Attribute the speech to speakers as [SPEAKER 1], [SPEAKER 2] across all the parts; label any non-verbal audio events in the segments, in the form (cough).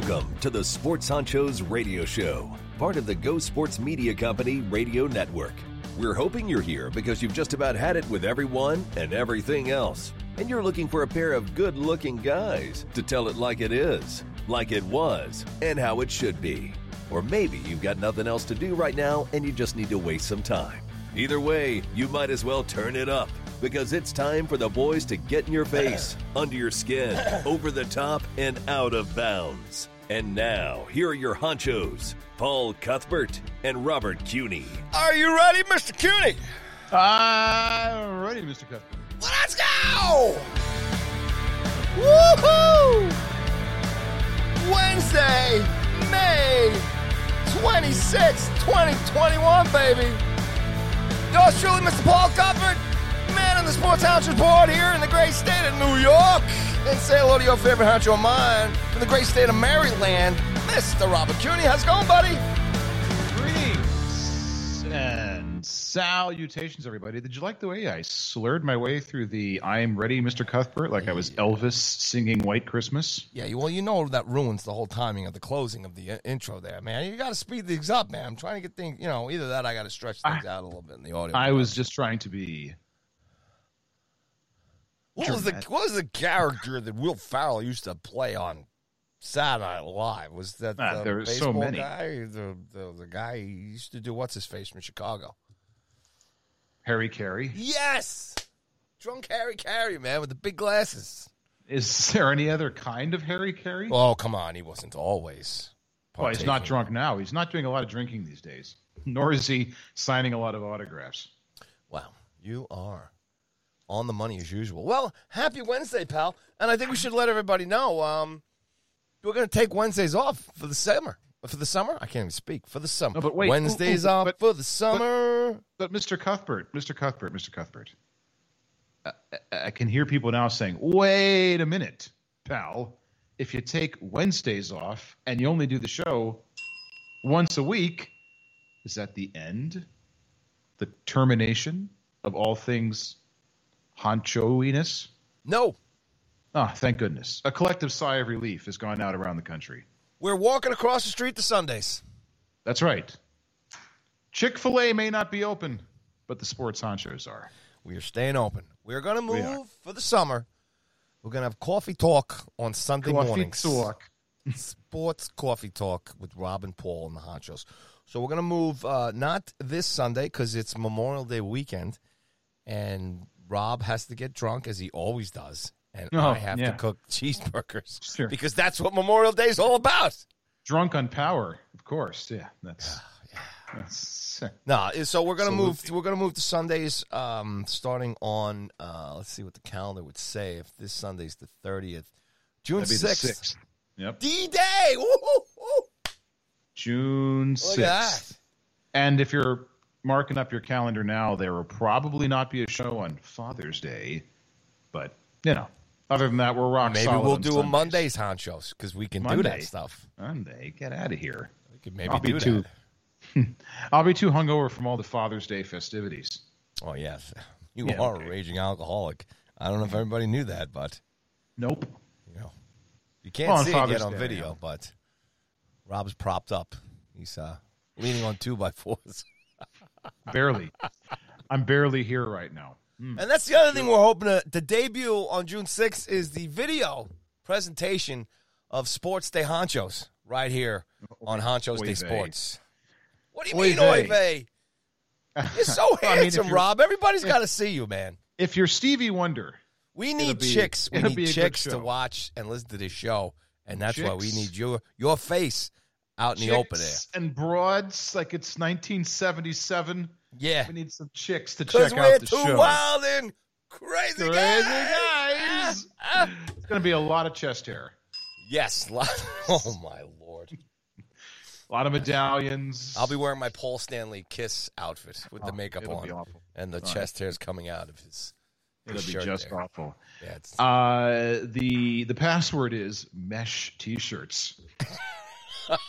[SPEAKER 1] Welcome to the Sports Honchos Radio Show, part of the Go Sports Media Company radio network. We're hoping you're here because you've just about had it with everyone and everything else, and you're looking for a pair of good looking guys to tell it like it is, like it was, and how it should be. Or maybe you've got nothing else to do right now and you just need to waste some time. Either way, you might as well turn it up because it's time for the boys to get in your face, (clears throat) under your skin, (clears throat) over the top, and out of bounds. And now, here are your honchos, Paul Cuthbert and Robert Cuny.
[SPEAKER 2] Are you ready, Mr. Cuny?
[SPEAKER 3] I'm ready, Mr. Cuthbert.
[SPEAKER 2] Let's go! Woohoo! Wednesday, May 26, 2021, baby. Yours truly, Mr. Paul Cuthbert, man on the Sports Honchos board here in the great state of New York. And say hello to your favorite honcho of mine from the great state of Maryland, Mr. Robert Cuny. How's it going, buddy?
[SPEAKER 3] Greetings and salutations, everybody. Did you like the way I slurred my way through the "I'm ready, Mr. Cuthbert" like I was Elvis singing "White Christmas"?
[SPEAKER 2] Yeah, well, you know that ruins the whole timing of the closing of the uh, intro there, man. You got to speed things up, man. I'm trying to get things, you know, either that I got to stretch things out a little bit in the audio.
[SPEAKER 3] I was just trying to be.
[SPEAKER 2] What was the what was the character that Will Ferrell used to play on Saturday Night Live? Was that
[SPEAKER 3] Ah,
[SPEAKER 2] the
[SPEAKER 3] there were so
[SPEAKER 2] baseball
[SPEAKER 3] many.
[SPEAKER 2] guy? The, the the guy he used to do what's his face from Chicago?
[SPEAKER 3] Harry Caray.
[SPEAKER 2] Yes, drunk Harry Caray, man, with the big glasses.
[SPEAKER 3] Is there any other kind of Harry Caray?
[SPEAKER 2] Oh, come on, he wasn't always.
[SPEAKER 3] well, he's not drunk now. He's not doing a lot of drinking these days. Nor is he signing a lot of autographs.
[SPEAKER 2] Wow, you are on the money as usual. Well, happy Wednesday, pal. And I think we should let everybody know um, we're going to take Wednesdays off for the summer. For the summer? I can't even speak. For the summer.
[SPEAKER 3] No, but wait.
[SPEAKER 2] Wednesdays
[SPEAKER 3] Ooh, ooh,
[SPEAKER 2] off
[SPEAKER 3] but-
[SPEAKER 2] for the summer.
[SPEAKER 3] But Mr. Cuthbert, Mr. Cuthbert, Mr. Cuthbert, I- I can hear people now saying, "Wait a minute, pal. If you take Wednesdays off and you only do the show once a week, is that the end, the termination of all things honchoiness?"
[SPEAKER 2] no,
[SPEAKER 3] Ah, thank goodness. A collective sigh of relief has gone out around the country.
[SPEAKER 2] we're walking across the street to Sundays.
[SPEAKER 3] That's right. Chick Fil A may not be open, but the sports honchos are.
[SPEAKER 2] We are staying open. We're going to
[SPEAKER 3] We
[SPEAKER 2] move for the summer. We're going to have coffee talk on Sunday
[SPEAKER 3] Coffee
[SPEAKER 2] mornings.
[SPEAKER 3] talk. (laughs)
[SPEAKER 2] sports coffee talk with Robin Paul and the Honchos. So we're gonna move uh, not this Sunday because it's Memorial Day weekend, and Rob has to get drunk as he always does, and
[SPEAKER 3] Oh,
[SPEAKER 2] I have
[SPEAKER 3] yeah.
[SPEAKER 2] to cook cheeseburgers (laughs)
[SPEAKER 3] Sure.
[SPEAKER 2] because that's what Memorial Day is all about.
[SPEAKER 3] drunk on power, of course. Yeah, that's. that's
[SPEAKER 2] No, so we're gonna move.
[SPEAKER 3] Absolutely.
[SPEAKER 2] We're gonna move to Sundays, um, starting on. Uh, let's see what the calendar would say if this Sunday's the thirtieth, June
[SPEAKER 3] that'd be the
[SPEAKER 2] sixth.
[SPEAKER 3] Yep,
[SPEAKER 2] D Day.
[SPEAKER 3] June
[SPEAKER 2] Look at that.
[SPEAKER 3] sixth. And if you're marking up your calendar now, there will probably not be a show on Father's Day, but you know, other than that, we're rock
[SPEAKER 2] Maybe we'll do a
[SPEAKER 3] Sundays.
[SPEAKER 2] Mondays honchos because we can do that stuff.
[SPEAKER 3] Monday, get out of here.
[SPEAKER 2] We could maybe
[SPEAKER 3] I'll be
[SPEAKER 2] do
[SPEAKER 3] too.
[SPEAKER 2] that. (laughs)
[SPEAKER 3] I'll be too hungover from all the Father's Day festivities.
[SPEAKER 2] Oh yes, (laughs) you
[SPEAKER 3] Yeah,
[SPEAKER 2] are
[SPEAKER 3] okay.
[SPEAKER 2] a raging alcoholic. I don't know if everybody knew that, but
[SPEAKER 3] Nope.
[SPEAKER 2] you know, you can't
[SPEAKER 3] Well,
[SPEAKER 2] see it yet on
[SPEAKER 3] Day,
[SPEAKER 2] video.
[SPEAKER 3] yeah.
[SPEAKER 2] But Rob's propped up. He's uh, leaning on two by fours,
[SPEAKER 3] Barely. I'm barely here right now. Hmm.
[SPEAKER 2] and that's the other thing we're hoping to, to debut on June sixth is the video presentation of Sports Day Honchos right here on oh, Honchos
[SPEAKER 3] Oy
[SPEAKER 2] Day
[SPEAKER 3] vey.
[SPEAKER 2] Sports. What do you
[SPEAKER 3] Oy
[SPEAKER 2] mean, oy
[SPEAKER 3] vey.
[SPEAKER 2] You're so (laughs)
[SPEAKER 3] I mean,
[SPEAKER 2] handsome, Rob. Everybody's got to see you, man.
[SPEAKER 3] If you're Stevie Wonder,
[SPEAKER 2] We need
[SPEAKER 3] be-
[SPEAKER 2] chicks. We need
[SPEAKER 3] be a good
[SPEAKER 2] chicks to watch and listen to this show, and that's why we need your your face out in the open
[SPEAKER 3] chicks and broads like it's 1977.
[SPEAKER 2] Yeah,
[SPEAKER 3] We need some chicks to
[SPEAKER 2] because
[SPEAKER 3] check
[SPEAKER 2] we're
[SPEAKER 3] out the
[SPEAKER 2] too
[SPEAKER 3] show.
[SPEAKER 2] wild and crazy,
[SPEAKER 3] Crazy
[SPEAKER 2] guys.
[SPEAKER 3] guys. It's going to be a lot of chest hair,
[SPEAKER 2] Yes. (laughs) lo- Oh my lord!
[SPEAKER 3] a lot of medallions.
[SPEAKER 2] I'll be wearing my Paul Stanley Kiss outfit with the
[SPEAKER 3] Oh,
[SPEAKER 2] makeup on and the
[SPEAKER 3] All right.
[SPEAKER 2] chest hairs coming out of his.
[SPEAKER 3] It'll be just
[SPEAKER 2] there.
[SPEAKER 3] awful.
[SPEAKER 2] Yeah,
[SPEAKER 3] Uh, the the password is mesh t-shirts. (laughs) (laughs)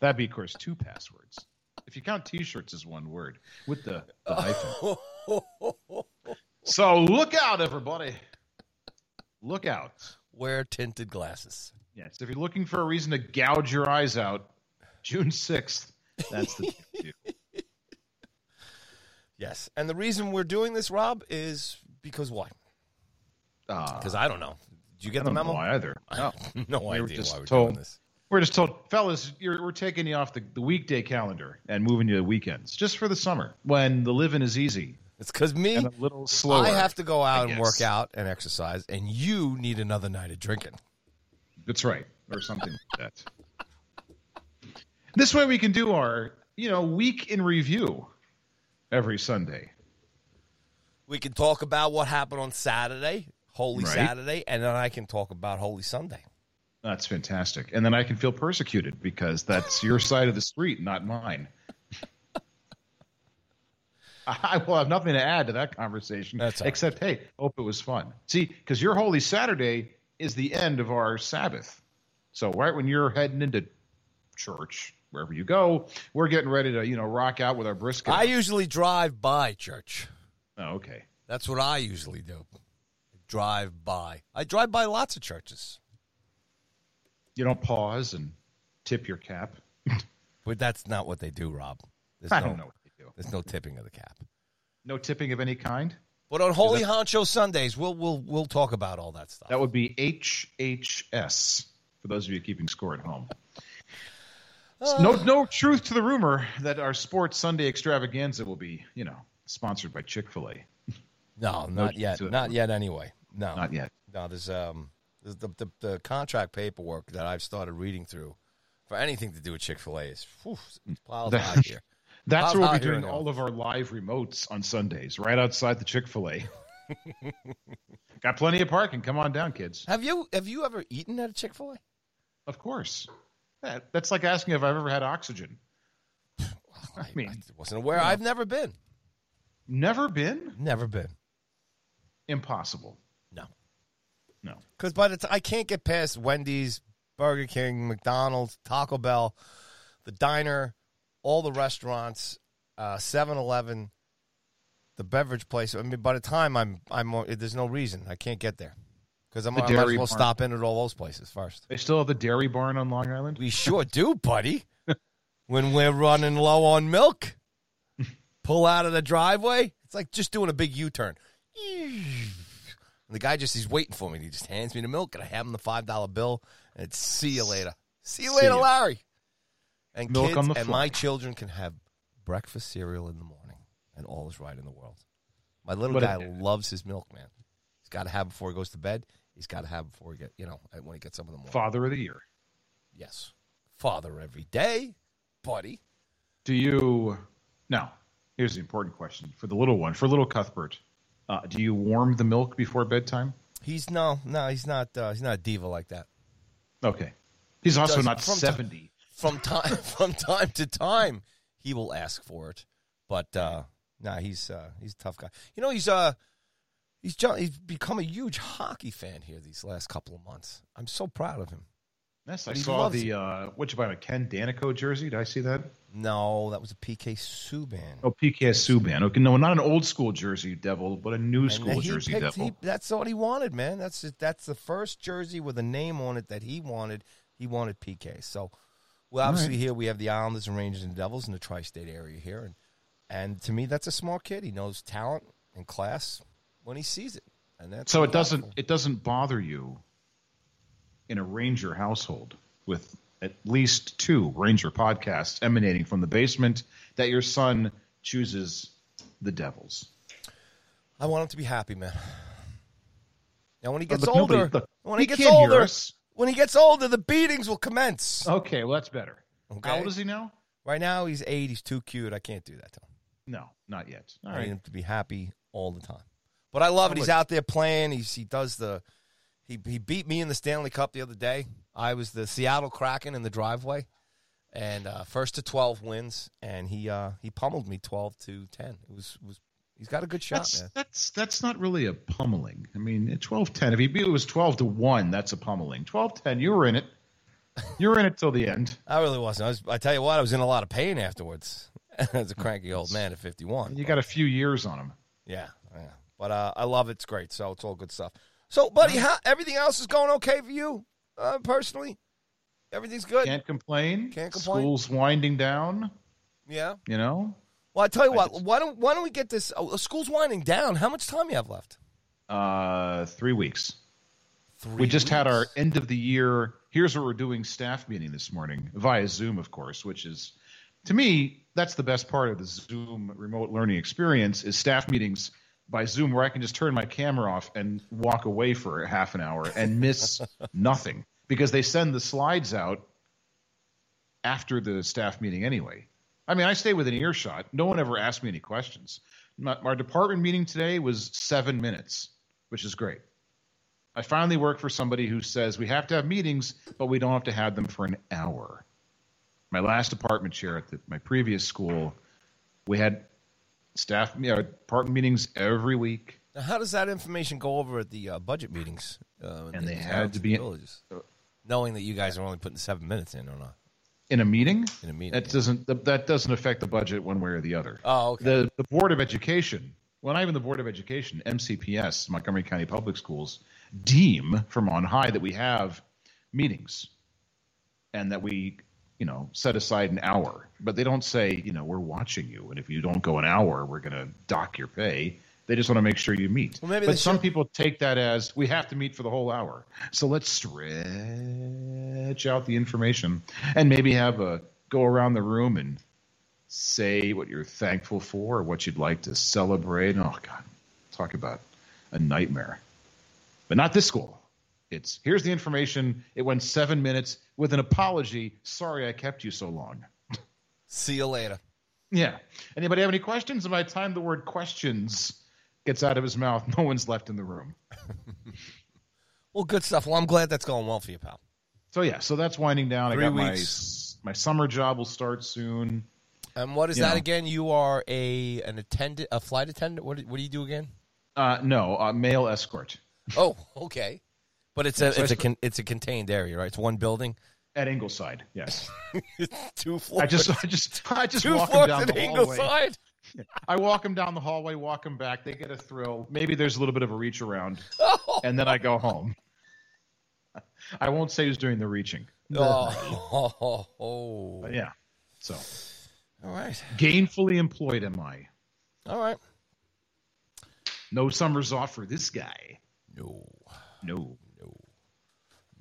[SPEAKER 3] That'd be, of course, two passwords. If you count t-shirts as one word with the, the hyphen. So look out, everybody. Look out.
[SPEAKER 2] wear tinted glasses.
[SPEAKER 3] Yes, if you're looking for a reason to gouge your eyes out, June 6th, that's the (laughs)
[SPEAKER 2] Yes, and the reason we're doing this, Rob, is because why?
[SPEAKER 3] Uh,
[SPEAKER 2] Because I don't know. Did you get the
[SPEAKER 3] don't
[SPEAKER 2] memo?
[SPEAKER 3] know why either. (laughs) No. (laughs)
[SPEAKER 2] no
[SPEAKER 3] We were
[SPEAKER 2] idea
[SPEAKER 3] just
[SPEAKER 2] why we're
[SPEAKER 3] told-
[SPEAKER 2] doing this.
[SPEAKER 3] We're just told, fellas, you're, we're taking you off the, the weekday calendar and moving you to weekends just for the summer when the living is easy
[SPEAKER 2] It's because me,
[SPEAKER 3] and a little slower.
[SPEAKER 2] I have to go out and work out and exercise, and you need another night of drinking.
[SPEAKER 3] That's right, or something like that. This way we can do our, you know, week in review every Sunday.
[SPEAKER 2] We can talk about what happened on Saturday, Holy
[SPEAKER 3] Right.
[SPEAKER 2] Saturday, and then I can talk about Holy Sunday.
[SPEAKER 3] That's fantastic. And then I can feel persecuted because that's your (laughs) side of the street, not mine. (laughs) I will have nothing to add to that conversation
[SPEAKER 2] That's all right.
[SPEAKER 3] except, hey, hope it was fun. See, because your Holy Saturday is the end of our Sabbath. So right when you're heading into church, wherever you go, we're getting ready to, you know, rock out with our brisket.
[SPEAKER 2] I usually drive by church.
[SPEAKER 3] oh, okay.
[SPEAKER 2] That's what I usually do. Drive by. I drive by lots of churches,
[SPEAKER 3] You don't pause and tip your cap.
[SPEAKER 2] but that's not what they do, Rob. There's
[SPEAKER 3] I
[SPEAKER 2] no,
[SPEAKER 3] don't know what they do.
[SPEAKER 2] There's no tipping of the cap.
[SPEAKER 3] No tipping of any kind.
[SPEAKER 2] But on Holy Honcho Sundays, we'll we'll we'll talk about all that stuff.
[SPEAKER 3] That would be HHS for those of you keeping score at home. no, uh. no truth to the rumor that our Sports Sunday extravaganza will be, you know, sponsored by Chick Fil A.
[SPEAKER 2] no, not
[SPEAKER 3] truth
[SPEAKER 2] yet. Not yet. Anyway, no,
[SPEAKER 3] Not yet.
[SPEAKER 2] No, there's um there's the, the the contract paperwork that I've started reading through for anything to do with Chick Fil A is whew, it's piled
[SPEAKER 3] That-
[SPEAKER 2] high here. (laughs)
[SPEAKER 3] That's where we'll be doing all of our live remotes on Sundays, right outside the Chick Fil A. (laughs) Got plenty of parking. Come on down, kids.
[SPEAKER 2] Have you have you ever eaten at a Chick Fil A?
[SPEAKER 3] Of course. That, that's like asking if I've ever had oxygen. (sighs) (laughs) I mean,
[SPEAKER 2] I wasn't aware. I've never been.
[SPEAKER 3] never been.
[SPEAKER 2] Never been.
[SPEAKER 3] Impossible.
[SPEAKER 2] No.
[SPEAKER 3] No.
[SPEAKER 2] Because by the time I can't get past Wendy's, Burger King, McDonald's, Taco Bell, the diner, all the restaurants, uh, 7-Eleven, the beverage place. I mean, by the time I'm, I'm, there's no reason I can't get there because I'm,
[SPEAKER 3] The
[SPEAKER 2] I might as
[SPEAKER 3] dairy
[SPEAKER 2] well
[SPEAKER 3] barn.
[SPEAKER 2] stop in at all those places first.
[SPEAKER 3] They still have the dairy barn on Long Island.
[SPEAKER 2] We sure do, buddy. (laughs) when we're running low on milk, (laughs) pull out of the driveway. It's like just doing a big U-turn. And the guy just he's waiting for me. He just hands me the milk, and I have him the five dollar bill. And it's see you later. See you
[SPEAKER 3] See
[SPEAKER 2] later,
[SPEAKER 3] ya.
[SPEAKER 2] Larry. And
[SPEAKER 3] Milk
[SPEAKER 2] kids
[SPEAKER 3] on the
[SPEAKER 2] and my children can have breakfast cereal in the morning, and all is right in the world. My little
[SPEAKER 3] a-
[SPEAKER 2] guy loves his milk, man. He's got to have before he goes to bed. He's got to have before he get you know when he gets up in the morning.
[SPEAKER 3] Father of the year.
[SPEAKER 2] Yes. Father every day, buddy.
[SPEAKER 3] Do you now? Here's the important question for the little one, for little Cuthbert. Uh, do you warm the milk before bedtime?
[SPEAKER 2] He's no, no, he's not. Uh, he's not a diva like that.
[SPEAKER 3] Okay. He's also not seventy.
[SPEAKER 2] From time (laughs) from time to time, he will ask for it, but uh, nah, he's uh, he's a tough guy. You know, he's uh, he's he's become a huge hockey fan here these last couple of months. I'm so proud of him.
[SPEAKER 3] Yes, I saw
[SPEAKER 2] loves
[SPEAKER 3] the uh, what you buy a Ken Daneyko jersey. Did I see that?
[SPEAKER 2] No, that was a PK Subban.
[SPEAKER 3] Oh, PK Subban. Okay, no, not an old school jersey devil, but a new
[SPEAKER 2] And
[SPEAKER 3] school
[SPEAKER 2] he
[SPEAKER 3] jersey
[SPEAKER 2] picked-
[SPEAKER 3] devil.
[SPEAKER 2] he- that's what he wanted, man. That's that's the first jersey with a name on it that he wanted. He wanted PK. So, well, obviously
[SPEAKER 3] right.
[SPEAKER 2] here we have the Islanders and Rangers and Devils in the tri-state area here, and and to me that's a smart kid. He knows talent and class when he sees it, and that's
[SPEAKER 3] so it doesn't it doesn't bother you in a Ranger household with at least two Ranger podcasts emanating from the basement that your son chooses the Devils.
[SPEAKER 2] I want him to be happy, man. Now when he gets
[SPEAKER 3] look, nobody-
[SPEAKER 2] older,
[SPEAKER 3] look,
[SPEAKER 2] when
[SPEAKER 3] he
[SPEAKER 2] he gets older, when he gets older, the beatings will commence.
[SPEAKER 3] Okay, well that's better.
[SPEAKER 2] Okay.
[SPEAKER 3] How old is he now?
[SPEAKER 2] Right now he's eight. He's too cute. I can't do that to him.
[SPEAKER 3] No, not yet. All
[SPEAKER 2] I need him to be happy all the time. But I love it. He's out there playing. He's he does the he he beat me in the Stanley Cup the other day. I was the Seattle Kraken in the driveway, and uh, first to twelve wins, and he uh, he pummeled me twelve to ten. It was was he's got a good shot,
[SPEAKER 3] That's
[SPEAKER 2] man.
[SPEAKER 3] that's that's not really a pummeling. I mean, at 12-10, if he beat it was twelve to one, that's a pummeling. 12-10, you were in it. You were in it till the end. (laughs)
[SPEAKER 2] I really wasn't. I was. I tell you what, I was in a lot of pain afterwards. (laughs) As a cranky old man at fifty one.
[SPEAKER 3] You got a few years on him.
[SPEAKER 2] Yeah, yeah. But uh, I love it. It's great. So it's all good stuff. So, buddy, how everything else is going okay for you uh, personally? Everything's good.
[SPEAKER 3] Can't complain.
[SPEAKER 2] Can't complain.
[SPEAKER 3] School's winding down.
[SPEAKER 2] yeah.
[SPEAKER 3] You know,
[SPEAKER 2] Well, I tell you what.
[SPEAKER 3] just-
[SPEAKER 2] Why don't Why don't we get this? Oh, school's winding down. How much time you have left?
[SPEAKER 3] uh, three weeks.
[SPEAKER 2] Three.
[SPEAKER 3] we just had our end of the year. Here's what we're doing staff meeting this morning via Zoom, of course, which is to me that's the best part of the Zoom remote learning experience is staff meetings by Zoom where I can just turn my camera off and walk away for a half an hour and miss (laughs) nothing because they send the slides out after the staff meeting anyway. I mean, I stay within earshot. No one ever asked me any questions. My, our department meeting today was seven minutes, which is great. I finally work for somebody who says we have to have meetings, but we don't have to have them for an hour. My last department chair at the, my previous school, we had staff you know, department meetings every week,
[SPEAKER 2] Now, how does that information go over at the uh, budget meetings? Uh,
[SPEAKER 3] And they
[SPEAKER 2] in
[SPEAKER 3] had to be-
[SPEAKER 2] villages? knowing that you guys are only putting seven minutes in or not
[SPEAKER 3] in a meeting.
[SPEAKER 2] in a meeting.
[SPEAKER 3] That doesn't that doesn't affect the budget one way or the other.
[SPEAKER 2] oh, okay.
[SPEAKER 3] The the Board of Education, well, not even the Board of Education, MCPS, Montgomery County Public Schools, deem from on high that we have meetings, and that we, you know, set aside an hour. But they don't say, you know, we're watching you, and if you don't go an hour, we're going to dock your pay. They just want to make sure you meet.
[SPEAKER 2] Well, maybe
[SPEAKER 3] but some
[SPEAKER 2] should-
[SPEAKER 3] people take that as we have to meet for the whole hour. So let's stretch out the information and maybe have a go around the room and say what you're thankful for or what you'd like to celebrate. Oh God, talk about a nightmare. But not this school. It's here's the information. It went seven minutes with an apology. Sorry I kept you so long.
[SPEAKER 2] See you later.
[SPEAKER 3] Yeah. Anybody have any questions? And by the time the word questions gets out of his mouth, no one's left in the room. (laughs)
[SPEAKER 2] Well, good stuff. Well, I'm glad that's going well for you, pal.
[SPEAKER 3] So yeah, so that's winding down.
[SPEAKER 2] Three
[SPEAKER 3] I got
[SPEAKER 2] weeks.
[SPEAKER 3] my my summer job will start soon.
[SPEAKER 2] And what is
[SPEAKER 3] You
[SPEAKER 2] that
[SPEAKER 3] know.
[SPEAKER 2] again? You are a an attendant, a flight attendant. What do, what do you do again?
[SPEAKER 3] Uh, no, uh, male escort
[SPEAKER 2] Oh, okay. But it's a
[SPEAKER 3] So
[SPEAKER 2] it's a con, it's a contained area, right? It's one building,
[SPEAKER 3] at Ingleside. Yes, (laughs)
[SPEAKER 2] two floors.
[SPEAKER 3] I just I just I just
[SPEAKER 2] two
[SPEAKER 3] walk
[SPEAKER 2] floors
[SPEAKER 3] them down
[SPEAKER 2] at
[SPEAKER 3] the hallway.
[SPEAKER 2] Ingleside. (laughs)
[SPEAKER 3] I walk them down the hallway, walk them back. They get a thrill. Maybe there's a little bit of a reach around,
[SPEAKER 2] Oh,
[SPEAKER 3] and then I go home. (laughs) I won't say who's doing the reaching.
[SPEAKER 2] oh, oh, oh.
[SPEAKER 3] But yeah. So
[SPEAKER 2] All right,
[SPEAKER 3] gainfully employed am I?
[SPEAKER 2] all right.
[SPEAKER 3] No summers off for this guy.
[SPEAKER 2] No,
[SPEAKER 3] No.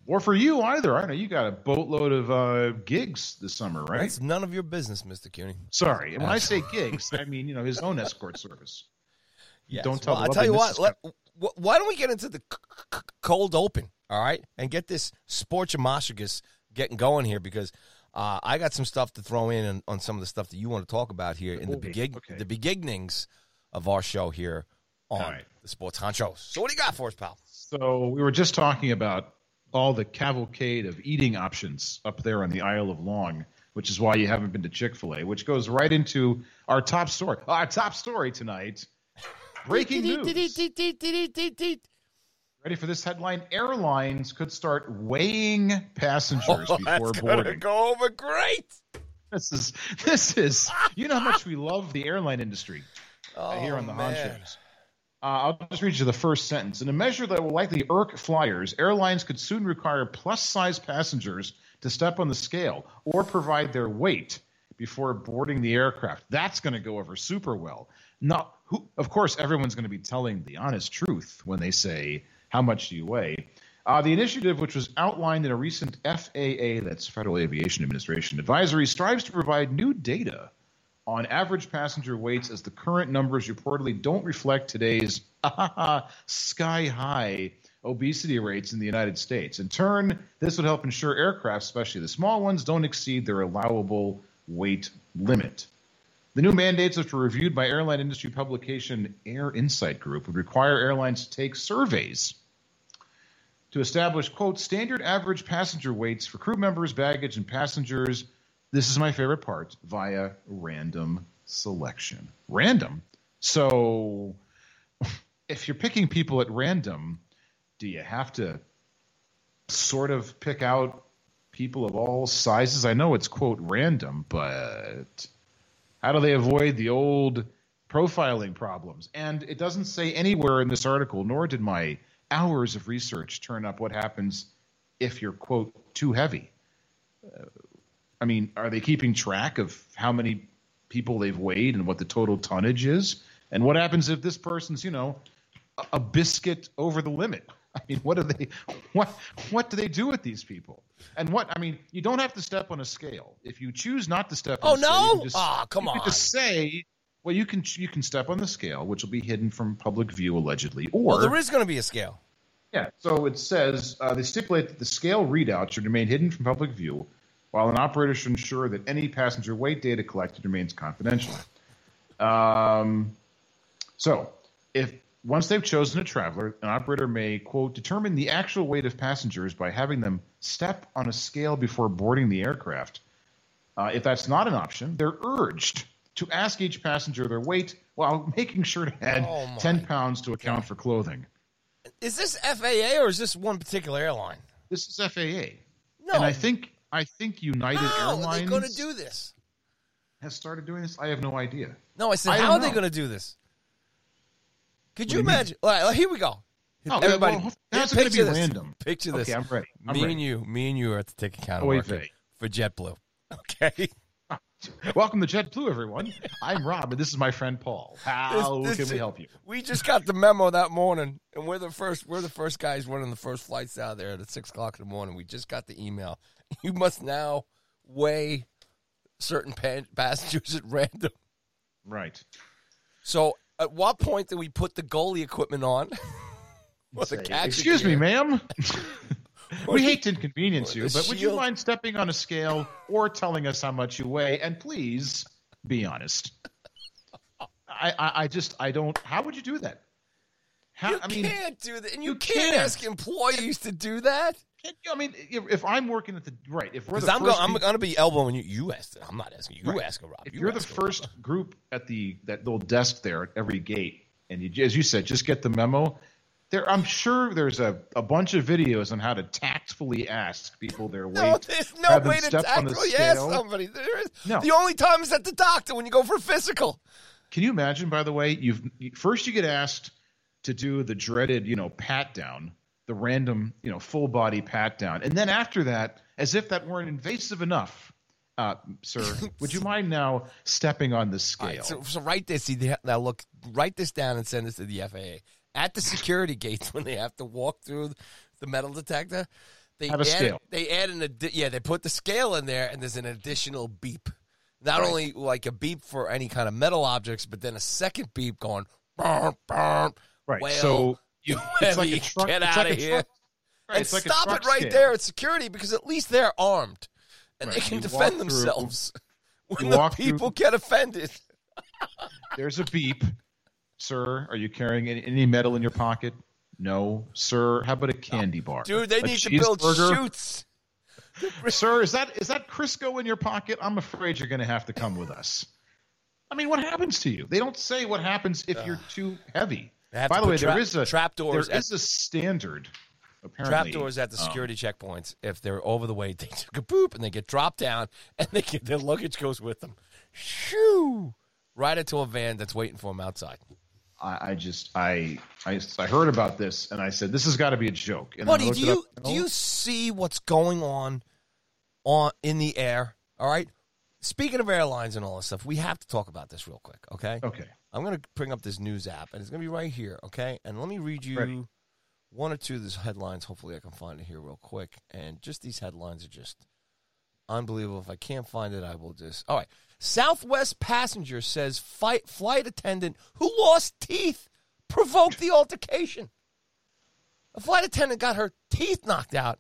[SPEAKER 3] Or for you either. I know you got a boatload of uh, gigs this summer, right?
[SPEAKER 2] That's none of your business, Mister CUNY.
[SPEAKER 3] Sorry. And when I say (laughs) gigs, I mean, you know, his own escort service.
[SPEAKER 2] Yes.
[SPEAKER 3] Don't tell
[SPEAKER 2] Well, I
[SPEAKER 3] the
[SPEAKER 2] tell you what. Let, why don't we get into the c- c- cold open? All right, and get this sports Moshicus getting going here because uh, I got some stuff to throw in on, on some of the stuff that you want to talk about here in the begin
[SPEAKER 3] okay.
[SPEAKER 2] the beginnings of our show here on
[SPEAKER 3] right.
[SPEAKER 2] the Sports Honchos. So what do you got for us, pal?
[SPEAKER 3] So we were just talking about all the cavalcade of eating options up there on the Isle of Long, which is why you haven't been to Chick Fil A, which goes right into our top story. Our top story tonight: breaking news. Ready for this headline? Airlines could start weighing passengers (laughs)
[SPEAKER 2] Oh,
[SPEAKER 3] before
[SPEAKER 2] that's gonna
[SPEAKER 3] boarding.
[SPEAKER 2] go over great.
[SPEAKER 3] This is this is. You know how much (laughs) we love the airline industry
[SPEAKER 2] Oh,
[SPEAKER 3] here on the Han
[SPEAKER 2] man.
[SPEAKER 3] shows. Uh, I'll just read you the first sentence. In a measure that will likely irk flyers, airlines could soon require plus size passengers to step on the scale or provide their weight before boarding the aircraft. That's going to go over super well. Not, who, of course, everyone's going to be telling the honest truth when they say, How much do you weigh? Uh, the initiative, which was outlined in a recent FAA, that's Federal Aviation Administration advisory, strives to provide new data on average passenger weights as the current numbers reportedly don't reflect today's (laughs) sky high obesity rates in the United States. In turn, this would help ensure aircraft, especially the small ones, don't exceed their allowable weight limit. The new mandates, which were reviewed by airline industry publication Air Insight Group, would require airlines to take surveys to establish, quote, standard average passenger weights for crew members, baggage, and passengers. This is my favorite part via random selection. Random? So if you're picking people at random, do you have to sort of pick out people of all sizes? I know it's, quote, random, but how do they avoid the old profiling problems? And it doesn't say anywhere in this article, nor did my hours of research turn up what happens if you're quote too heavy. I mean, are they keeping track of how many people they've weighed and what the total tonnage is? And what happens if this person's, you know, a, biscuit over the limit? (laughs) I mean, what do they what what do they do with these people? And what I mean, you don't have to step on a scale. If you choose not to step on
[SPEAKER 2] Oh
[SPEAKER 3] a scale, you
[SPEAKER 2] no!
[SPEAKER 3] can just,
[SPEAKER 2] Ah, come on.
[SPEAKER 3] just say, well, you can you can step on the scale, which will be hidden from public view allegedly, or
[SPEAKER 2] Well, there is going to be a scale.
[SPEAKER 3] yeah. So it says uh, they stipulate that the scale readout should remain hidden from public view, while an operator should ensure that any passenger weight data collected remains confidential. Um, so if once they've chosen a traveler, an operator may quote determine the actual weight of passengers by having them step on a scale before boarding the aircraft. Uh, if that's not an option, they're urged to ask each passenger their weight while making sure to add
[SPEAKER 2] Oh, my
[SPEAKER 3] 10 pounds to account for clothing.
[SPEAKER 2] Is this FAA or is this one particular airline?
[SPEAKER 3] This is FAA.
[SPEAKER 2] No.
[SPEAKER 3] And I think I think United
[SPEAKER 2] How are they
[SPEAKER 3] Airlines
[SPEAKER 2] going to do this?
[SPEAKER 3] has started doing this. I have no idea.
[SPEAKER 2] No, I said,
[SPEAKER 3] I
[SPEAKER 2] how are they going to do this? Could you
[SPEAKER 3] you
[SPEAKER 2] imagine? All right, here we go.
[SPEAKER 3] Oh,
[SPEAKER 2] Everybody,
[SPEAKER 3] well, it gonna
[SPEAKER 2] picture
[SPEAKER 3] be
[SPEAKER 2] this.
[SPEAKER 3] random?
[SPEAKER 2] Picture this.
[SPEAKER 3] Okay, I'm ready. I'm
[SPEAKER 2] me
[SPEAKER 3] ready.
[SPEAKER 2] and you, me and you are at the ticket counter
[SPEAKER 3] Oy
[SPEAKER 2] working
[SPEAKER 3] vey.
[SPEAKER 2] for JetBlue. (laughs) Okay.
[SPEAKER 3] Welcome to JetBlue, everyone. I'm Rob, and this is my friend Paul. How
[SPEAKER 2] This- this
[SPEAKER 3] can we help you?
[SPEAKER 2] We just got the memo that morning, and we're the first. We're the first guys running the first flights out there at six o'clock in the morning. We just got the email. (laughs) You must now weigh certain pa- passengers at random.
[SPEAKER 3] Right.
[SPEAKER 2] So, at what point do we put the goalie equipment on? (laughs) Or the
[SPEAKER 3] Say,
[SPEAKER 2] catcher
[SPEAKER 3] Excuse me, ma'am. (laughs) We hate to inconvenience you, but would you mind stepping on a scale or telling us how much you weigh? And please be honest. I, I, I just I don't. How would you do that? How,
[SPEAKER 2] You
[SPEAKER 3] I mean,
[SPEAKER 2] can't do that, and you,
[SPEAKER 3] you
[SPEAKER 2] can't,
[SPEAKER 3] can't.
[SPEAKER 2] ask employees to do that.
[SPEAKER 3] I mean, if, if I'm working at the right, if we're the
[SPEAKER 2] I'm
[SPEAKER 3] first
[SPEAKER 2] going, I'm to be elbowing you. You asked. I'm not asking you. You
[SPEAKER 3] Right.
[SPEAKER 2] ask a Rob.
[SPEAKER 3] if
[SPEAKER 2] You
[SPEAKER 3] you're the
[SPEAKER 2] ask a Rob.
[SPEAKER 3] first group at the that little desk there at every gate, and you, as you said, just get the memo. There, I'm sure there's a, a bunch of videos on how to tactfully ask people their weight.
[SPEAKER 2] No, there's no way to
[SPEAKER 3] step on the
[SPEAKER 2] tactfully ask somebody. There is.
[SPEAKER 3] No.
[SPEAKER 2] The only time is at the doctor when you go for physical.
[SPEAKER 3] Can you imagine? By the way, you've first you get asked to do the dreaded, you know, pat down, the random, you know, full body pat down, and then after that, as if that weren't invasive enough, uh, sir, (laughs) would you mind now stepping on the scale?
[SPEAKER 2] right, so, so write this. See, now look, write this down and send this to the FAA. At the security (laughs) gates, when they have to walk through the metal detector, they
[SPEAKER 3] Have a
[SPEAKER 2] add,
[SPEAKER 3] scale.
[SPEAKER 2] They add an addi- yeah, they put the scale in there, and there's an additional beep. Not
[SPEAKER 3] Right.
[SPEAKER 2] only like a beep for any kind of metal objects, but then a second beep going. Burp, burp,
[SPEAKER 3] right.
[SPEAKER 2] Well,
[SPEAKER 3] so you, it's (laughs) like a truck.
[SPEAKER 2] get outta
[SPEAKER 3] like a
[SPEAKER 2] here.
[SPEAKER 3] right,
[SPEAKER 2] and
[SPEAKER 3] like
[SPEAKER 2] stop it right
[SPEAKER 3] scale.
[SPEAKER 2] there at security because at least they're armed and
[SPEAKER 3] Right,
[SPEAKER 2] they can
[SPEAKER 3] you
[SPEAKER 2] defend
[SPEAKER 3] walk through-
[SPEAKER 2] themselves (laughs) when the
[SPEAKER 3] walk through-
[SPEAKER 2] people get offended.
[SPEAKER 3] There's a beep. Sir, are you carrying any, any metal in your pocket? No. Sir, how about a candy bar?
[SPEAKER 2] Dude, they
[SPEAKER 3] A
[SPEAKER 2] need to build chutes. (laughs)
[SPEAKER 3] Sir, is that is that Crisco in your pocket? I'm afraid you're going to have to come with us. I mean, what happens to you? They don't say what happens if you're too heavy. By the way,
[SPEAKER 2] trap-
[SPEAKER 3] there is a
[SPEAKER 2] trapdoors
[SPEAKER 3] There
[SPEAKER 2] at-
[SPEAKER 3] is a standard.
[SPEAKER 2] Trap
[SPEAKER 3] Apparently,
[SPEAKER 2] doors at the
[SPEAKER 3] um,
[SPEAKER 2] security checkpoints. If they're over the weight, they (laughs) take a boop and they get dropped down, and they get, their luggage goes with them. Shoo! Right into a van that's waiting for them outside.
[SPEAKER 3] I, I just I, I I heard about this and I said this has got to be a joke. And
[SPEAKER 2] Buddy, do you do you see what's going on on in the air? All right. Speaking of airlines and all this stuff, we have to talk about this real quick. Okay.
[SPEAKER 3] Okay.
[SPEAKER 2] I'm going to bring up this news app, and it's going to be right here, okay? And let me read you
[SPEAKER 3] Ready.
[SPEAKER 2] one or two of these headlines. Hopefully, I can find it here real quick. And just these headlines are just unbelievable. If I can't find it, I will just. All right. Southwest passenger says fight, flight attendant who lost teeth provoked the altercation. A flight attendant got her teeth knocked out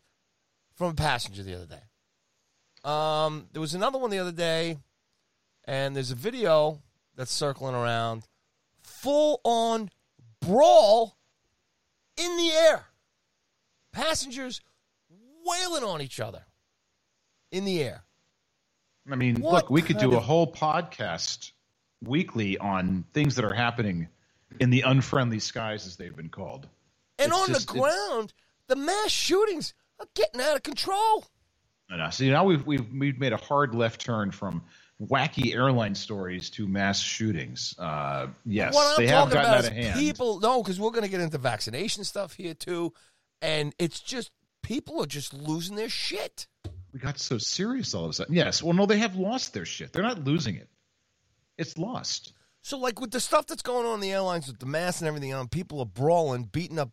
[SPEAKER 2] from a passenger the other day. Um, there was another one the other day, and there's a video that's circling around. Full on brawl in the air. Passengers wailing on each other in the air.
[SPEAKER 3] I mean,
[SPEAKER 2] What
[SPEAKER 3] look, we could do a whole podcast weekly on things that are happening in the unfriendly skies, as they've been called.
[SPEAKER 2] And
[SPEAKER 3] It's
[SPEAKER 2] on
[SPEAKER 3] just-
[SPEAKER 2] the ground, the mass shootings are getting out of control.
[SPEAKER 3] I know. See, now we've we've we've made a hard left turn from wacky airline stories to mass shootings. Uh, yes,
[SPEAKER 2] what
[SPEAKER 3] they
[SPEAKER 2] I'm
[SPEAKER 3] have gotten out of hand.
[SPEAKER 2] people. No, because we're going to get into vaccination stuff here too, and it's just people are just losing their shit.
[SPEAKER 3] We got so serious all of a sudden. Yes. Well, no, they have lost their shit. They're not losing it. It's lost.
[SPEAKER 2] So, like with the stuff that's going on in the airlines with the masks and everything on, people are brawling, beating up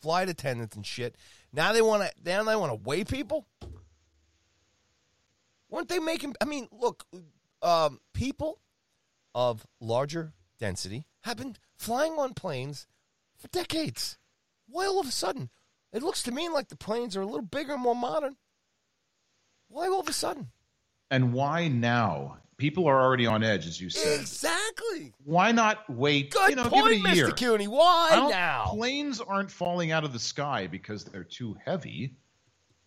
[SPEAKER 2] flight attendants and shit. Now they want to. Now they want to weigh people. Weren't they making? I mean, look, um, people of larger density have been flying on planes for decades. Why all of a sudden? It looks to me like the planes are a little bigger, more modern. Why all of a sudden?
[SPEAKER 3] And why now? People are already on edge, as you said.
[SPEAKER 2] Exactly.
[SPEAKER 3] Why not wait?
[SPEAKER 2] Good
[SPEAKER 3] you know,
[SPEAKER 2] point,
[SPEAKER 3] give it a year.
[SPEAKER 2] Mr. Cuny. Why now?
[SPEAKER 3] Planes aren't falling out of the sky because they're too heavy.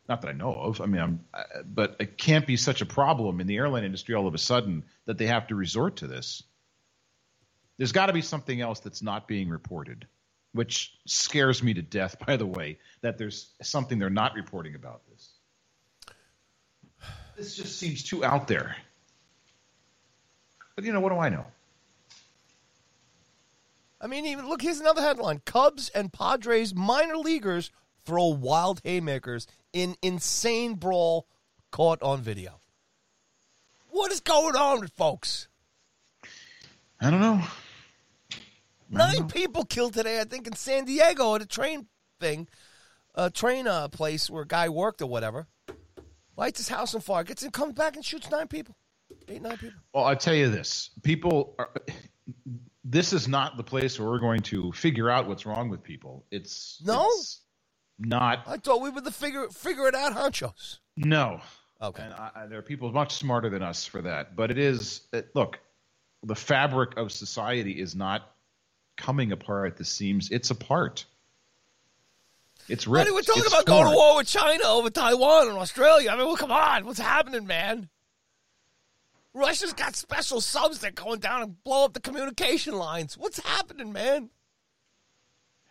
[SPEAKER 3] Not that I know of. I mean, I'm, uh, but it can't be such a problem in the airline industry all of a sudden that they have to resort to this. There's got to be something else that's not being reported, which scares me to death. (laughs) By the way, that there's something they're not reporting about this. This just seems too out there. But you know, what do I know?
[SPEAKER 2] I mean, even look. Here's another headline: Cubs and Padres minor leaguers throw wild haymakers in insane brawl caught on video. What is going on with folks?
[SPEAKER 3] I don't know.
[SPEAKER 2] Nine people killed today, I think, in San Diego at a train thing, a train uh, place where a guy worked or whatever. Lights his house on fire, gets in, comes back and shoots nine people, eight nine people.
[SPEAKER 3] Well, I'll tell you this: people are. This is not the place where we're going to figure out what's wrong with people. It's
[SPEAKER 2] No?
[SPEAKER 3] it's not.
[SPEAKER 2] I thought we were the figure figure it out honchos.
[SPEAKER 3] No,
[SPEAKER 2] Okay.
[SPEAKER 3] and I, I- there are people much smarter than us for that. But it is it, look, the fabric of society is not coming apart at the seams. It's apart. It's ripped.
[SPEAKER 2] Buddy, we're talking
[SPEAKER 3] It's
[SPEAKER 2] about going to war with China over Taiwan and Australia. I mean, well, come on. What's happening, man? Russia's got special subs that going down and blow up the communication lines. What's happening, man?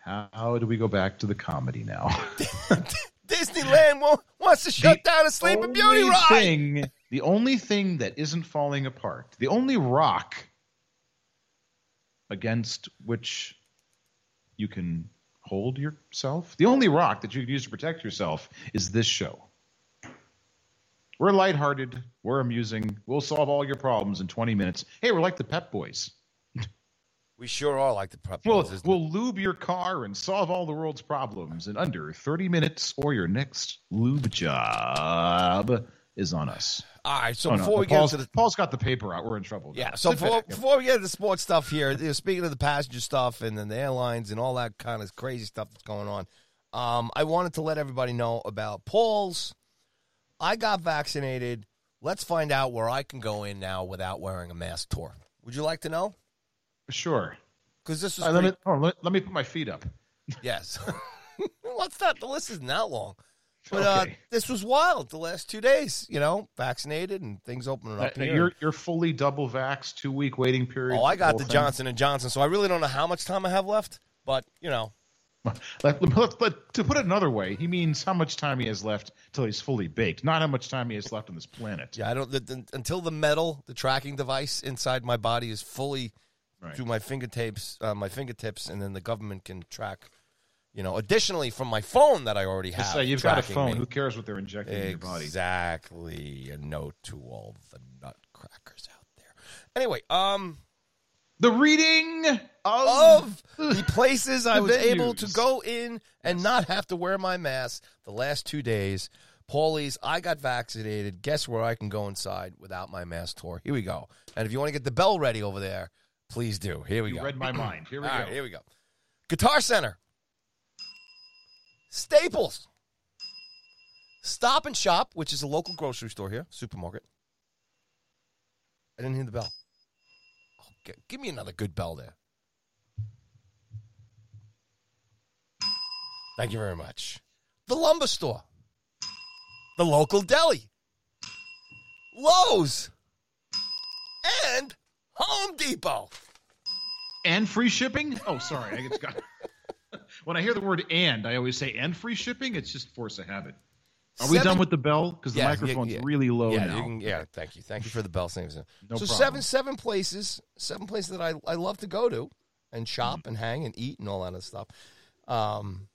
[SPEAKER 3] How do we go back to the comedy now? (laughs)
[SPEAKER 2] Disneyland wants to shut
[SPEAKER 3] The
[SPEAKER 2] down a Sleeping Beauty
[SPEAKER 3] only
[SPEAKER 2] ride.
[SPEAKER 3] Thing, the only thing that isn't falling apart, the only rock against which you can hold yourself, the only rock that you can use to protect yourself is this show. We're lighthearted. We're amusing. We'll solve all your problems in 20 minutes. Hey, we're like the Pep Boys. (laughs)
[SPEAKER 2] We sure are like the.
[SPEAKER 3] We'll,
[SPEAKER 2] boys,
[SPEAKER 3] we'll lube your car and solve all the world's problems in under 30 minutes, or your next lube job is on us.
[SPEAKER 2] All right, so
[SPEAKER 3] Oh, no,
[SPEAKER 2] before we
[SPEAKER 3] Paul's,
[SPEAKER 2] get into the
[SPEAKER 3] Paul's got the paper out. We're in trouble. now.
[SPEAKER 2] Yeah, so before, before we get into the sports stuff here, you know, speaking of the passenger stuff and then the airlines and all that kind of crazy stuff that's going on, um, I wanted to let everybody know about Paul's. I got vaccinated. Let's find out where I can go in now without wearing a mask tour. Would you like to know?
[SPEAKER 3] Sure.
[SPEAKER 2] Because this is
[SPEAKER 3] right, let, me, oh, let, let me put my feet up.
[SPEAKER 2] yes. (laughs) What's that? The list isn't that long. But uh, this was wild the last two days, you know, vaccinated and things opening
[SPEAKER 3] Uh,
[SPEAKER 2] up. here.
[SPEAKER 3] you're you're fully double vax, two week waiting period.
[SPEAKER 2] oh, I got
[SPEAKER 3] whole
[SPEAKER 2] the. Johnson and Johnson, so I really don't know how much time I have left. But you know, (laughs)
[SPEAKER 3] let- to put it another way, he means how much time he has left till he's fully baked, not how much time he has left on this planet.
[SPEAKER 2] Yeah, I don't the, the, until the metal, the tracking device inside my body is fully
[SPEAKER 3] Right.
[SPEAKER 2] through my fingertips, uh, my fingertips, and then the government can track. You know, additionally from my phone that I already have.
[SPEAKER 3] Say you've got a phone.
[SPEAKER 2] me.
[SPEAKER 3] Who cares what they're injecting in your body?
[SPEAKER 2] Exactly. A note to all the nutcrackers out there. Anyway, um,
[SPEAKER 3] The reading of,
[SPEAKER 2] of the (laughs) places I was able to go in and not have to wear my mask the last two days. Paulie's, I got vaccinated. Guess where I can go inside without my mask tour? Here we go. And if you want to get the bell ready over there, please do. Here we
[SPEAKER 3] you
[SPEAKER 2] go.
[SPEAKER 3] read my mind. Here we (clears throat)
[SPEAKER 2] All
[SPEAKER 3] go.
[SPEAKER 2] right, here we go. Guitar Center, Staples, Stop and Shop, which is a local grocery store here, supermarket. I didn't hear the bell. Give me another good bell there. Thank you very much. The lumber store, the local deli, Lowe's, and Home Depot.
[SPEAKER 3] and free shipping. Oh, sorry, I got. (laughs) when I hear the word "and," I always say "and free shipping." It's just force of habit. Are we
[SPEAKER 2] Seven-
[SPEAKER 3] done with the bell? Because the
[SPEAKER 2] Yeah,
[SPEAKER 3] microphone's
[SPEAKER 2] yeah, yeah.
[SPEAKER 3] really low
[SPEAKER 2] yeah,
[SPEAKER 3] now.
[SPEAKER 2] can, yeah. Thank you, thank you for the bell
[SPEAKER 3] No
[SPEAKER 2] so
[SPEAKER 3] problem.
[SPEAKER 2] seven seven places, seven places that I I love to go to and shop
[SPEAKER 3] Mm-hmm.
[SPEAKER 2] and hang and eat and all that other stuff. Um,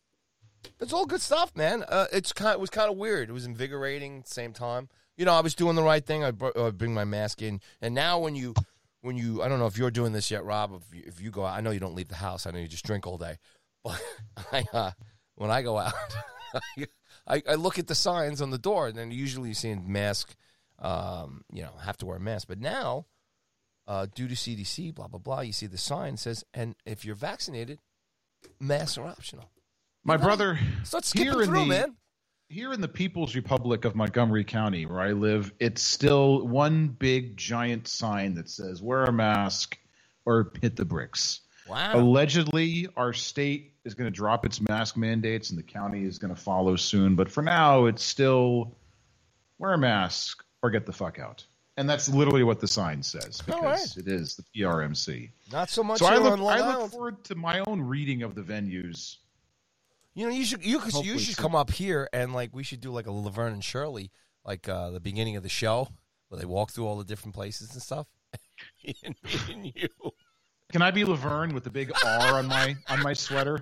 [SPEAKER 2] it's all good stuff, man. Uh, it's kind. It was kind of weird. It was invigorating at the same time. You know, I was doing the right thing. I br- bring my mask in, and now when you when you, I don't know if you're doing this yet, Rob. If you, if you go, out, I know you don't leave the house. I know you just drink all day, but (laughs) I uh, when I go out, (laughs) I, I look at the signs on the door, and then usually you see a mask. Um, you know, have to wear a mask, but now. Uh, due to CDC, blah blah blah. You see the sign says, and if you're vaccinated, masks are optional.
[SPEAKER 3] My brother
[SPEAKER 2] Start skipping
[SPEAKER 3] here in
[SPEAKER 2] through,
[SPEAKER 3] the
[SPEAKER 2] man.
[SPEAKER 3] here in the People's Republic of Montgomery County, where I live, it's still one big giant sign that says "Wear a mask or hit the bricks."
[SPEAKER 2] Wow.
[SPEAKER 3] Allegedly, our state is going to drop its mask mandates, and the county is going to follow soon. But for now, it's still wear a mask or get the fuck out. And that's literally what the sign says because
[SPEAKER 2] right.
[SPEAKER 3] it is the PRMC.
[SPEAKER 2] Not so much
[SPEAKER 3] So I look, I look
[SPEAKER 2] Island.
[SPEAKER 3] forward to my own reading of the venues.
[SPEAKER 2] You know, you should you you should
[SPEAKER 3] soon.
[SPEAKER 2] come up here and like we should do like a Laverne and Shirley, like uh, the beginning of the show where they walk through all the different places and stuff. (laughs) Me and you.
[SPEAKER 3] Can I be Laverne with the big R on my on my sweater?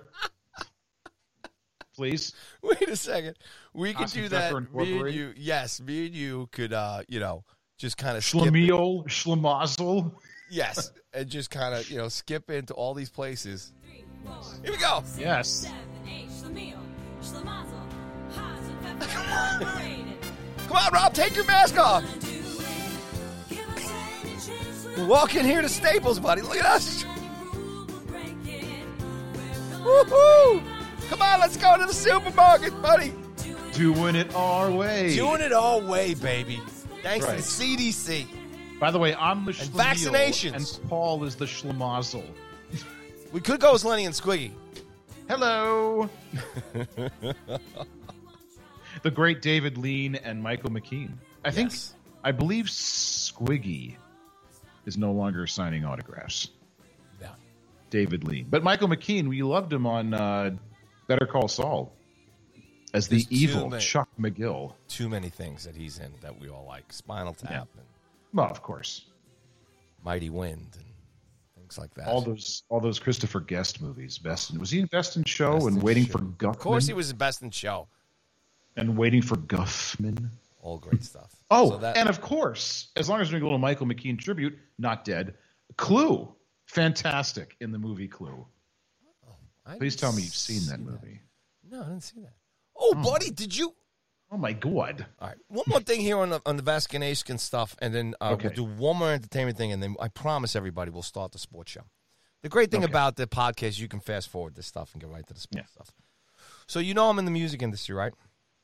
[SPEAKER 3] Please.
[SPEAKER 2] Wait a second. We could do that. Me and you. Yes, me and you could. uh, You know, just kind of.
[SPEAKER 3] Schlemiel, Schlemazel.
[SPEAKER 2] Yes, and just kind of you know skip into all these places. Here we go.
[SPEAKER 3] Yes.
[SPEAKER 2] Come on, Rob, take your mask off. Walk in here to Staples, buddy. Look at us. Woohoo! Come on, let's go to the supermarket, buddy.
[SPEAKER 3] Doing it our way.
[SPEAKER 2] Doing it all way, baby. Thanks
[SPEAKER 3] Right.
[SPEAKER 2] to the CDC.
[SPEAKER 3] By the way, I'm the Schlemiel,
[SPEAKER 2] vaccinations.
[SPEAKER 3] and Paul is the Schlemazel. (laughs)
[SPEAKER 2] We could go as Lenny and Squiggy.
[SPEAKER 3] Hello. (laughs) the great David Lean and Michael McKean. I think, I believe Squiggy is no longer signing autographs.
[SPEAKER 2] Yeah.
[SPEAKER 3] David Lean. But Michael McKean, we loved him on uh, Better Call Saul as the
[SPEAKER 2] There's
[SPEAKER 3] evil
[SPEAKER 2] many-
[SPEAKER 3] Chuck McGill.
[SPEAKER 2] Too many things that he's in that we all like. Spinal Tap and
[SPEAKER 3] Well, of course.
[SPEAKER 2] Mighty Wind and things like that.
[SPEAKER 3] All those all those Christopher Guest movies. Best in, was he in Best in Show
[SPEAKER 2] Best
[SPEAKER 3] and
[SPEAKER 2] in
[SPEAKER 3] Waiting
[SPEAKER 2] Show.
[SPEAKER 3] for Guffman?
[SPEAKER 2] Of course, he was the best in show.
[SPEAKER 3] and Waiting for Guffman.
[SPEAKER 2] All great stuff. (laughs)
[SPEAKER 3] Oh,
[SPEAKER 2] So that-
[SPEAKER 3] and of course, as long as we're doing a little Michael McKean tribute, not dead. Clue, fantastic in the movie Clue.
[SPEAKER 2] I
[SPEAKER 3] Please tell me you've seen
[SPEAKER 2] see
[SPEAKER 3] that movie.
[SPEAKER 2] No, I didn't see that. Oh, buddy, did you?
[SPEAKER 3] Oh my god!
[SPEAKER 2] All right. One more thing here on the on the vaccination stuff, and then uh,
[SPEAKER 3] Okay.
[SPEAKER 2] we'll do one more entertainment thing, and then I promise everybody we'll start the sports show. The great thing
[SPEAKER 3] Okay.
[SPEAKER 2] about the podcast, you can fast forward this stuff and get right to the sports
[SPEAKER 3] Yeah.
[SPEAKER 2] stuff. So you know I'm in the music industry, right?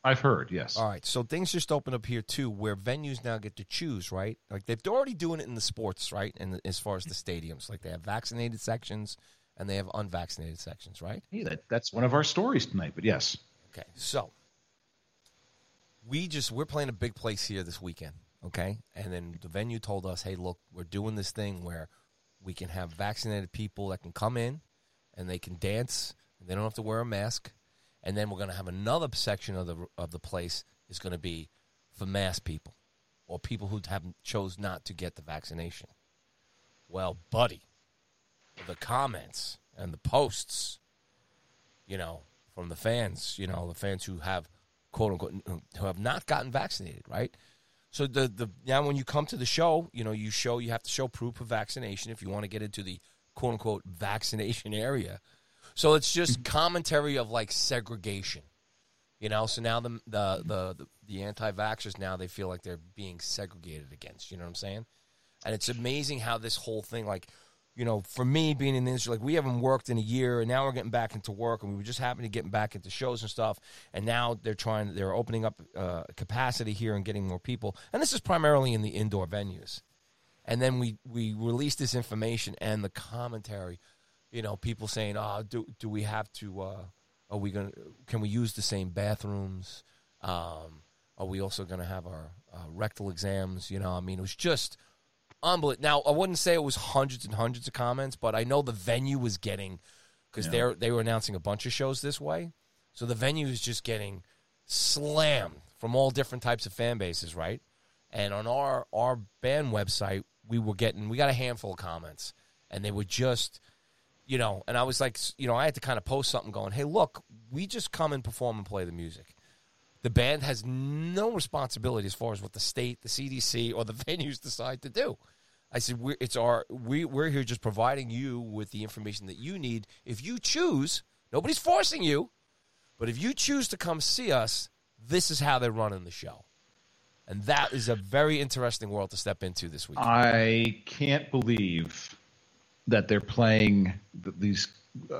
[SPEAKER 3] I've heard. Yes.
[SPEAKER 2] All right. So things just opened up here too, where venues now get to choose, right? Like they've already doing it in the sports, right? And as far as the stadiums, like they have vaccinated sections and they have unvaccinated sections, right?
[SPEAKER 3] Hey, that, that's one of our stories tonight. But yes,
[SPEAKER 2] Okay, so we just we're playing a big place here this weekend, okay? And then the venue told us, "Hey, look, we're doing this thing where we can have vaccinated people that can come in and they can dance and they don't have to wear a mask. And then we're going to have another section of the of the place is going to be for mass people or people who have chose not to get the vaccination." Well, buddy, the comments and the posts you know, from the fans, you know, the fans who have quote unquote who have not gotten vaccinated, right? So the the now when you come to the show, you know, you show you have to show proof of vaccination if you want to get into the quote unquote vaccination (laughs) area. So it's just commentary of like segregation. You know, so now the the the the, anti-vaxxers now they feel like they're being segregated against. You know what I'm saying? And it's amazing how this whole thing, like, you know, for me being in the industry, like we haven't worked in a year, and now we're getting back into work, and we were just happening to getting back into shows and stuff. And now they're trying, they're opening up uh, capacity here and getting more people. And this is primarily in the indoor venues. And then we we release this information and the commentary, you know, people saying, "Oh, do do we have to? Uh, are we gonna? Can we use the same bathrooms? Um, are we also gonna have our uh, rectal exams? You know, I mean, it was just unbelievable. Now, I wouldn't say it was hundreds and hundreds of comments, but I know the venue was getting because they're they were announcing a bunch of shows this way, so the venue is just getting slammed from all different types of fan bases, right? And on our our band website, we were getting we got a handful of comments, and they were just, you know, and I was like, you know, I had to kind of post something going, hey, look, we just come and perform and play the music. The band has no responsibility as far as what the state, the CDC, or the (laughs) venues decide to do. I said, we're, it's our we we're here just providing you with the information that you need. If you choose, nobody's forcing you, but if you choose to come see us, this is how they're running the show. And that is a very interesting world to step into this week.
[SPEAKER 3] I can't believe that they're playing these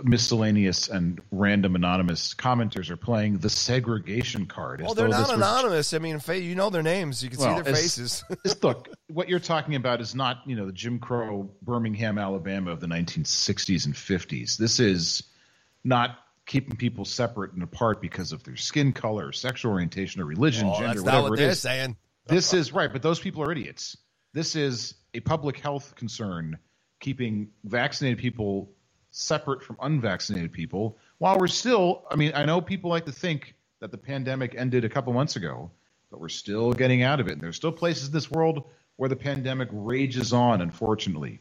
[SPEAKER 3] miscellaneous and random anonymous commenters are playing the segregation card.
[SPEAKER 2] Well, they're not anonymous. I mean, you know their names. You can well, see their faces. (laughs)
[SPEAKER 3] look, what you're talking about is not, you know, the Jim Crow Birmingham, Alabama of the 1960s and 50s. This is not keeping people separate and apart because of their skin color, sexual orientation, or religion, oh, gender, whatever
[SPEAKER 2] what
[SPEAKER 3] it is.
[SPEAKER 2] saying.
[SPEAKER 3] This is right, but those people are idiots. This is a public health concern keeping vaccinated people separate from unvaccinated people while we're still I mean, I know people like to think that the pandemic ended a couple months ago, but we're still getting out of it. And there's still places in this world where the pandemic rages on, unfortunately.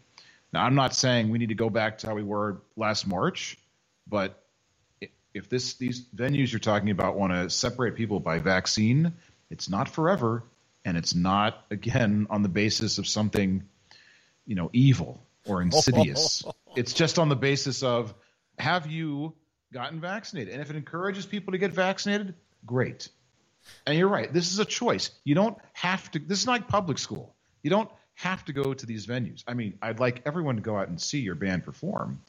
[SPEAKER 3] Now, I'm not saying we need to go back to how we were last March, but if this these venues you're talking about want to separate people by vaccine, it's not forever, and it's not again on the basis of something, you know, evil or insidious. it's just on the basis of have you gotten vaccinated? And if it encourages people to get vaccinated, great. And you're right. This is a choice. You don't have to. This is not like public school. You don't have to go to these venues. I mean, I'd like everyone to go out and see your band perform.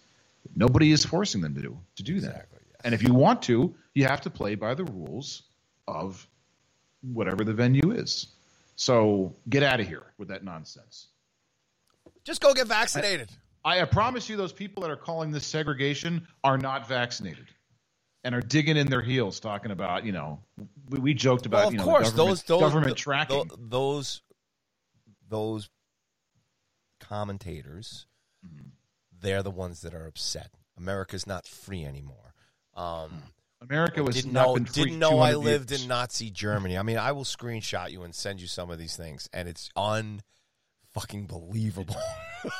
[SPEAKER 3] Nobody is forcing them to do to do that. Exactly, yes. And if you want to, you have to play by the rules of whatever the venue is. So get out of here with that nonsense.
[SPEAKER 2] Just go get vaccinated.
[SPEAKER 3] I, I promise you, those people that are calling this segregation are not vaccinated and are digging in their heels talking about, you know, we, we joked about, well, you know, course, government, those, those, government tracking.
[SPEAKER 2] Those, those commentators, mm-hmm. they're the ones that are upset. America's not free anymore Um,
[SPEAKER 3] America was
[SPEAKER 2] didn't know didn't know I lived years. in Nazi Germany. I mean, I will screenshot you and send you some of these things, and it's un fucking believable.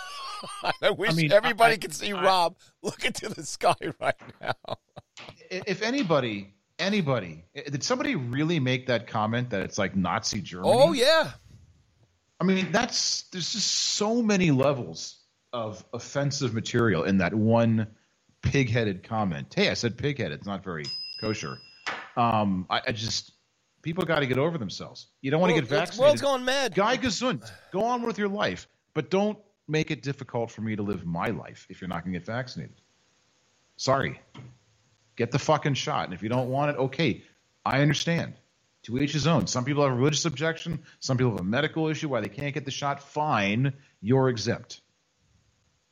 [SPEAKER 2] (laughs) I wish I mean, everybody I, could see I, Rob looking to the sky (laughs) right now.
[SPEAKER 3] if anybody, anybody, did somebody really make that comment that it's like Nazi Germany?
[SPEAKER 2] Oh yeah.
[SPEAKER 3] I mean, that's there's just so many levels of offensive material in that one pig-headed comment. Hey, I said pig-headed. It's not very kosher. Um, I, I just people got to get over themselves. You don't want to get vaccinated.
[SPEAKER 2] The world's going mad.
[SPEAKER 3] Guy gesund. Go on with your life, but don't make it difficult for me to live my life if you're not going to get vaccinated. Sorry. Get the fucking shot. And if you don't want it, okay, I understand. To each his own. Some people have a religious objection. Some people have a medical issue why they can't get the shot. Fine, you're exempt.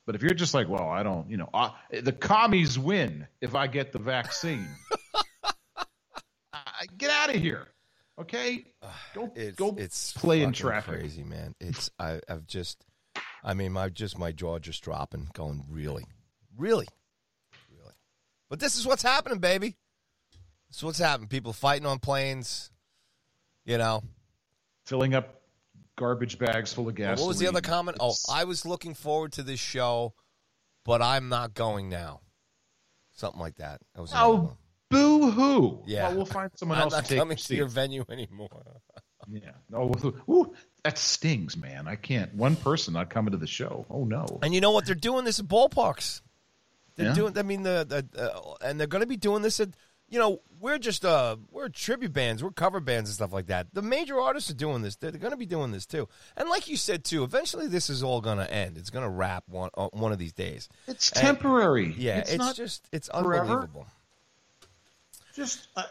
[SPEAKER 3] But if you're just like, well, I don't, you know, uh, the commies win if I get the vaccine. (laughs) get out of here. Okay, go (sighs)
[SPEAKER 2] it's,
[SPEAKER 3] go
[SPEAKER 2] it's
[SPEAKER 3] play in traffic.
[SPEAKER 2] Crazy man. It's I, I've just I mean, my just my jaw just dropping, going really, really, really. But this is what's happening, baby. This is what's happening. People fighting on planes, you know,
[SPEAKER 3] filling up garbage bags full of gas.
[SPEAKER 2] What was the other comment? Oh. Oh, I was looking forward to this show, but I'm not going now. Something like that. that was
[SPEAKER 3] oh, boo hoo! Yeah, well, we'll find someone
[SPEAKER 2] I'm
[SPEAKER 3] else
[SPEAKER 2] not
[SPEAKER 3] to take
[SPEAKER 2] coming to your venue anymore. (laughs)
[SPEAKER 3] yeah. No. Ooh, that stings, man. I can't. One person not coming to the show. Oh no.
[SPEAKER 2] And you know what? They're doing this at ballparks. They're yeah. doing. I mean, the, the uh, and they're going to be doing this at. You know, we're just uh we're tribute bands, we're cover bands and stuff like that. The major artists are doing this. They're, they're going to be doing this too. And like you said too, eventually this is all going to end. It's going to wrap one uh, one of these days.
[SPEAKER 3] It's and, temporary.
[SPEAKER 2] Yeah,
[SPEAKER 3] it's,
[SPEAKER 2] it's just it's forever. unbelievable.
[SPEAKER 3] Just. Uh,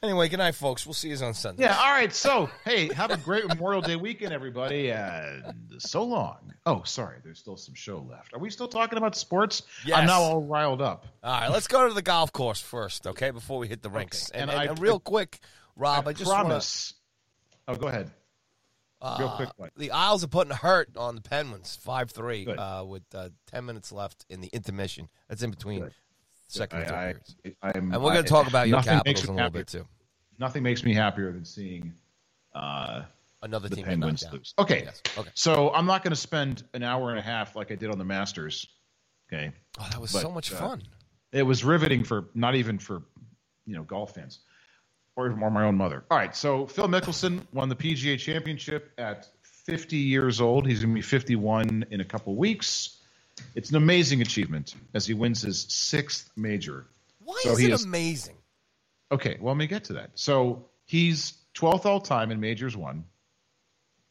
[SPEAKER 2] Anyway, good night, folks. We'll see you on Sunday.
[SPEAKER 3] Yeah, all right. So, hey, have a great Memorial Day weekend, everybody. And so long. Oh, sorry. There's still some show left. Are we still talking about sports?
[SPEAKER 2] Yes.
[SPEAKER 3] I'm now all riled up.
[SPEAKER 2] All right, let's go to the golf course first, okay, before we hit the rinks. Okay. And, and, I, and, real quick, Rob, I, I just
[SPEAKER 3] promise. Wanna, oh, go ahead. Real quick,
[SPEAKER 2] uh, the Isles are putting a hurt on the Penguins, five three, uh, with uh, ten minutes left in the intermission. That's in between second I, periods. I, and we're going to talk about your Capitals in a little bit too.
[SPEAKER 3] nothing makes me happier than seeing uh,
[SPEAKER 2] Another
[SPEAKER 3] the
[SPEAKER 2] team
[SPEAKER 3] Penguins lose. Okay,
[SPEAKER 2] Yes. Okay.
[SPEAKER 3] so I'm not going to spend an hour and a half like I did on the Masters. Okay,
[SPEAKER 2] Oh, that was
[SPEAKER 3] But,
[SPEAKER 2] so much
[SPEAKER 3] uh,
[SPEAKER 2] fun.
[SPEAKER 3] it was riveting for not even for you know golf fans or, even or my own mother. All right, so Phil Mickelson won the PGA Championship at 50 years old. He's going to be 51 in a couple weeks. It's an amazing achievement as he wins his sixth major.
[SPEAKER 2] Why
[SPEAKER 3] so
[SPEAKER 2] is it
[SPEAKER 3] is-
[SPEAKER 2] amazing?
[SPEAKER 3] Okay, well, let me get to that. So he's 12th all time in majors one.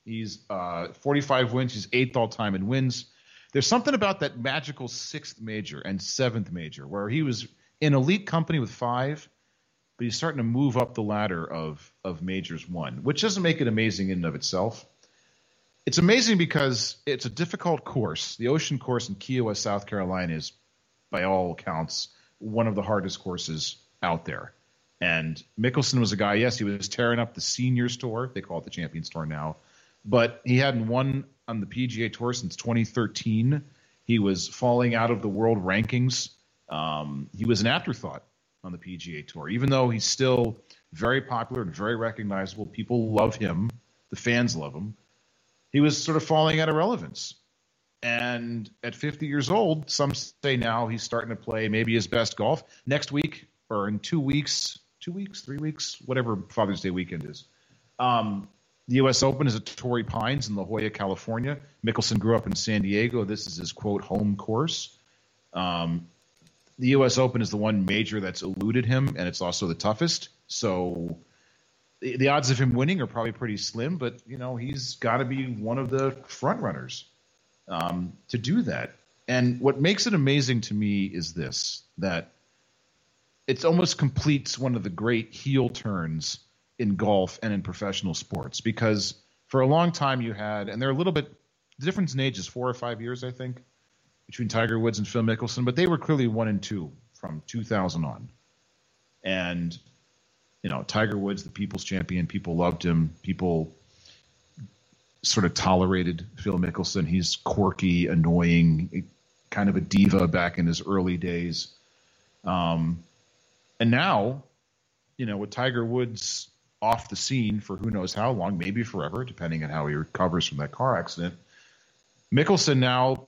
[SPEAKER 3] He's uh, 45 wins. He's eighth all time in wins. There's something about that magical sixth major and seventh major where he was in elite company with five, but he's starting to move up the ladder of of majors one, which doesn't make it amazing in and of itself. It's amazing because it's a difficult course. The ocean course in West, South Carolina, is by all accounts one of the hardest courses out there. And Mickelson was a guy, yes, he was tearing up the seniors tour. They call it the Champions Tour now. But he hadn't won on the PGA Tour since 2013. He was falling out of the world rankings. Um, he was an afterthought on the PGA Tour, even though he's still very popular and very recognizable. People love him, the fans love him. He was sort of falling out of relevance. And at 50 years old, some say now he's starting to play maybe his best golf. Next week or in two weeks, two weeks, three weeks, whatever Father's Day weekend is. Um, the U.S. Open is at Torrey Pines in La Jolla, California. Mickelson grew up in San Diego. This is his quote home course. Um, the U.S. Open is the one major that's eluded him, and it's also the toughest. So the, odds of him winning are probably pretty slim, but you know he's got to be one of the front runners um, to do that. And what makes it amazing to me is this: that it almost completes one of the great heel turns in golf and in professional sports because for a long time you had, and they're a little bit the difference in age is four or five years, I think, between Tiger Woods and Phil Mickelson, but they were clearly one and two from 2000 on. And you know, Tiger Woods, the people's champion, people loved him. People sort of tolerated Phil Mickelson. He's quirky, annoying, kind of a diva back in his early days. Um, and now, you know, with Tiger Woods off the scene for who knows how long, maybe forever, depending on how he recovers from that car accident, Mickelson now,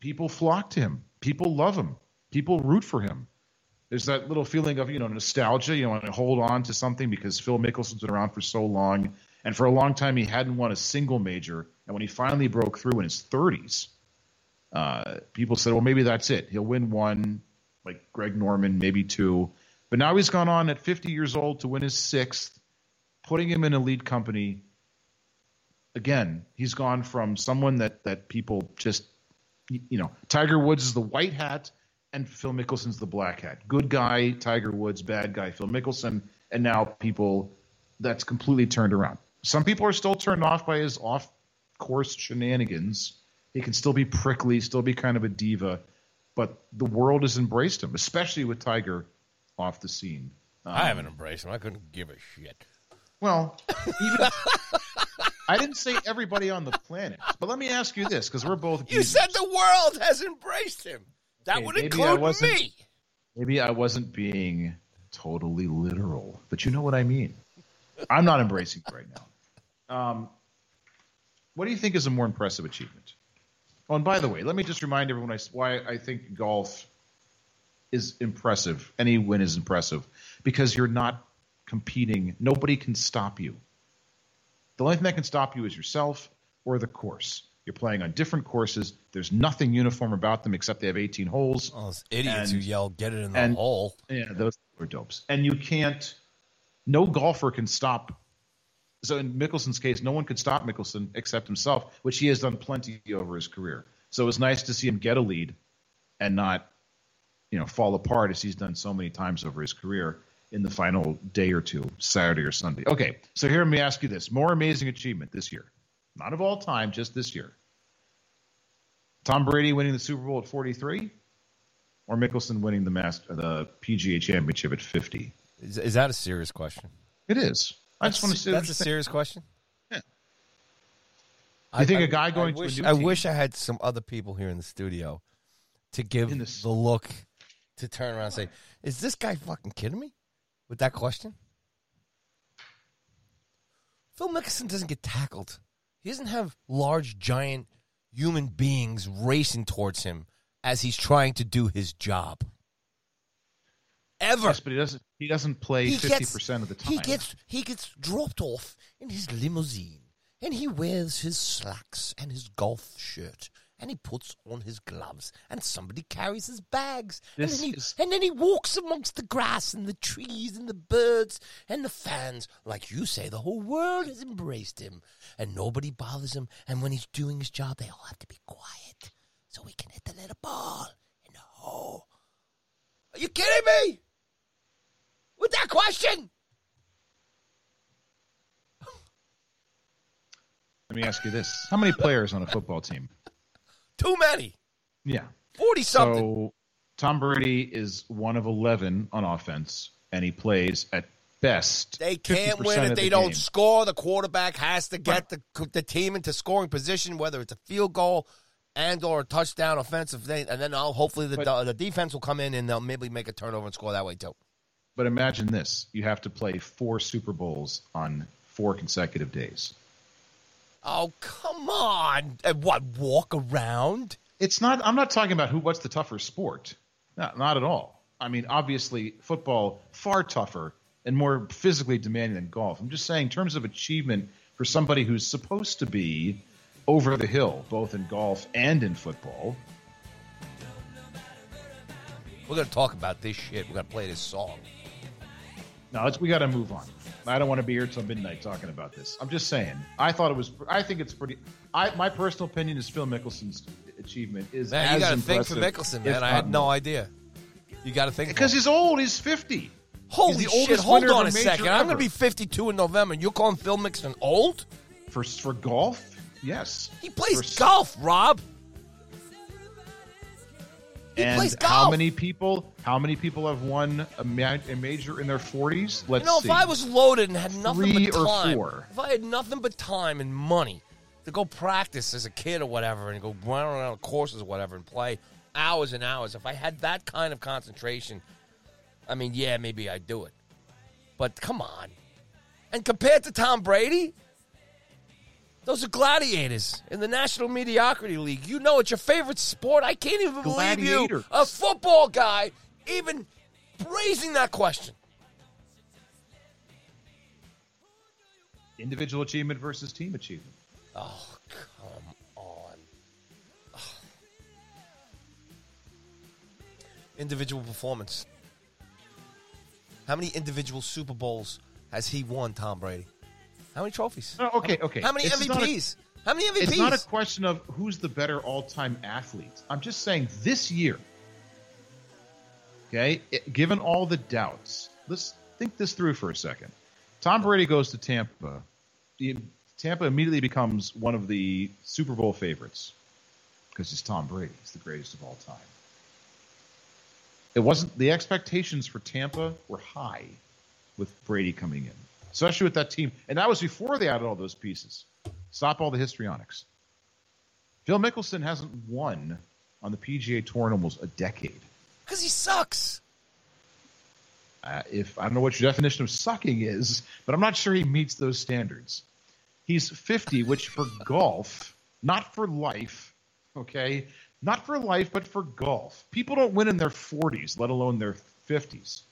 [SPEAKER 3] people flock to him. People love him. People root for him. There's that little feeling of, you know, nostalgia. You want to hold on to something because Phil Mickelson's been around for so long. And for a long time, he hadn't won a single major. And when he finally broke through in his 30s, uh, people said, well, maybe that's it. He'll win one, like Greg Norman, maybe two. But now he's gone on at 50 years old to win his sixth, putting him in elite company. Again, he's gone from someone that, that people just, you know, Tiger Woods is the white hat and Phil Mickelson's the black hat. Good guy, Tiger Woods, bad guy, Phil Mickelson. And now people, that's completely turned around. Some people are still turned off by his off course shenanigans. He can still be prickly, still be kind of a diva, but the world has embraced him, especially with Tiger off the scene. Um,
[SPEAKER 2] I haven't embraced him. I couldn't give a shit.
[SPEAKER 3] Well, even (laughs) I didn't say everybody on the planet, but let me ask you this because we're both.
[SPEAKER 2] You said the world has embraced him. That would
[SPEAKER 3] maybe I
[SPEAKER 2] include
[SPEAKER 3] wasn't-
[SPEAKER 2] me.
[SPEAKER 3] Maybe I wasn't being totally literal, but you know what I mean. I'm not embracing it right now. Um, what do you think is a more impressive achievement? Oh, and by the way, let me just remind everyone I- why I think golf is impressive. Any win is impressive because you're not competing. Nobody can stop you. The only thing that can stop you is yourself or the course. You're playing on different courses. There's nothing uniform about them except they have 18 holes.
[SPEAKER 2] All those idiots
[SPEAKER 3] And-
[SPEAKER 2] who yell, "Get it in the
[SPEAKER 3] and-
[SPEAKER 2] hole."
[SPEAKER 3] Yeah, those were dopes. And you can't. No golfer can stop. So in Mickelson's case, no one could stop Mickelson except himself, which he has done plenty over his career. So it was nice to see him get a lead and not, you know, fall apart as he's done so many times over his career in the final day or two, Saturday or Sunday. Okay, so here let me ask you this: more amazing achievement this year, not of all time, just this year. Tom Brady winning the Super Bowl at 43, or Mickelson winning the Master, the PGA Championship at 50?
[SPEAKER 2] Is, is that a serious question?
[SPEAKER 3] It is. I just want to say
[SPEAKER 2] that's a serious question.
[SPEAKER 3] Yeah.
[SPEAKER 2] I
[SPEAKER 3] think a guy going
[SPEAKER 2] I
[SPEAKER 3] to a
[SPEAKER 2] wish,
[SPEAKER 3] new
[SPEAKER 2] I
[SPEAKER 3] team-
[SPEAKER 2] wish I had some other people here in the studio to give
[SPEAKER 3] this-
[SPEAKER 2] the look to turn around and say, "Is this guy fucking kidding me?" With that question, Phil Mickelson doesn't get tackled. He doesn't have large, giant human beings racing towards him as he's trying to do his job. Ever.
[SPEAKER 3] Yes, but he doesn't. He doesn't play fifty percent of the time.
[SPEAKER 2] He gets he gets dropped off in his limousine, and he wears his slacks and his golf shirt, and he puts on his gloves, and somebody carries his bags, and then, he,
[SPEAKER 3] is-
[SPEAKER 2] and then he walks amongst the grass and the trees and the birds and the fans. Like you say, the whole world has embraced him, and nobody bothers him. And when he's doing his job, they all have to be quiet so we can hit the little ball in the hole. Are you kidding me? With that question?
[SPEAKER 3] Let me ask you this: How many players on a football team?
[SPEAKER 2] Too many.
[SPEAKER 3] Yeah.
[SPEAKER 2] 40 something.
[SPEAKER 3] So Tom Brady is one of eleven on offense, and he plays at best.
[SPEAKER 2] They can't
[SPEAKER 3] 50%
[SPEAKER 2] win if they
[SPEAKER 3] the
[SPEAKER 2] don't
[SPEAKER 3] game.
[SPEAKER 2] score. The quarterback has to get the the team into scoring position, whether it's a field goal and or a touchdown offensive thing, and then I'll, hopefully the
[SPEAKER 3] But-
[SPEAKER 2] the defense will come in and they'll maybe make a turnover and score that way too.
[SPEAKER 3] But imagine this: you have to play four Super Bowls on four consecutive days.
[SPEAKER 2] Oh come on! And what walk around?
[SPEAKER 3] It's not. I'm not talking about who. What's the tougher sport? Not, not at all. I mean, obviously, football far tougher and more physically demanding than golf. I'm just saying, in terms of achievement for somebody who's supposed to be over the hill, both in golf and in football.
[SPEAKER 2] We're gonna talk about this shit. We're gonna play this song.
[SPEAKER 3] No, it's, we got to move on. I don't want to be here till midnight talking about this. I'm just saying. I thought it was. I think it's pretty. I my personal opinion is Phil Mickelson's achievement is
[SPEAKER 2] Man, you got to think for Mickelson, man. I had no idea. You got to think
[SPEAKER 3] because he's old. He's 50.
[SPEAKER 2] Holy
[SPEAKER 3] He's
[SPEAKER 2] shit! Hold on
[SPEAKER 3] a
[SPEAKER 2] second. I'm gonna be 52 in November. and You're calling Phil Mickelson old?
[SPEAKER 3] For for golf, yes.
[SPEAKER 2] He plays
[SPEAKER 3] For-
[SPEAKER 2] golf, Rob. He
[SPEAKER 3] and how many people? How many people have won a, ma- a major in their 40s? Let's
[SPEAKER 2] You know,
[SPEAKER 3] see.
[SPEAKER 2] if I was loaded and had nothing
[SPEAKER 3] Three
[SPEAKER 2] but
[SPEAKER 3] or four.
[SPEAKER 2] if I had nothing but time and money to go practice as a kid or whatever, and go run around courses or whatever and play hours and hours, if I had that kind of concentration, I mean, yeah, maybe I'd do it. But come on, and compared to Tom Brady, those are gladiators in the National Mediocrity League. You know, it's your favorite sport. I can't even believe you, a football guy, even raising that question.
[SPEAKER 3] individual achievement versus team achievement.
[SPEAKER 2] Oh, come on. (sighs) Individual performance. How many individual Super Bowls has he won, Tom Brady? How many trophies?
[SPEAKER 3] No, okay, okay.
[SPEAKER 2] How many
[SPEAKER 3] It's not a-
[SPEAKER 2] MVPs? How many MVPs?
[SPEAKER 3] It's not a question of who's the better all-time athlete. I'm just saying this year. Okay, it- given all the doubts, let's think this through for a second. Tom Brady goes to Tampa. Tampa immediately becomes one of the Super Bowl favorites because it's Tom Brady. He's the greatest of all time. It wasn't the expectations for Tampa were high with Brady coming in, especially with that team, and that was before they added all those pieces. Stop all the histrionics. Phil Mickelson hasn't won on the PGA Tour in almost a decade.
[SPEAKER 2] Because he sucks.
[SPEAKER 3] Uh, if I don't know what your definition of sucking is, but I'm not sure he meets those standards. He's 50, which for golf, not for life, okay, not for life, but for golf. People don't win in their 40s, let alone their 50s.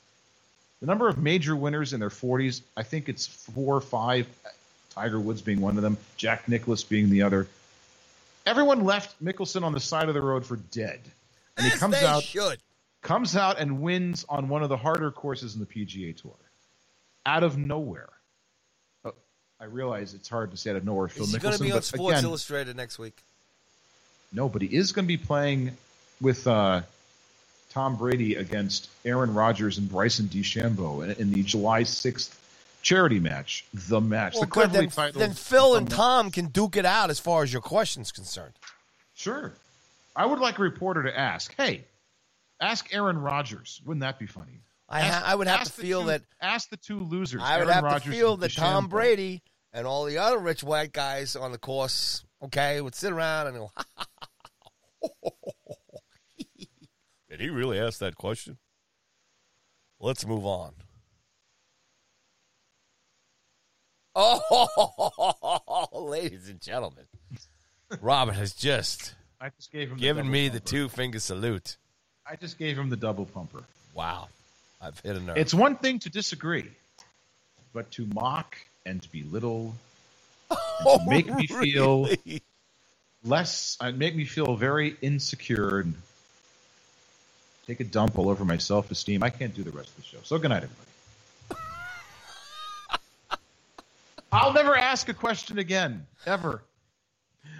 [SPEAKER 3] The number of major winners in their 40s, I think it's four or five. Tiger Woods being one of them, Jack Nicklaus being the other. Everyone left Mickelson on the side of the road for dead, and he comes
[SPEAKER 2] they
[SPEAKER 3] out
[SPEAKER 2] should.
[SPEAKER 3] comes out and wins on one of the harder courses in the PGA Tour, out of nowhere. Uh, I realize it's hard to say out of nowhere. Phil
[SPEAKER 2] Is he
[SPEAKER 3] Mickelson,
[SPEAKER 2] going to be on Sports
[SPEAKER 3] again,
[SPEAKER 2] Illustrated next week?
[SPEAKER 3] no, but he is going to be playing with uh, Tom Brady against Aaron Rodgers and Bryson DeChambeau in, in the July sixth charity match. The match,
[SPEAKER 2] Well,
[SPEAKER 3] the
[SPEAKER 2] good. Then,
[SPEAKER 3] titled.
[SPEAKER 2] then Phil and
[SPEAKER 3] Um,
[SPEAKER 2] Tom can duke it out as far as your question's concerned.
[SPEAKER 3] Sure. I would like a reporter to ask, hey, ask Aaron Rodgers. Wouldn't that be funny?
[SPEAKER 2] I,
[SPEAKER 3] Ask-
[SPEAKER 2] ha- I would have to
[SPEAKER 3] feel
[SPEAKER 2] that
[SPEAKER 3] two-
[SPEAKER 2] that
[SPEAKER 3] ask the two losers.
[SPEAKER 2] I would
[SPEAKER 3] Aaron
[SPEAKER 2] have
[SPEAKER 3] Rodgers
[SPEAKER 2] to feel that Tom Brady and all the other rich white guys on the course, okay, would sit around and go, (laughs) Did he really ask that question? Let's move on. (laughs) Oh, ladies and gentlemen, Robert has just
[SPEAKER 3] I just gave him
[SPEAKER 2] given
[SPEAKER 3] double
[SPEAKER 2] me the two finger salute.
[SPEAKER 3] I just gave him the double pumper.
[SPEAKER 2] Wow, I've hit a nerve.
[SPEAKER 3] It's one thing to disagree, but to mock and to belittle, (laughs)
[SPEAKER 2] oh,
[SPEAKER 3] to make me feel- less, uh, make me feel very insecure and take a dump all over my self esteem. I can't do the rest of the show. So good night, everybody. (laughs) I'll never ask a question again, ever.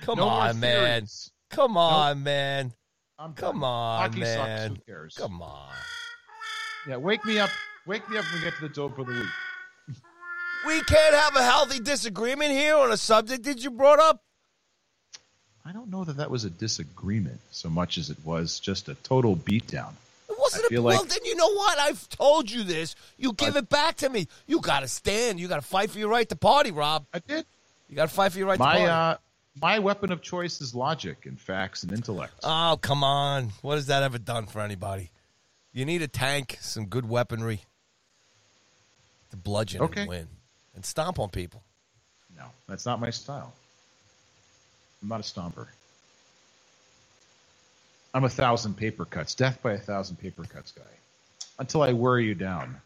[SPEAKER 2] Come
[SPEAKER 3] No more
[SPEAKER 2] on, man. Come on, man.
[SPEAKER 3] I'm
[SPEAKER 2] Come
[SPEAKER 3] done.
[SPEAKER 2] on,
[SPEAKER 3] Hockey
[SPEAKER 2] man.
[SPEAKER 3] Sucks. Who cares?
[SPEAKER 2] Come on.
[SPEAKER 3] Yeah, wake me up. Wake me up when we get to the dope of the week.
[SPEAKER 2] We can't have a healthy disagreement here on a subject that you brought up.
[SPEAKER 3] I don't know that that was a disagreement so much as it was just a total beatdown.
[SPEAKER 2] It wasn't
[SPEAKER 3] I
[SPEAKER 2] a,
[SPEAKER 3] feel
[SPEAKER 2] well.
[SPEAKER 3] like-
[SPEAKER 2] Then you know what? I've told you this. You give it back to me. You got to stand. You got to fight for your right to party, Rob.
[SPEAKER 3] I did.
[SPEAKER 2] You got to fight for your right to
[SPEAKER 3] My
[SPEAKER 2] party.
[SPEAKER 3] uh, my weapon of choice is logic and facts and intellect.
[SPEAKER 2] oh, come on. What has that ever done for anybody? You need a tank, some good weaponry to bludgeon
[SPEAKER 3] Okay.
[SPEAKER 2] and win and stomp on people.
[SPEAKER 3] No, that's not my style. I'm not a stomper. I'm a thousand paper cuts, death by a thousand paper cuts guy. Until I wear you down.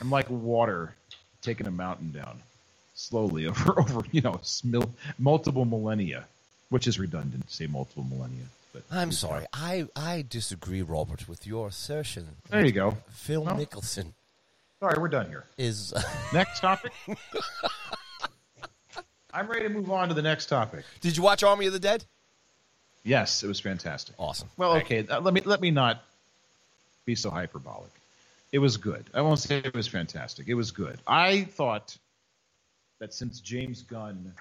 [SPEAKER 3] I'm like water taking a mountain down slowly (laughs) over over you know smil- multiple millennia, which is redundant to say multiple millennia. But
[SPEAKER 2] I'm sorry. I, I disagree, Robert, with your assertion.
[SPEAKER 3] There you go.
[SPEAKER 2] Phil
[SPEAKER 3] Well-
[SPEAKER 2] Mickelson
[SPEAKER 3] Sorry, we're done here.
[SPEAKER 2] is.
[SPEAKER 3] Next topic. (laughs) I'm ready to move on to the next topic.
[SPEAKER 2] Did you watch Army of the Dead?
[SPEAKER 3] Yes, it was fantastic.
[SPEAKER 2] Awesome.
[SPEAKER 3] Well, okay. uh, Let me let me not be so hyperbolic. It was good. I won't say it was fantastic. It was good. I thought that since James Gunn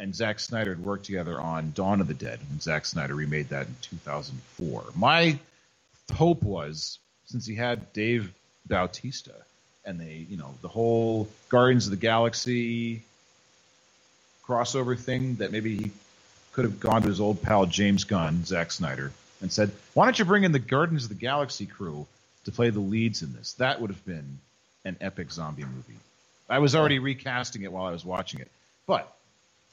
[SPEAKER 3] and Zack Snyder had worked together on Dawn of the Dead, and Zack Snyder remade that in 2004, my hope was since he had Dave Bautista and they, you know, the whole Guardians of the Galaxy crossover thing that maybe he could have gone to his old pal James Gunn, Zack Snyder, and said, "Why don't you bring in the Guardians of the Galaxy crew to play the leads in this?" That would have been an epic zombie movie. I was already recasting it while I was watching it, but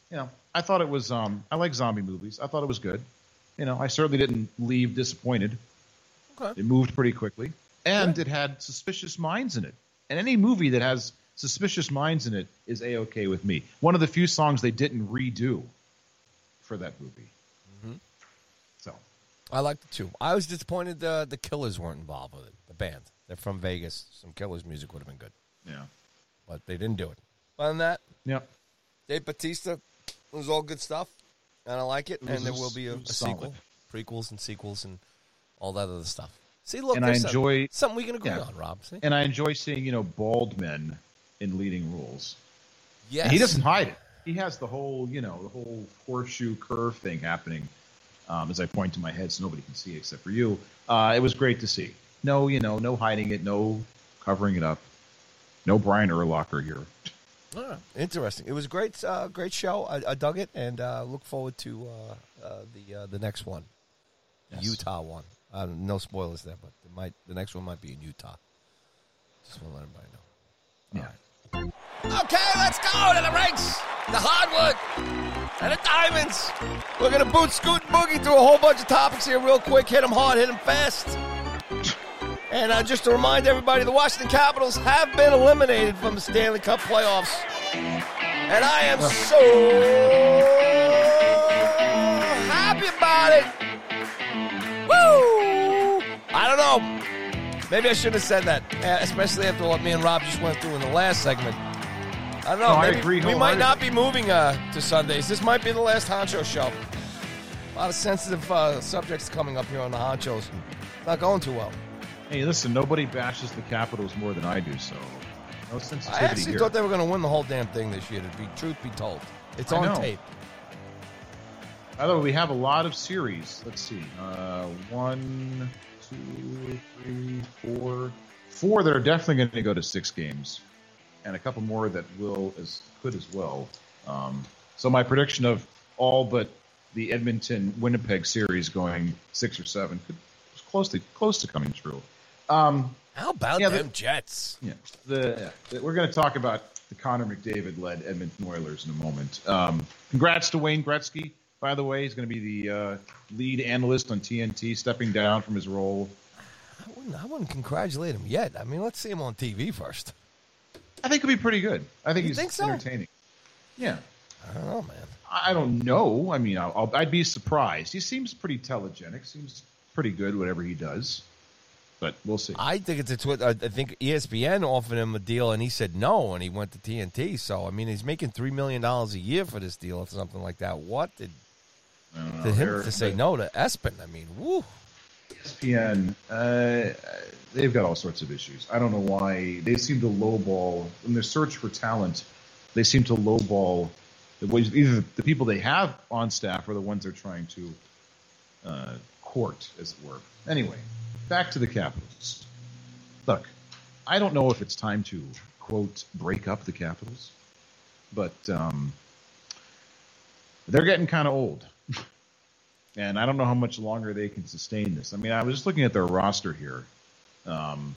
[SPEAKER 3] you know, I thought it was. Um, I like zombie movies. I thought it was good. You know, I certainly didn't leave disappointed.
[SPEAKER 2] Okay.
[SPEAKER 3] It moved pretty quickly, and it had suspicious minds in it. And any movie that has suspicious minds in it is a okay with me. One of the few songs they didn't redo for that movie.
[SPEAKER 2] Mm-hmm.
[SPEAKER 3] So
[SPEAKER 2] I liked it too. I was disappointed the the Killers weren't involved with it. The band. They're from Vegas. Some Killers music would have been good,
[SPEAKER 3] yeah,
[SPEAKER 2] but they didn't do it. Other than that,
[SPEAKER 3] yeah.
[SPEAKER 2] Dave Bautista was all good stuff, and I like it.
[SPEAKER 3] It
[SPEAKER 2] and there will be a, a sequel, prequels and sequels, and all that other stuff. See, look,
[SPEAKER 3] And I enjoy-
[SPEAKER 2] something we can agree
[SPEAKER 3] yeah.
[SPEAKER 2] on, Rob. See,
[SPEAKER 3] And I enjoy seeing you know bald men in leading roles.
[SPEAKER 2] yes,
[SPEAKER 3] And he doesn't hide it. He has the whole, you know, the whole horseshoe curve thing happening. Um, as I point to my head, so nobody can see except for you. Uh, it was great to see. No, you know, no hiding it, no covering it up. No Brian Urlacher here.
[SPEAKER 2] Ah, interesting. It was a great, uh, great show. I, I dug it, and uh, look forward to uh, uh, the uh, the next one,
[SPEAKER 3] Yes.
[SPEAKER 2] Utah one. Uh, no spoilers there, but it might the next one might be in Utah. Just want to let everybody know.
[SPEAKER 3] Yeah.
[SPEAKER 2] Okay, let's go to the ranks, the hardwood, and the diamonds. We're gonna boot, scoot, boogie through a whole bunch of topics here, real quick. Hit them hard, hit them fast. And uh, just to remind everybody, the Washington Capitals have been eliminated from the Stanley Cup playoffs, and I am so happy about it. Woo! I don't know. Maybe I shouldn't have said that, uh, especially after what me and Rob just went through in the last segment. I don't know.
[SPEAKER 3] No, I
[SPEAKER 2] maybe
[SPEAKER 3] agree
[SPEAKER 2] we might not be moving uh, to Sundays. This might be the last Honcho show. A lot of sensitive uh, subjects coming up here on the Honchos. Not going too well.
[SPEAKER 3] Hey, listen, nobody bashes the Capitals more than I do, so no sensitivity I
[SPEAKER 2] actually
[SPEAKER 3] here.
[SPEAKER 2] thought they were going to win the whole damn thing this year. To be truth be told, it's
[SPEAKER 3] I
[SPEAKER 2] on
[SPEAKER 3] know.
[SPEAKER 2] tape.
[SPEAKER 3] way, we have a lot of series. Let's see. Uh, one, two, three, four. Four that are definitely going to go to six games, and a couple more that will as could as well. Um, so my prediction of all but the Edmonton Winnipeg series going six or seven could, was close to close to coming true. Um,
[SPEAKER 2] How about
[SPEAKER 3] Yeah, the-
[SPEAKER 2] them Jets?
[SPEAKER 3] yeah, the, the we're going to talk about the Connor McDavid led Edmonton Oilers in a moment. Um, congrats to Wayne Gretzky, by the way. He's going to be the uh, lead analyst on TNT, stepping down from his role.
[SPEAKER 2] I wouldn't, I wouldn't congratulate him yet. I mean, let's see him on TV first.
[SPEAKER 3] I think he'll be pretty good. I think
[SPEAKER 2] You
[SPEAKER 3] he's
[SPEAKER 2] think so?
[SPEAKER 3] entertaining. Yeah.
[SPEAKER 2] I don't know, man.
[SPEAKER 3] I don't know. I mean, I'll, I'll, I'd be surprised. He seems pretty telegenic. Seems pretty good, whatever he does. But we'll see.
[SPEAKER 2] I think it's a twit. I think ESPN offered him a deal, and he said no, and he went to TNT. So I mean, he's making three million dollars a year for this deal, or something like that. What did
[SPEAKER 3] I.
[SPEAKER 2] to him
[SPEAKER 3] They're-
[SPEAKER 2] to say no to ESPN? I mean, woo.
[SPEAKER 3] ESPN, uh, they've got all sorts of issues. I don't know why they seem to lowball in their search for talent. They seem to lowball the ways either the people they have on staff or the ones they're trying to uh, court, as it were. Anyway, back to the Capitals. Look, I don't know if it's time to quote break up the Capitals, but um, they're getting kind of old and I don't know how much longer they can sustain this. I mean, I was just looking at their roster here, um,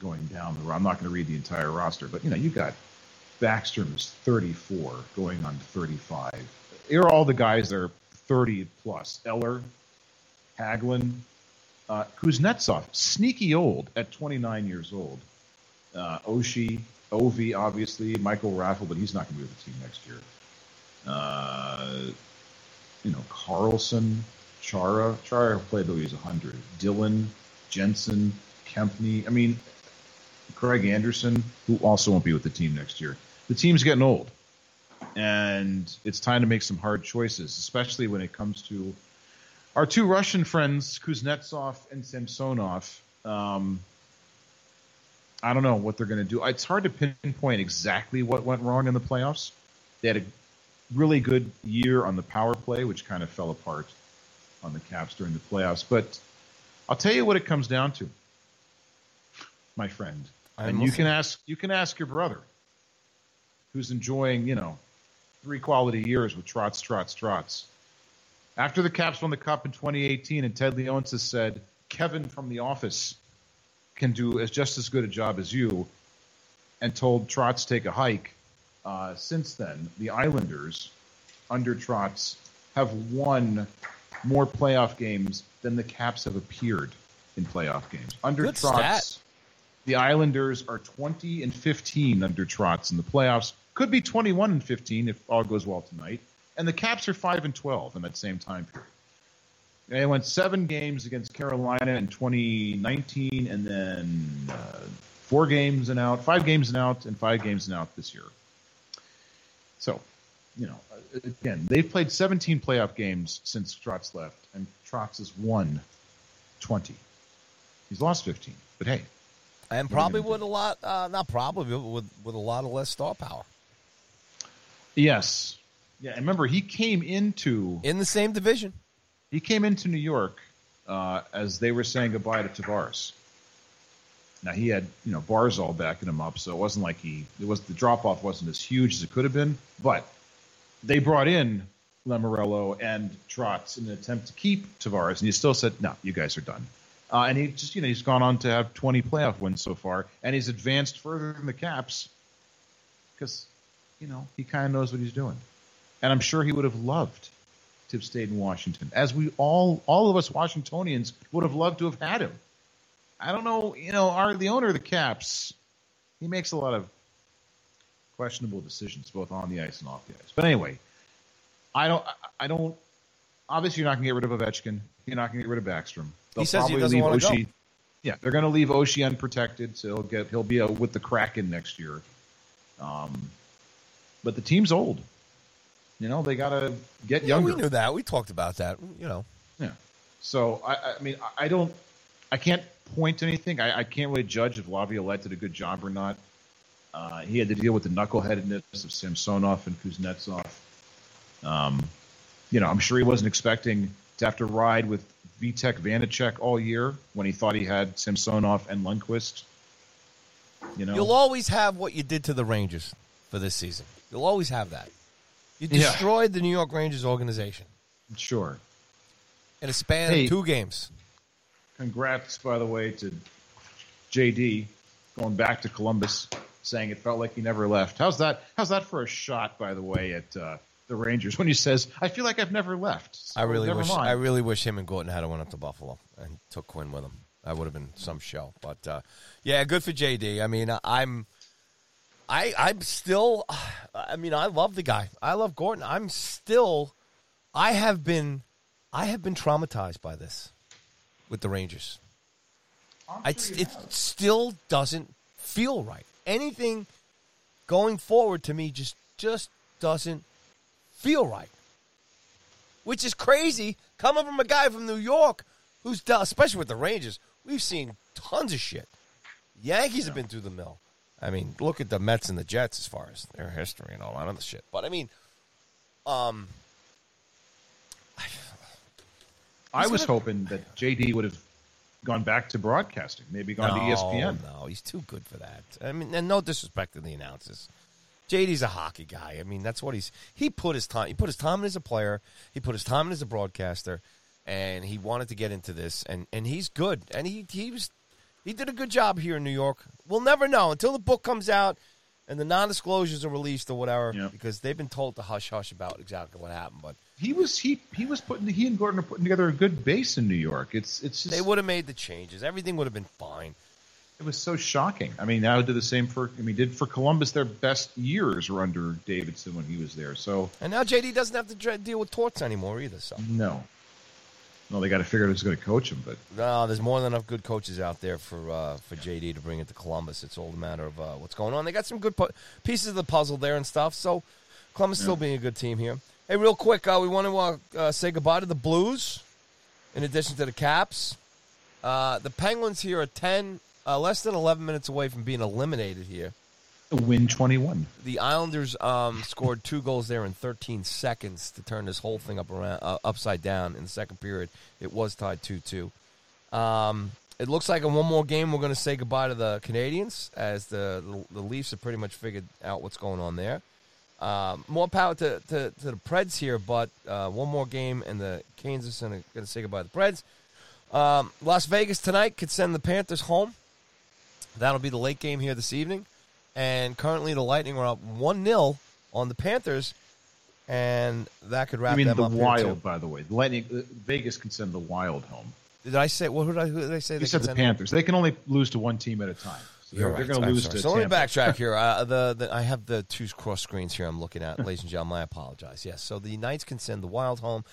[SPEAKER 3] going down the. Road. I'm not going to read the entire roster, but you know, you got Backstrom is 34, going on to 35. Here are all the guys that are 30 plus: Eller, Hagelin, uh, Kuznetsov, sneaky old at 29 years old. Uh, Oshie, Ovi, obviously, Michael Raffl, but he's not going to be with the team next year. Uh, you know, Carlson, Chara. Chara played though he was 100. Dillon, Jensen, Kempny. I mean, Craig Anderson, who also won't be with the team next year. The team's getting old. And it's time to make some hard choices, especially when it comes to our two Russian friends, Kuznetsov and Samsonov. Um, I don't know what they're going to do. It's hard to pinpoint exactly what went wrong in the playoffs. They had a really good year on the power play, which kind of fell apart on the Caps during the playoffs. But I'll tell you what it comes down to, my friend.
[SPEAKER 2] I'm
[SPEAKER 3] and you
[SPEAKER 2] listening.
[SPEAKER 3] can ask you can ask your brother, who's enjoying you know three quality years with Trotz, Trotz, Trotz. After the Caps won the Cup in 2018, and Ted Leonsis said Kevin from The Office can do as just as good a job as you, and told Trotz take a hike. Uh, since then, the Islanders, under Trotz, have won more playoff games than the Caps have appeared in playoff games. Under
[SPEAKER 2] Good
[SPEAKER 3] Trotz,
[SPEAKER 2] stat.
[SPEAKER 3] the Islanders are 20 and 15 under Trotz in the playoffs. Could be 21 and 15 if all goes well tonight. And the Caps are 5 and 12 in that same time period. They went seven games against Carolina in 2019, and then uh, four games and out, five games and out, and five games and out this year. So, you know, again, they've played 17 playoff games since Trotz left, and Trotz has won 20. He's lost 15, but hey,
[SPEAKER 2] And probably with a lot, uh, not probably, but with with a lot of less star power
[SPEAKER 3] yes, yeah. and Remember, he came into
[SPEAKER 2] in the same division.
[SPEAKER 3] he came into New York uh, as they were saying goodbye to Tavares. Now he had you know Barzal backing him up, so it wasn't like he it was the drop off wasn't as huge as it could have been. But they brought in Lamoriello and Trotz in an attempt to keep Tavares, and he still said, "No, you guys are done." Uh, and he just you know he's gone on to have 20 playoff wins so far, and he's advanced further than the Caps because you know he kind of knows what he's doing, and I'm sure he would have loved to have stayed in Washington, as we all all of us Washingtonians would have loved to have had him. I don't know, you know, our the owner of the Caps, he makes a lot of questionable decisions both on the ice and off the ice. But anyway, I don't, I- don't. Obviously, you're not going to get rid of Ovechkin. You're not going to get rid of Backstrom. They'll
[SPEAKER 2] He says he doesn't
[SPEAKER 3] leave
[SPEAKER 2] wanna go.
[SPEAKER 3] Oshie- Yeah, they're going to leave Oshie unprotected, so he'll get he'll be with the Kraken next year. Um, but the team's old. You know, they got to get
[SPEAKER 2] Yeah,
[SPEAKER 3] younger.
[SPEAKER 2] we knew that. We talked about that. You know,
[SPEAKER 3] Yeah. So I, I mean, I- I don't, I can't point to anything. I, I can't really judge if Laviolette did a good job or not. Uh, he had to deal with the knuckleheadedness of Samsonov and Kuznetsov. Um, you know, I'm sure he wasn't expecting to have to ride with Vitek Vanecek all year when he thought he had Samsonov and Lundqvist. You know,
[SPEAKER 2] you'll always have what you did to the Rangers for this season. You'll always have that. You
[SPEAKER 3] Yeah.
[SPEAKER 2] destroyed the New York Rangers organization
[SPEAKER 3] sure.
[SPEAKER 2] in a span
[SPEAKER 3] Hey.
[SPEAKER 2] of two games.
[SPEAKER 3] Congrats, by the way, to JD going back to Columbus. saying it felt like he never left. How's that? How's that for a shot, by the way, at uh, the Rangers when he says, "I feel like I've never left."
[SPEAKER 2] So I really wish mind. I really wish him and Gorton had went up to Buffalo and took Quinn with him. That would have been some show. But uh, yeah, good for JD. I mean, I'm. I I'm still I mean I love the guy. I love Gorton. I'm still I have been I have been traumatized by this with the Rangers. It still doesn't feel right. Anything going forward to me just just doesn't feel right. Which is crazy coming from a guy from New York who's done, especially with the Rangers. We've seen tons of shit. Yankees yeah. have been through the mill. I mean, look at the Mets and the Jets as far as their history and all that other shit. But I mean, um,
[SPEAKER 3] I was gonna... hoping that JD would have gone back to broadcasting, maybe gone no, to ESPN.
[SPEAKER 2] No, he's too good for that. I mean, and no disrespect to the announcers. JD's a hockey guy. I mean, that's what he's. He put his time. He put his time in as a player. He put his time in as a broadcaster, and he wanted to get into this. And and he's good. And he he was he did a good job here in New York. We'll never know until the book comes out and the non-disclosures are released or whatever, yep. because they've been told to hush hush about exactly what happened. But
[SPEAKER 3] he was he he was putting he and Gorton are putting together a good base in New York. It's it's just,
[SPEAKER 2] they would have made the changes. Everything would have been fine.
[SPEAKER 3] It was so shocking. I mean, now did the same for I mean, did for Columbus. Their best years were under Davidson when he was there. So
[SPEAKER 2] and now JD doesn't have to deal with torts anymore either. So
[SPEAKER 3] no, well, they got to figure out who's going to coach him. But
[SPEAKER 2] no, there's more than enough good coaches out there for uh, for JD to bring it to Columbus. It's all a matter of uh, what's going on. They got some good pu- pieces of the puzzle there and stuff. So Columbus yeah. still being a good team here. Hey, real quick, uh, we want to uh, say goodbye to the Blues. In addition to the Caps, uh, the Penguins here are ten, uh, less than eleven minutes away from being eliminated here
[SPEAKER 3] win 21.
[SPEAKER 2] The Islanders um, scored two goals there in 13 seconds to turn this whole thing up around uh, upside down in the second period. It was tied 2-2. Um, it looks like in one more game we're going to say goodbye to the Canadiens as the, the, the Leafs have pretty much figured out what's going on there. Um, more power to, to, to, the Preds here, but uh, one more game and the Canes are going to say goodbye to the Preds. Um, Las Vegas tonight could send the Panthers home. That'll be the late game here this evening. And currently, the Lightning are up one 0 on the Panthers, and that could wrap
[SPEAKER 3] you mean
[SPEAKER 2] them
[SPEAKER 3] the
[SPEAKER 2] up.
[SPEAKER 3] Wild, by the way, the Lightning, uh, Vegas can send the Wild home.
[SPEAKER 2] Did I say what? Who did I, who did I say?
[SPEAKER 3] You said the Panthers. Them? They can only lose to one team at a time. So
[SPEAKER 2] You're they're,
[SPEAKER 3] right.
[SPEAKER 2] they're
[SPEAKER 3] going to lose to.
[SPEAKER 2] So
[SPEAKER 3] Tampa.
[SPEAKER 2] let me backtrack (laughs) here. Uh, the, the, I have the two cross screens here. I'm looking at, ladies and gentlemen. I apologize. Yes. So the Knights can send the Wild home,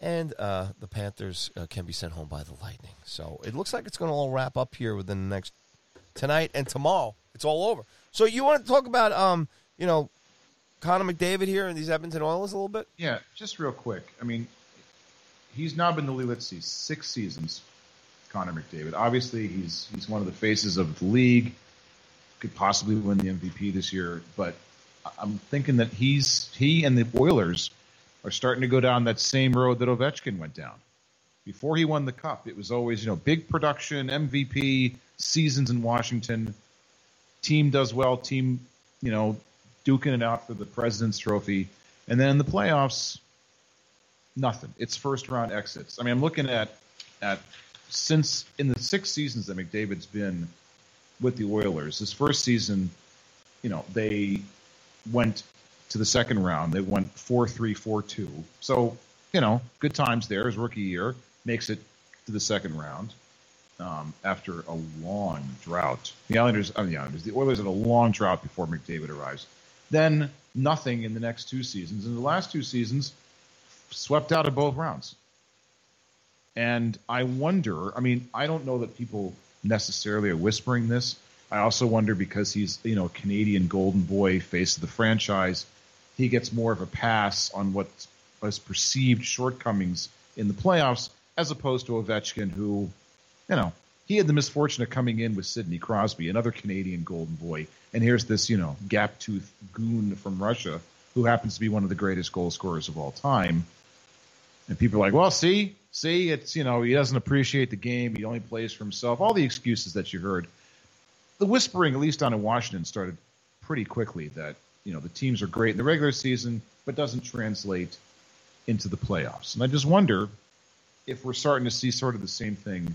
[SPEAKER 2] and uh, the Panthers uh, can be sent home by the Lightning. So it looks like it's going to all wrap up here within the next tonight and tomorrow. It's all over. So you want to talk about, um, you know, Connor McDavid here and these Edmonton Oilers a little bit?
[SPEAKER 3] Yeah, just real quick. I mean, he's now been the league. Let's see, six seasons. Connor McDavid. Obviously, he's he's one of the faces of the league. Could possibly win the MVP this year, but I'm thinking that he's he and the Oilers are starting to go down that same road that Ovechkin went down. Before he won the cup, it was always you know big production, MVP, seasons in Washington team does well, team, you know, duking it out for the President's Trophy. And then the playoffs, nothing. It's first round exits. I mean, I'm looking at at since in the six seasons that McDavid's been with the Oilers, his first season, you know, they went to the second round. They went 4 3, 4 2. So, you know, good times there. His rookie year makes it to the second round um, after a long drought. The Islanders, I mean, the Islanders, the Oilers had a long drought before McDavid arrives. Then nothing in the next two seasons. In the last two seasons, swept out of both rounds. And I wonder, I mean, I don't know that people necessarily are whispering this. I also wonder because he's, you know, a Canadian golden boy, face of the franchise, he gets more of a pass on what was perceived shortcomings in the playoffs as opposed to Ovechkin, who you know, he had the misfortune of coming in with Sidney Crosby, another Canadian golden boy, and here's this, you know, gap tooth goon from Russia who happens to be one of the greatest goal scorers of all time. And people are like, well, see, see, it's, you know, he doesn't appreciate the game. He only plays for himself. All the excuses that you heard. The whispering, at least down in Washington, started pretty quickly that, you know, the teams are great in the regular season, but doesn't translate into the playoffs. And I just wonder if we're starting to see sort of the same thing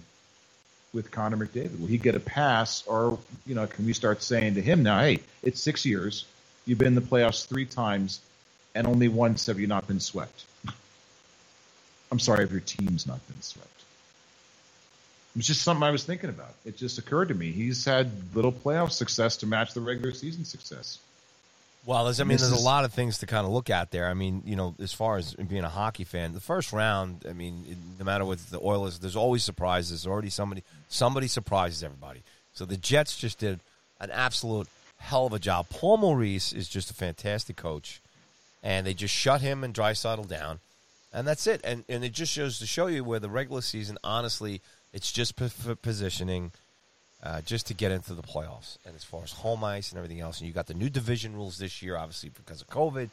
[SPEAKER 3] with Connor McDavid? Will he get a pass, or you know, can we start saying to him now, "Hey, it's six years. You've been in the playoffs three times, and only once have you not been swept." (laughs) I'm sorry if your team's not been swept. It's just something I was thinking about. It just occurred to me. He's had little playoff success to match the regular season success.
[SPEAKER 2] Well, there's, I mean, there's
[SPEAKER 3] is-
[SPEAKER 2] a lot of things to kind of look at there. I mean, you know, as far as being a hockey fan, the first round, I mean, it- no matter what the Oilers, there's always surprises. There's already somebody, somebody surprises everybody. So the Jets just did an absolute hell of a job. Paul Maurice is just a fantastic coach, and they just shut him and Draisaitl down, and that's it. And and it just shows to show you where the regular season, honestly, it's just p- f- positioning uh, just to get into the playoffs. And as far as home ice and everything else, and you got the new division rules this year, obviously because of COVID.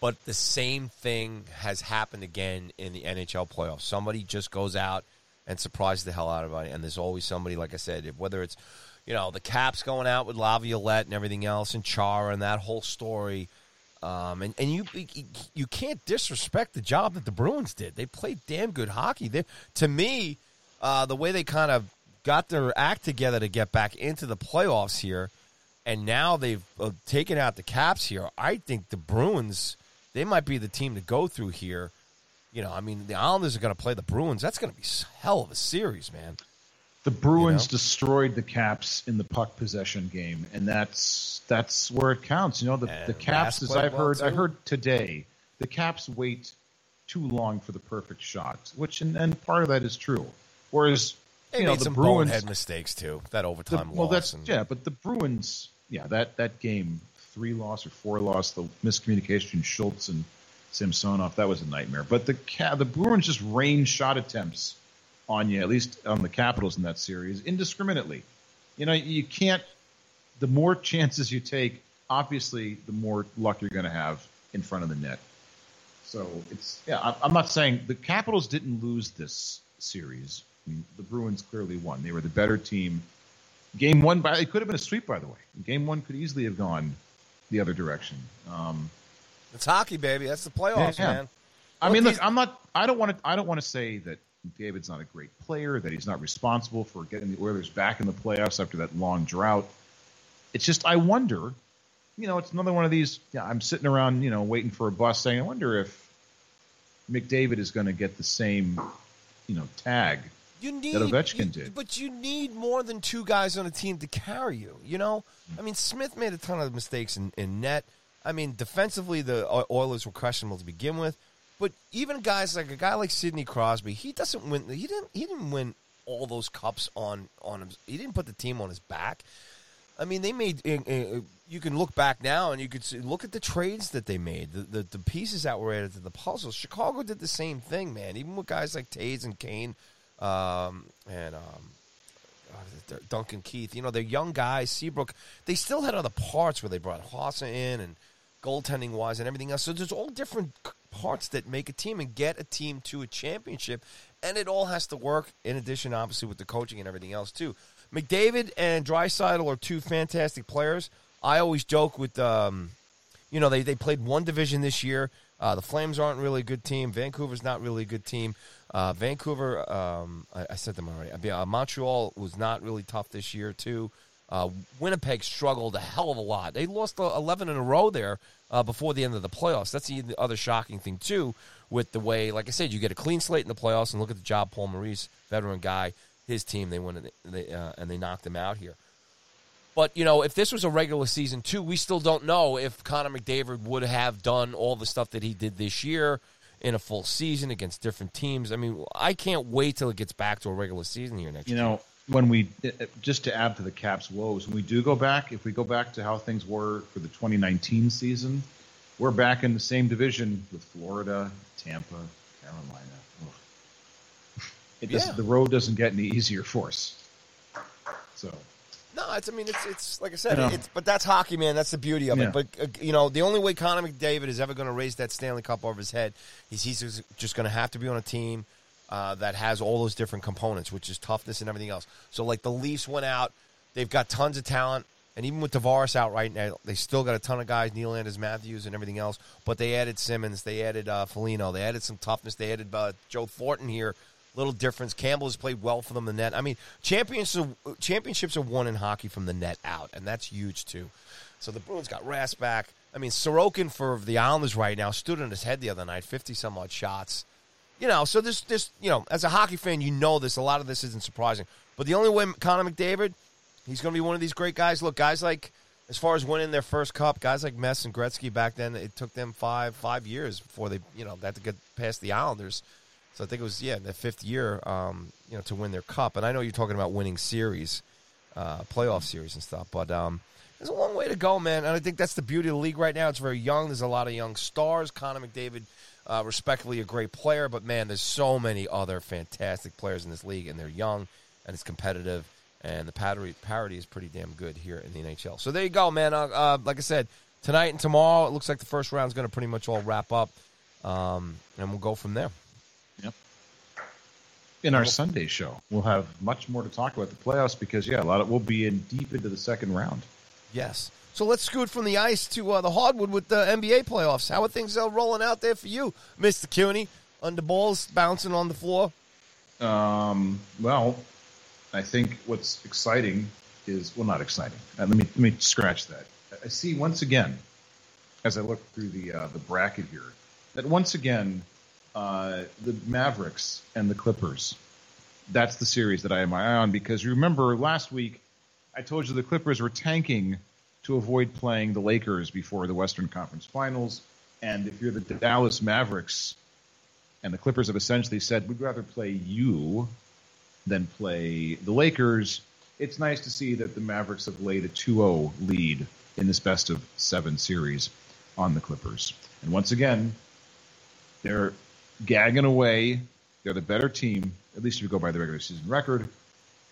[SPEAKER 2] But the same thing has happened again in the NHL playoffs. Somebody just goes out and surprises the hell out of everybody, and there's always somebody, like I said, whether it's you know the Caps going out with Laviolette and everything else, and Chara and that whole story. Um, and and you you can't disrespect the job that the Bruins did. They played damn good hockey. They, to me, uh, the way they kind of got their act together to get back into the playoffs here, and now they've uh, taken out the Caps here. I think the Bruins they might be the team to go through here. You know, I mean, the Islanders are going to play the Bruins. That's going to be hell of a series, man.
[SPEAKER 3] The Bruins
[SPEAKER 2] You know?
[SPEAKER 3] destroyed the Caps in the puck possession game, and that's that's where it counts. You know, the,
[SPEAKER 2] And
[SPEAKER 3] the Caps, as I've
[SPEAKER 2] well,
[SPEAKER 3] heard, I heard today, the Caps wait too long for the perfect shot, which and, and part of that is true. Whereas
[SPEAKER 2] They
[SPEAKER 3] you know
[SPEAKER 2] made
[SPEAKER 3] the
[SPEAKER 2] some
[SPEAKER 3] Bruins,
[SPEAKER 2] bonehead mistakes too. That
[SPEAKER 3] the-
[SPEAKER 2] overtime
[SPEAKER 3] well,
[SPEAKER 2] loss.
[SPEAKER 3] that's
[SPEAKER 2] and,
[SPEAKER 3] yeah, but the Bruins, yeah, that that game three loss or four loss, the miscommunication Schultz and Samsonov, that was a nightmare. But the the Bruins just rained shot attempts on you, at least on the Capitals in that series, indiscriminately. You know, you can't. The more chances you take, obviously, the more luck you're going to have in front of the net. So it's yeah. I'm not saying the Capitals didn't lose this series. I mean, the Bruins clearly won. They were the better team. Game one, by it could have been a sweep, by the way. Game one could easily have gone the other direction. Um,
[SPEAKER 2] it's hockey, baby. That's the playoffs,
[SPEAKER 3] Yeah.
[SPEAKER 2] man.
[SPEAKER 3] I
[SPEAKER 2] Look,
[SPEAKER 3] mean, look, I'm not. I don't want to. I don't want to say that David's not a great player. That he's not responsible for getting the Oilers back in the playoffs after that long drought. It's just I wonder. You know, it's another one of these. Yeah, I'm sitting around, you know, waiting for a bus, saying, I wonder if McDavid is going to get the same, you know, tag.
[SPEAKER 2] You need
[SPEAKER 3] Ovechkin
[SPEAKER 2] you-
[SPEAKER 3] did.
[SPEAKER 2] but you need more than two guys on a team to carry you. You know, I mean, Smith made a ton of mistakes in, in net. I mean, defensively, the Oilers were questionable to begin with. But even guys like a guy like Sidney Crosby, he doesn't win. He didn't. He didn't win all those cups on on him. He didn't put the team on his back. I mean, they made. uh, uh, You can look back now and you could see, look at the trades that they made, the, the the pieces that were added to the puzzle. Chicago did the same thing, man. Even with guys like Toews and Kane, um, and um, Duncan Keith. You know, they're young guys. Seabrook. They still had other parts where they brought Hossa in and goaltending wise and everything else. So there's all different parts that make a team and get a team to a championship, and it all has to work. In addition, obviously, with the coaching and everything else too. McDavid and Draisaitl are two fantastic players. I always joke with, um, you know, they they played one division this year. Uh, the Flames aren't really a good team. Vancouver's not really a good team. Uh, Vancouver, um, I, I said them already. Uh, Montreal was not really tough this year too. Uh, Winnipeg struggled a hell of a lot. They lost uh, 11 in a row there uh, before the end of the playoffs. That's the other shocking thing too, with the way, like I said, you get a clean slate in the playoffs, and look at the job Paul Maurice, veteran guy, his team, they won it, they, and they knocked him out here. But you know, if this was a regular season too, we still don't know if Connor McDavid would have done all the stuff that he did this year in a full season against different teams. I mean, I can't wait till it gets back to a regular season here next year.
[SPEAKER 3] You
[SPEAKER 2] year.
[SPEAKER 3] know, when we just to add to the Caps' woes, when we do go back, if we go back to how things were for the 2019 season, we're back in the same division with Florida, Tampa, Carolina. Ugh. It
[SPEAKER 2] Yeah.
[SPEAKER 3] The road doesn't get any easier for us. So
[SPEAKER 2] No, it's. I mean, it's. It's like I said.
[SPEAKER 3] You know.
[SPEAKER 2] It's. But that's hockey, man. That's the beauty of
[SPEAKER 3] Yeah.
[SPEAKER 2] it. But uh, you know, the only way Connor McDavid is ever going to raise that Stanley Cup over his head is he's just- going to have to be on a team uh, that has all those different components, which is toughness and everything else. So, like the Leafs went out, they've got tons of talent, and even with Tavares out right now, they still got a ton of guys, Nylanders, Matthews, and everything else. But they added Simmonds, they added uh, Foligno, they added some toughness, they added uh, Joe Thornton here little difference. Campbell has played well for them in the net. I mean, championships are, championships are won in hockey from the net out, and that's huge too. So the Bruins got Rask back. I mean, Sorokin for the Islanders right now stood on his head the other night, fifty some odd shots. You know, so this this you know, as a hockey fan, you know this. A lot of this isn't surprising, but the only way Connor McDavid, he's going to be one of these great guys. Look, guys like as far as winning their first cup, guys like Mess and Gretzky back then, it took them five five years before they you know got to get past the Islanders. So I think it was yeah the fifth year, um, you know, to win their cup. And I know you're talking about winning series, uh, playoff series and stuff, but um, there's a long way to go, man. And I think that's the beauty of the league right now. It's very young. There's a lot of young stars. Connor McDavid, uh, respectively, a great player, but man, there's so many other fantastic players in this league, and they're young and it's competitive. And the parity, parity is pretty damn good here in the NHL. So there you go, man. Uh, uh, like I said, tonight and tomorrow, it looks like the first round is going to pretty much all wrap up, um, and we'll go from there.
[SPEAKER 3] Yep. In our Sunday show, we'll have much more to talk about the playoffs because yeah, a lot of we'll be in deep into the second round.
[SPEAKER 2] Yes. So let's scoot from the ice to uh, the hardwood with the NBA playoffs. How are things uh, rolling out there for you, Mister Cuny? Under balls bouncing on the floor.
[SPEAKER 3] Um. Well, I think what's exciting is well, not exciting. Uh, let me let me scratch that. I see once again, as I look through the uh, the bracket here, that once again, uh, the Mavericks and the Clippers. That's the series that I have my eye on because you remember last week I told you the Clippers were tanking to avoid playing the Lakers before the Western Conference Finals. And if you're the Dallas Mavericks, and the Clippers have essentially said, we'd rather play you than play the Lakers, it's nice to see that the Mavericks have laid a 2 0 lead in this best of seven series on the Clippers. And once again, they're gagging away. They're the better team, at least if you go by the regular season record.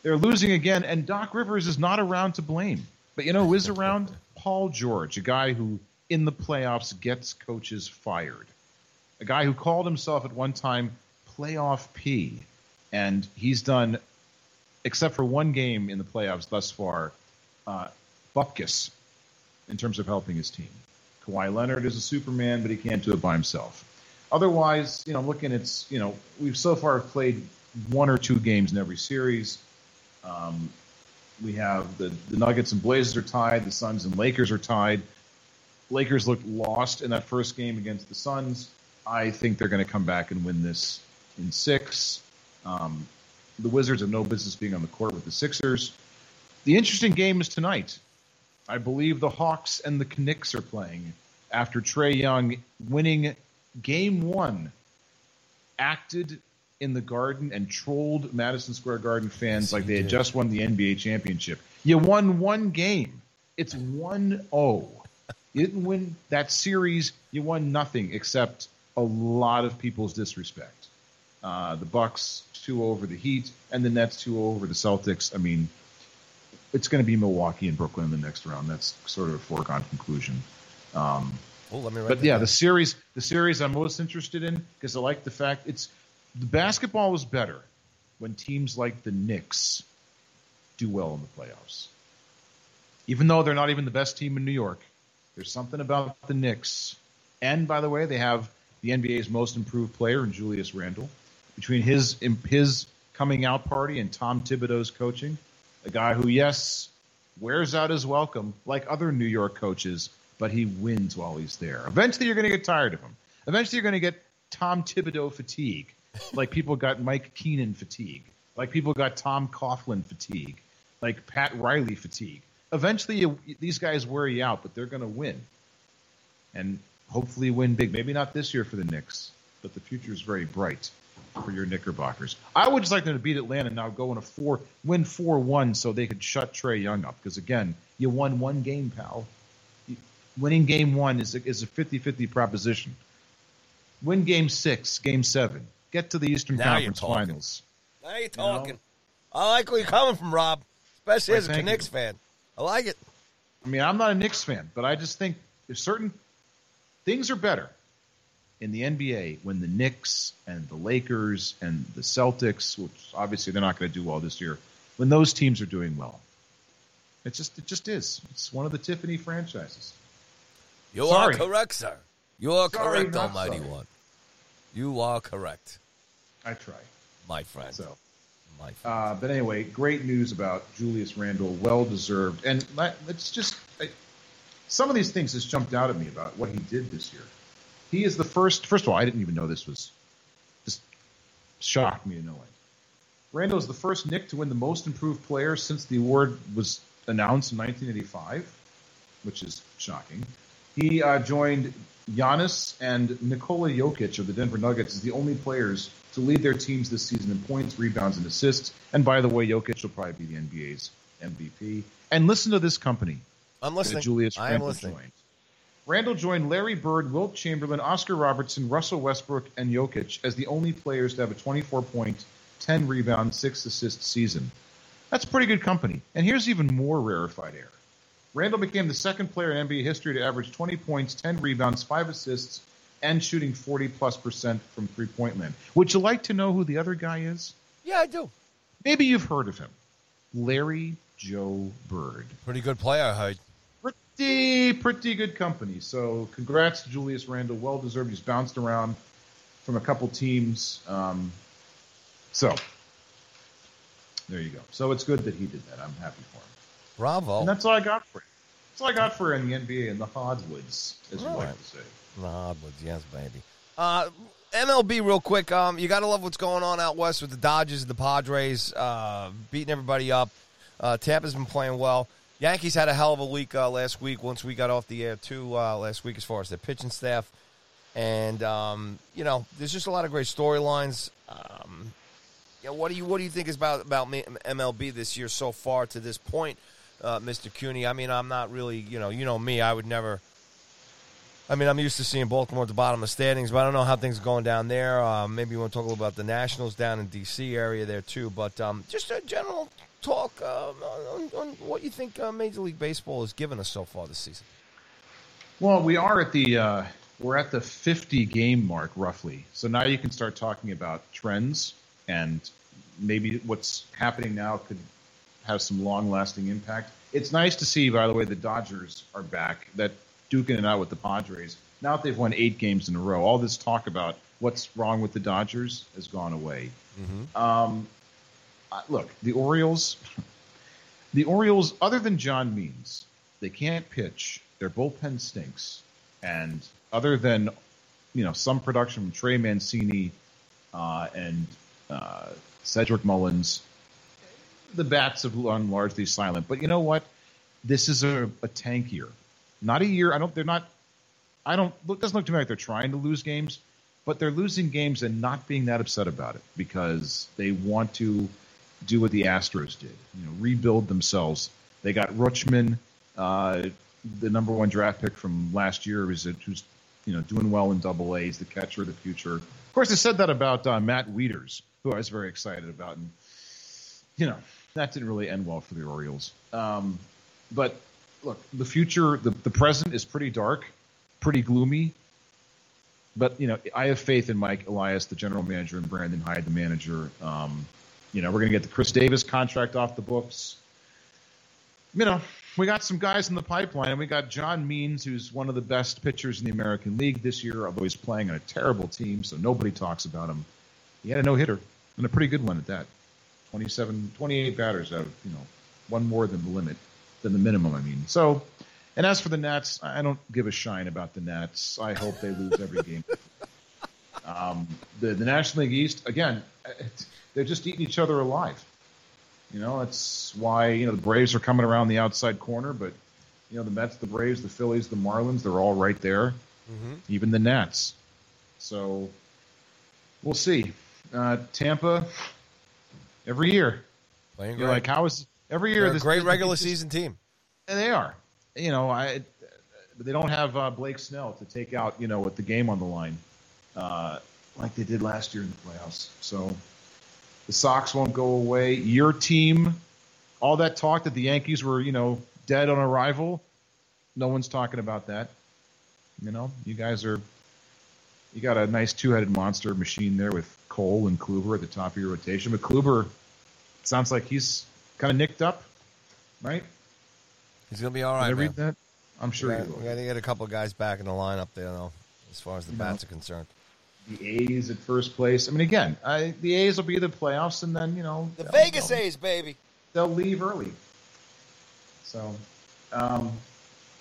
[SPEAKER 3] They're losing again, and Doc Rivers is not around to blame. But you know who is around? (laughs) Paul George, a guy who in the playoffs gets coaches fired. A guy who called himself at one time playoff P. And he's done, except for one game in the playoffs thus far, uh, bupkis in terms of helping his team. Kawhi Leonard is a Superman, but he can't do it by himself. Otherwise, you know, looking at, you know, we've so far played one or two games in every series. Um, we have the, the Nuggets and Blazers are tied. The Suns and Lakers are tied. Lakers looked lost in that first game against the Suns. I think they're going to come back and win this in six. Um, the Wizards have no business being on the court with the Sixers. The interesting game is tonight. I believe the Hawks and the Knicks are playing after Trae Young winning game one, acted in the Garden and trolled Madison Square Garden fans yes, like they had did. just won the NBA championship. You won one game. It's 1 0. You didn't win that series. You won nothing except a lot of people's disrespect. Uh, the Bucks two over the Heat, and the Nets two over the Celtics. I mean, it's going to be Milwaukee and Brooklyn in the next round. That's sort of a foregone conclusion. Um, oh, let me but yeah, down. the series, the series I'm most interested in because I like the fact it's the basketball was better when teams like the Knicks do well in the playoffs. Even though they're not even the best team in New York, there's something about the Knicks. And by the way, they have the NBA's most improved player in Julius Randle. Between his his coming out party and Tom Thibodeau's coaching, a guy who, yes, wears out his welcome like other New York coaches, but he wins while he's there. Eventually, you're going to get tired of him. Eventually, you're going to get Tom Thibodeau fatigue like people got Mike Keenan fatigue, like people got Tom Coughlin fatigue, like Pat Riley fatigue. Eventually, you, these guys wear you out, but they're going to win, and hopefully win big. Maybe not this year for the Knicks, but the future is very bright for your Knickerbockers. I would just like them to beat Atlanta now, go in a four, win four one, so they could shut Trae Young up. Because again, you won one game, pal. Winning game one is a, is a 50-50 proposition. Win game six, game seven. Get to the Eastern now Conference Finals.
[SPEAKER 2] Now you're talking. You know? I like where you're coming from, Rob, especially as a Knicks fan. I like it.
[SPEAKER 3] I mean, I'm not a Knicks fan, but I just think if certain things are better in the NBA when the Knicks and the Lakers and the Celtics, which obviously they're not going to do well this year, when those teams are doing well. It just it just is. It's one of the Tiffany franchises.
[SPEAKER 2] You Sorry. are correct, sir. You are Sorry, correct, Almighty sorry. One. You are correct.
[SPEAKER 3] I try.
[SPEAKER 2] My friend.
[SPEAKER 3] So,
[SPEAKER 2] My friend.
[SPEAKER 3] uh, but anyway, great news about Julius Randle, well deserved. And let- let's just I, some of these things just jumped out at me about what he did this year. He is the first. First of all, I didn't even know this was just shocked me to know it. Randle is the first Knick to win the Most Improved Player since the award was announced in 1985, which is shocking. He uh, joined Giannis and Nikola Jokic of the Denver Nuggets as the only players to lead their teams this season in points, rebounds, and assists. And by the way, Jokic will probably be the NBA's MVP. And listen to this company
[SPEAKER 2] I'm listening.
[SPEAKER 3] Julius
[SPEAKER 2] I am listening.
[SPEAKER 3] joined. Randle joined Larry Bird, Wilt Chamberlain, Oscar Robertson, Russell Westbrook, and Jokic as the only players to have a 24 point, 10 rebound, 6 assist season. That's pretty good company. And here's even more rarefied air. Randle became the second player in NBA history to average 20 points, 10 rebounds, 5 assists, and shooting 40 plus percent from three point land. Would you like to know who the other guy is?
[SPEAKER 2] Yeah, I do.
[SPEAKER 3] Maybe you've heard of him Larry Joe Bird
[SPEAKER 2] Pretty good player, I heard.
[SPEAKER 3] pretty pretty good company. So congrats to Julius Randle. well deserved. He's bounced around from a couple teams. Um, so there you go. So it's good that he did that. I'm happy for him.
[SPEAKER 2] Bravo.
[SPEAKER 3] And that's all I got for you. That's all I got for you in the NBA in the hardwoods, as you
[SPEAKER 2] All
[SPEAKER 3] like
[SPEAKER 2] right.
[SPEAKER 3] to say.
[SPEAKER 2] The hardwoods, yes, baby. Uh, MLB, real quick. Um, you got to love what's going on out west with the Dodgers and the Padres uh, beating everybody up. Uh, Tampa's been playing well. Yankees had a hell of a week uh, last week. Once we got off the air too uh, last week, as far as their pitching staff, and um, you know, there's just a lot of great storylines. Um, you know, what do you what do you think is about about MLB this year so far to this point, uh, Mr. Cuny. I mean, I'm not really, you know, you know me. I would never. I mean, I'm used to seeing Baltimore at the bottom of standings, but I don't know how things are going down there. Uh, maybe you want to talk a little about the Nationals down in D.C. area there too. But um, just a general talk uh, on, on what you think uh, Major League Baseball has given us so far this season.
[SPEAKER 3] Well, we are at the uh, we're at the 50 game mark roughly. So now you can start talking about trends and maybe what's happening now could have some long lasting impact. It's nice to see, by the way, the Dodgers are back. That duking it out with the Padres. Now that they've won eight games in a row, all this talk about what's wrong with the Dodgers has gone away. Um, uh, look, the Orioles. (laughs) The Orioles, other than John Means, they can't pitch. Their bullpen stinks, and other than you know some production from Trey Mancini uh, and uh, Cedric Mullins, the bats have run largely silent. But you know what? This is a, a tank year, not a year. I don't. They're not. I don't. Look, doesn't look to me like they're trying to lose games, but they're losing games and not being that upset about it because they want to do what the Astros did. You know, rebuild themselves. They got Rutschman, uh, the number one draft pick from last year, who's, who's you know doing well in Double A. He's the catcher of the future. Of course, I said that about uh, Matt Wieters, who I was very excited about, and you know that didn't really end well for the Orioles. Um, but look, the future, the, the present is pretty dark, pretty gloomy. But you know, I have faith in Mike Elias, the general manager, and Brandon Hyde, the manager. Um, you know, we're going to get the Chris Davis contract off the books. You know, we got some guys in the pipeline, and we got John Means, who's one of the best pitchers in the American League this year, although he's playing on a terrible team, so nobody talks about him. He had a no hitter, and a pretty good one at that. 27, 28 batters out of, you know, one more than the limit, than the minimum, I mean. So, and as for the Nats, I don't give a shine about the Nats. I hope they lose every game. (laughs) Um, the, the National League East, again, they're just eating each other alive. You know, that's why, you know, the Braves are coming around the outside corner, but, you know, the Mets, the Braves, the Phillies, the Marlins, they're all right there. Even the Nats. So we'll see. Uh, Tampa, every year.
[SPEAKER 2] Playing
[SPEAKER 3] You're
[SPEAKER 2] great.
[SPEAKER 3] like, how is every year
[SPEAKER 2] They're a
[SPEAKER 3] this
[SPEAKER 2] great regular season team.
[SPEAKER 3] and they are. You know, I but they don't have uh, Blake Snell to take out, you know, with the game on the line, uh, like they did last year in the playoffs. So the Sox won't go away. Your team, all that talk that the Yankees were, you know, dead on arrival, no one's talking about that. You know, you guys are. You got a nice two-headed monster machine there with Cole and Kluber at the top of your rotation. But Kluber, sounds like he's kind of nicked up, right?
[SPEAKER 2] He's gonna be all right. Did.
[SPEAKER 3] I read
[SPEAKER 2] man.
[SPEAKER 3] that? I'm sure
[SPEAKER 2] we
[SPEAKER 3] he will.
[SPEAKER 2] we got to get a couple of guys back in the lineup there, though, as far as the
[SPEAKER 3] You
[SPEAKER 2] bats
[SPEAKER 3] know.
[SPEAKER 2] are concerned.
[SPEAKER 3] the A's at first place. I mean, again, I, the A's will be the playoffs, and then you know
[SPEAKER 2] The Vegas A's, baby.
[SPEAKER 3] they'll leave early. So, um,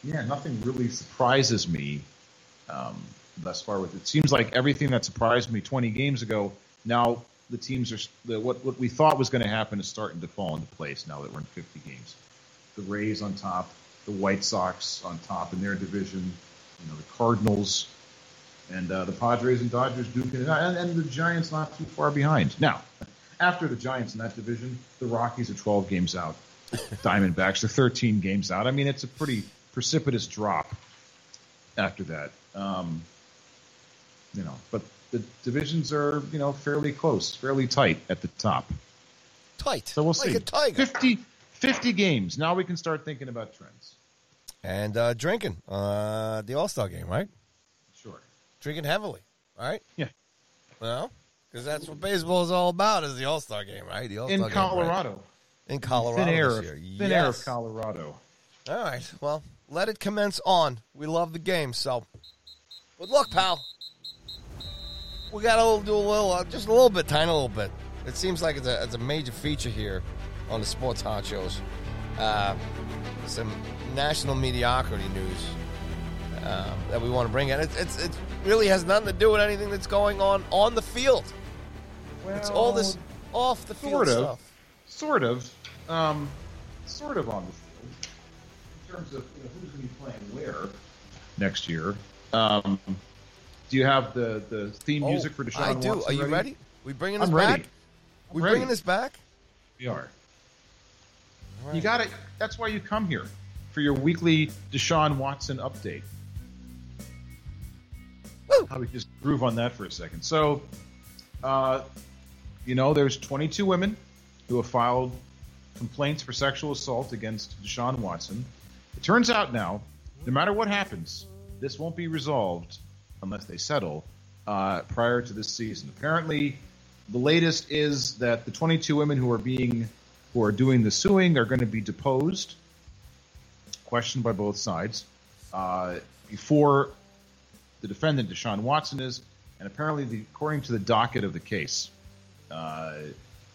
[SPEAKER 3] yeah, nothing really surprises me um, thus far. With it seems like everything that surprised me 20 games ago, now the teams are the, what what we thought was going to happen is starting to fall into place. Now that we're in 50 games, the Rays on top, the White Sox on top in their division, you know, the Cardinals. And uh, the Padres and Dodgers duking it out, and, and the Giants not too far behind. Now, after the Giants in that division, the Rockies are 12 games out. (laughs) Diamondbacks are 13 games out. I mean, it's a pretty precipitous drop after that. Um, you know, but the divisions are you know fairly close, fairly tight at the top.
[SPEAKER 2] Tight.
[SPEAKER 3] So we'll
[SPEAKER 2] like
[SPEAKER 3] see.
[SPEAKER 2] a tiger.
[SPEAKER 3] 50, 50 games. Now we can start thinking about trends.
[SPEAKER 2] And uh, drinking. Uh, the All Star game, right?
[SPEAKER 3] Sure.
[SPEAKER 2] Drinking heavily, right?
[SPEAKER 3] Yeah.
[SPEAKER 2] Well, because that's what baseball is all about is the All Star game, right? The All-Star
[SPEAKER 3] In
[SPEAKER 2] game, right?
[SPEAKER 3] Colorado,
[SPEAKER 2] In Colorado
[SPEAKER 3] thin air,
[SPEAKER 2] this year.
[SPEAKER 3] thin air
[SPEAKER 2] Yes.
[SPEAKER 3] of Colorado.
[SPEAKER 2] All right. Well, let it commence on. We love the game, so good luck, pal. We got to do a little, uh, just a little bit, tiny little bit. It seems like it's a, it's a major feature here on the sports hot shows. Uh, some national mediocrity news uh, that we want to bring in. It, it's it really has nothing to do with anything that's going on on the field.
[SPEAKER 3] Well,
[SPEAKER 2] It's all this off the field
[SPEAKER 3] sort of.
[SPEAKER 2] stuff.
[SPEAKER 3] sort of, um, sort of on the field in terms of you know, who's going to be playing where next year. Um, do you have the, the theme music for Deshaun
[SPEAKER 2] Oh, I do.
[SPEAKER 3] Watson
[SPEAKER 2] Are you ready? We bringing this
[SPEAKER 3] I'm
[SPEAKER 2] back?
[SPEAKER 3] ready.
[SPEAKER 2] We
[SPEAKER 3] ready.
[SPEAKER 2] bringing this back?
[SPEAKER 3] We are. You got it. That's why you come here for your weekly Deshaun Watson update.
[SPEAKER 2] Woo!
[SPEAKER 3] How we just groove on that for a second. So, uh, you know, there's 22 women who have filed complaints for sexual assault against Deshaun Watson. It turns out now, no matter what happens, this won't be resolved unless they settle uh, prior to this season. Apparently, the latest is that the 22 women who are being who are doing the suing are going to be deposed, questioned by both sides, uh, before the defendant Deshaun Watson is, and apparently, the, according to the docket of the case, uh,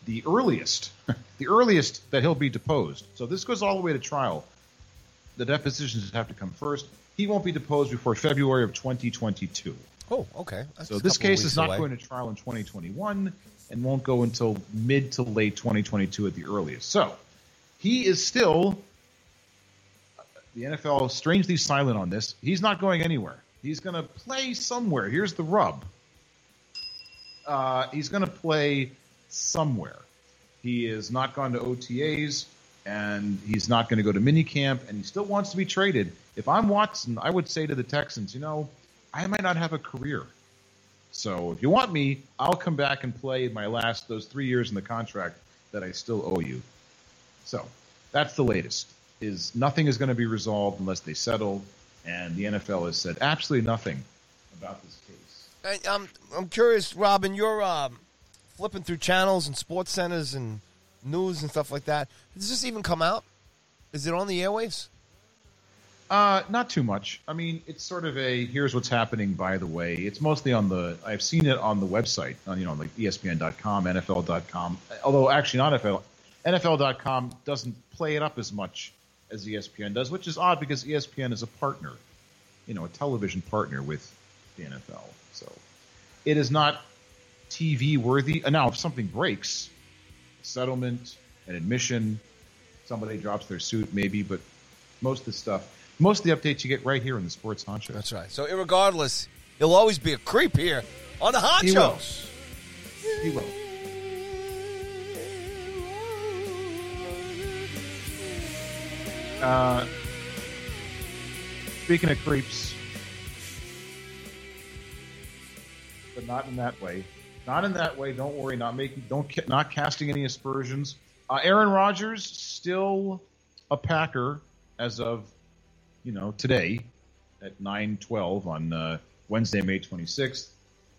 [SPEAKER 3] the earliest, (laughs) the earliest that he'll be deposed. So this goes all the way to trial. The depositions have to come first. He won't be deposed before February of 2022.
[SPEAKER 2] Oh, okay. That's
[SPEAKER 3] So this case is not
[SPEAKER 2] away.
[SPEAKER 3] going to trial in 2021 and won't go until mid to late 2022 at the earliest. So he is still the NFL strangely silent on this. He's not going anywhere. He's going to play somewhere. Here's the rub. Uh, he's going to play somewhere. He is not gone to OTAs, and he's not going to go to minicamp, and he still wants to be traded. If I'm Watson, I would say to the Texans, you know, I might not have a career. So if you want me, I'll come back and play my last those three years in the contract that I still owe you. So that's the latest. Is nothing is going to be resolved unless they settle, and the NFL has said absolutely nothing about this case.
[SPEAKER 2] I, I'm I'm curious, Robin. You're um, flipping through channels and sports centers and news and stuff like that. Does this even come out? Is it on the airwaves?
[SPEAKER 3] Uh, not too much. I mean, it's sort of a here's what's happening. By the way, it's mostly on the. I've seen it on the website, on you know like ESPN.com, NFL.com. Although actually, not NFL. NFL.com doesn't play it up as much as ESPN does, which is odd because ESPN is a partner, you know, a television partner with the NFL. So it is not TV worthy. Uh, Now, if something breaks, settlement, an admission, somebody drops their suit, maybe, but most of the stuff, most of the updates you get right here in the Sports Honcho.
[SPEAKER 2] That's right. So, irregardless, he'll always be a creep here on the hot
[SPEAKER 3] He will. He will. Uh, speaking of creeps, but not in that way. Not in that way. Don't worry. Not making. Don't not casting any aspersions. Uh, Aaron Rodgers still a Packer as of you know today at nine twelve on uh, Wednesday, May twenty sixth.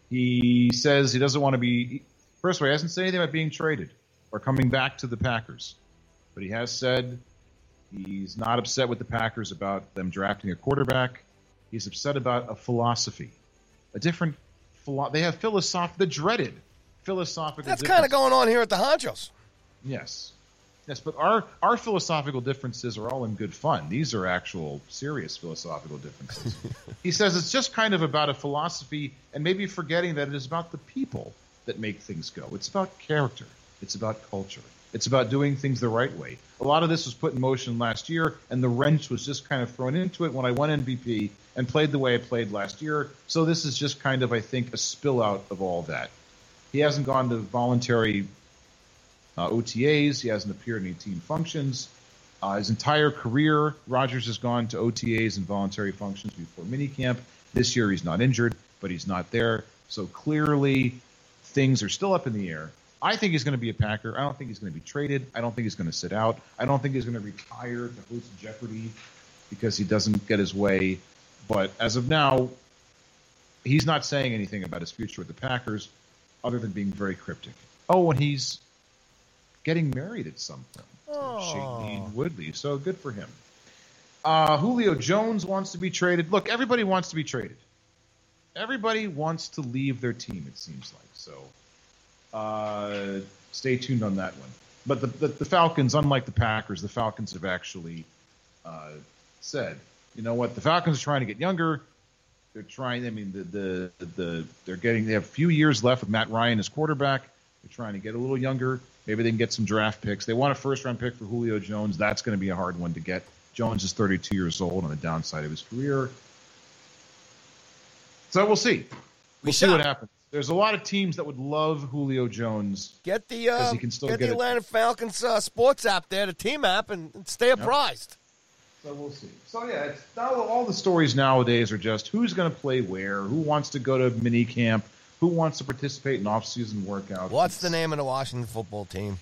[SPEAKER 3] He says he doesn't want to be. First of all, he hasn't said anything about being traded or coming back to the Packers, but he has said he's not upset with the Packers about them drafting a quarterback. He's upset about a philosophy, a different philo- they have philosoph the dreaded philosophical.
[SPEAKER 2] That's kind of going on here at the Honchos.
[SPEAKER 3] Yes. Yes, but our our philosophical differences are all in good fun. These are actual serious philosophical differences. (laughs) he says it's just kind of about a philosophy and maybe forgetting that it is about the people that make things go. It's about character. It's about culture. It's about doing things the right way. A lot of this was put in motion last year, and the wrench was just kind of thrown into it when I won MVP and played the way I played last year. So this is just kind of, I think, a spill out of all that. He hasn't gone to voluntary uh, OTAs. He hasn't appeared in any team functions. Uh, his entire career, Rodgers has gone to OTAs and voluntary functions before minicamp. This year, he's not injured, but he's not there. So clearly, things are still up in the air. I think he's going to be a Packer. I don't think he's going to be traded. I don't think he's going to sit out. I don't think he's going to retire to host Jeopardy because he doesn't get his way. But as of now, he's not saying anything about his future with the Packers other than being very cryptic. Oh, and he's getting married at some point. Shailene Woodley. So good for him. Uh, Julio Jones wants to be traded. Look, everybody wants to be traded. Everybody wants to leave their team, it seems like. So uh, stay tuned on that one. But the, the, the Falcons, unlike the Packers, the Falcons have actually uh, said, you know what, the Falcons are trying to get younger. They're trying. I mean, the, the the they're getting. They have a few years left with Matt Ryan as quarterback. They're trying to get a little younger. Maybe they can get some draft picks. They want a first round pick for Julio Jones. That's going to be a hard one to get. Jones is 32 years old on the downside of his career. So we'll see. We'll see
[SPEAKER 2] shall.
[SPEAKER 3] what happens. There's a lot of teams that would love Julio Jones.
[SPEAKER 2] Get the uh,
[SPEAKER 3] he can still
[SPEAKER 2] get,
[SPEAKER 3] get
[SPEAKER 2] the
[SPEAKER 3] it.
[SPEAKER 2] Atlanta Falcons uh, sports app there, the team app, and, and stay apprised.
[SPEAKER 3] So we'll see. So yeah, it's all the stories nowadays are just who's going to play where, who wants to go to mini camp, who wants to participate in off-season workouts.
[SPEAKER 2] What's the name of the Washington football team?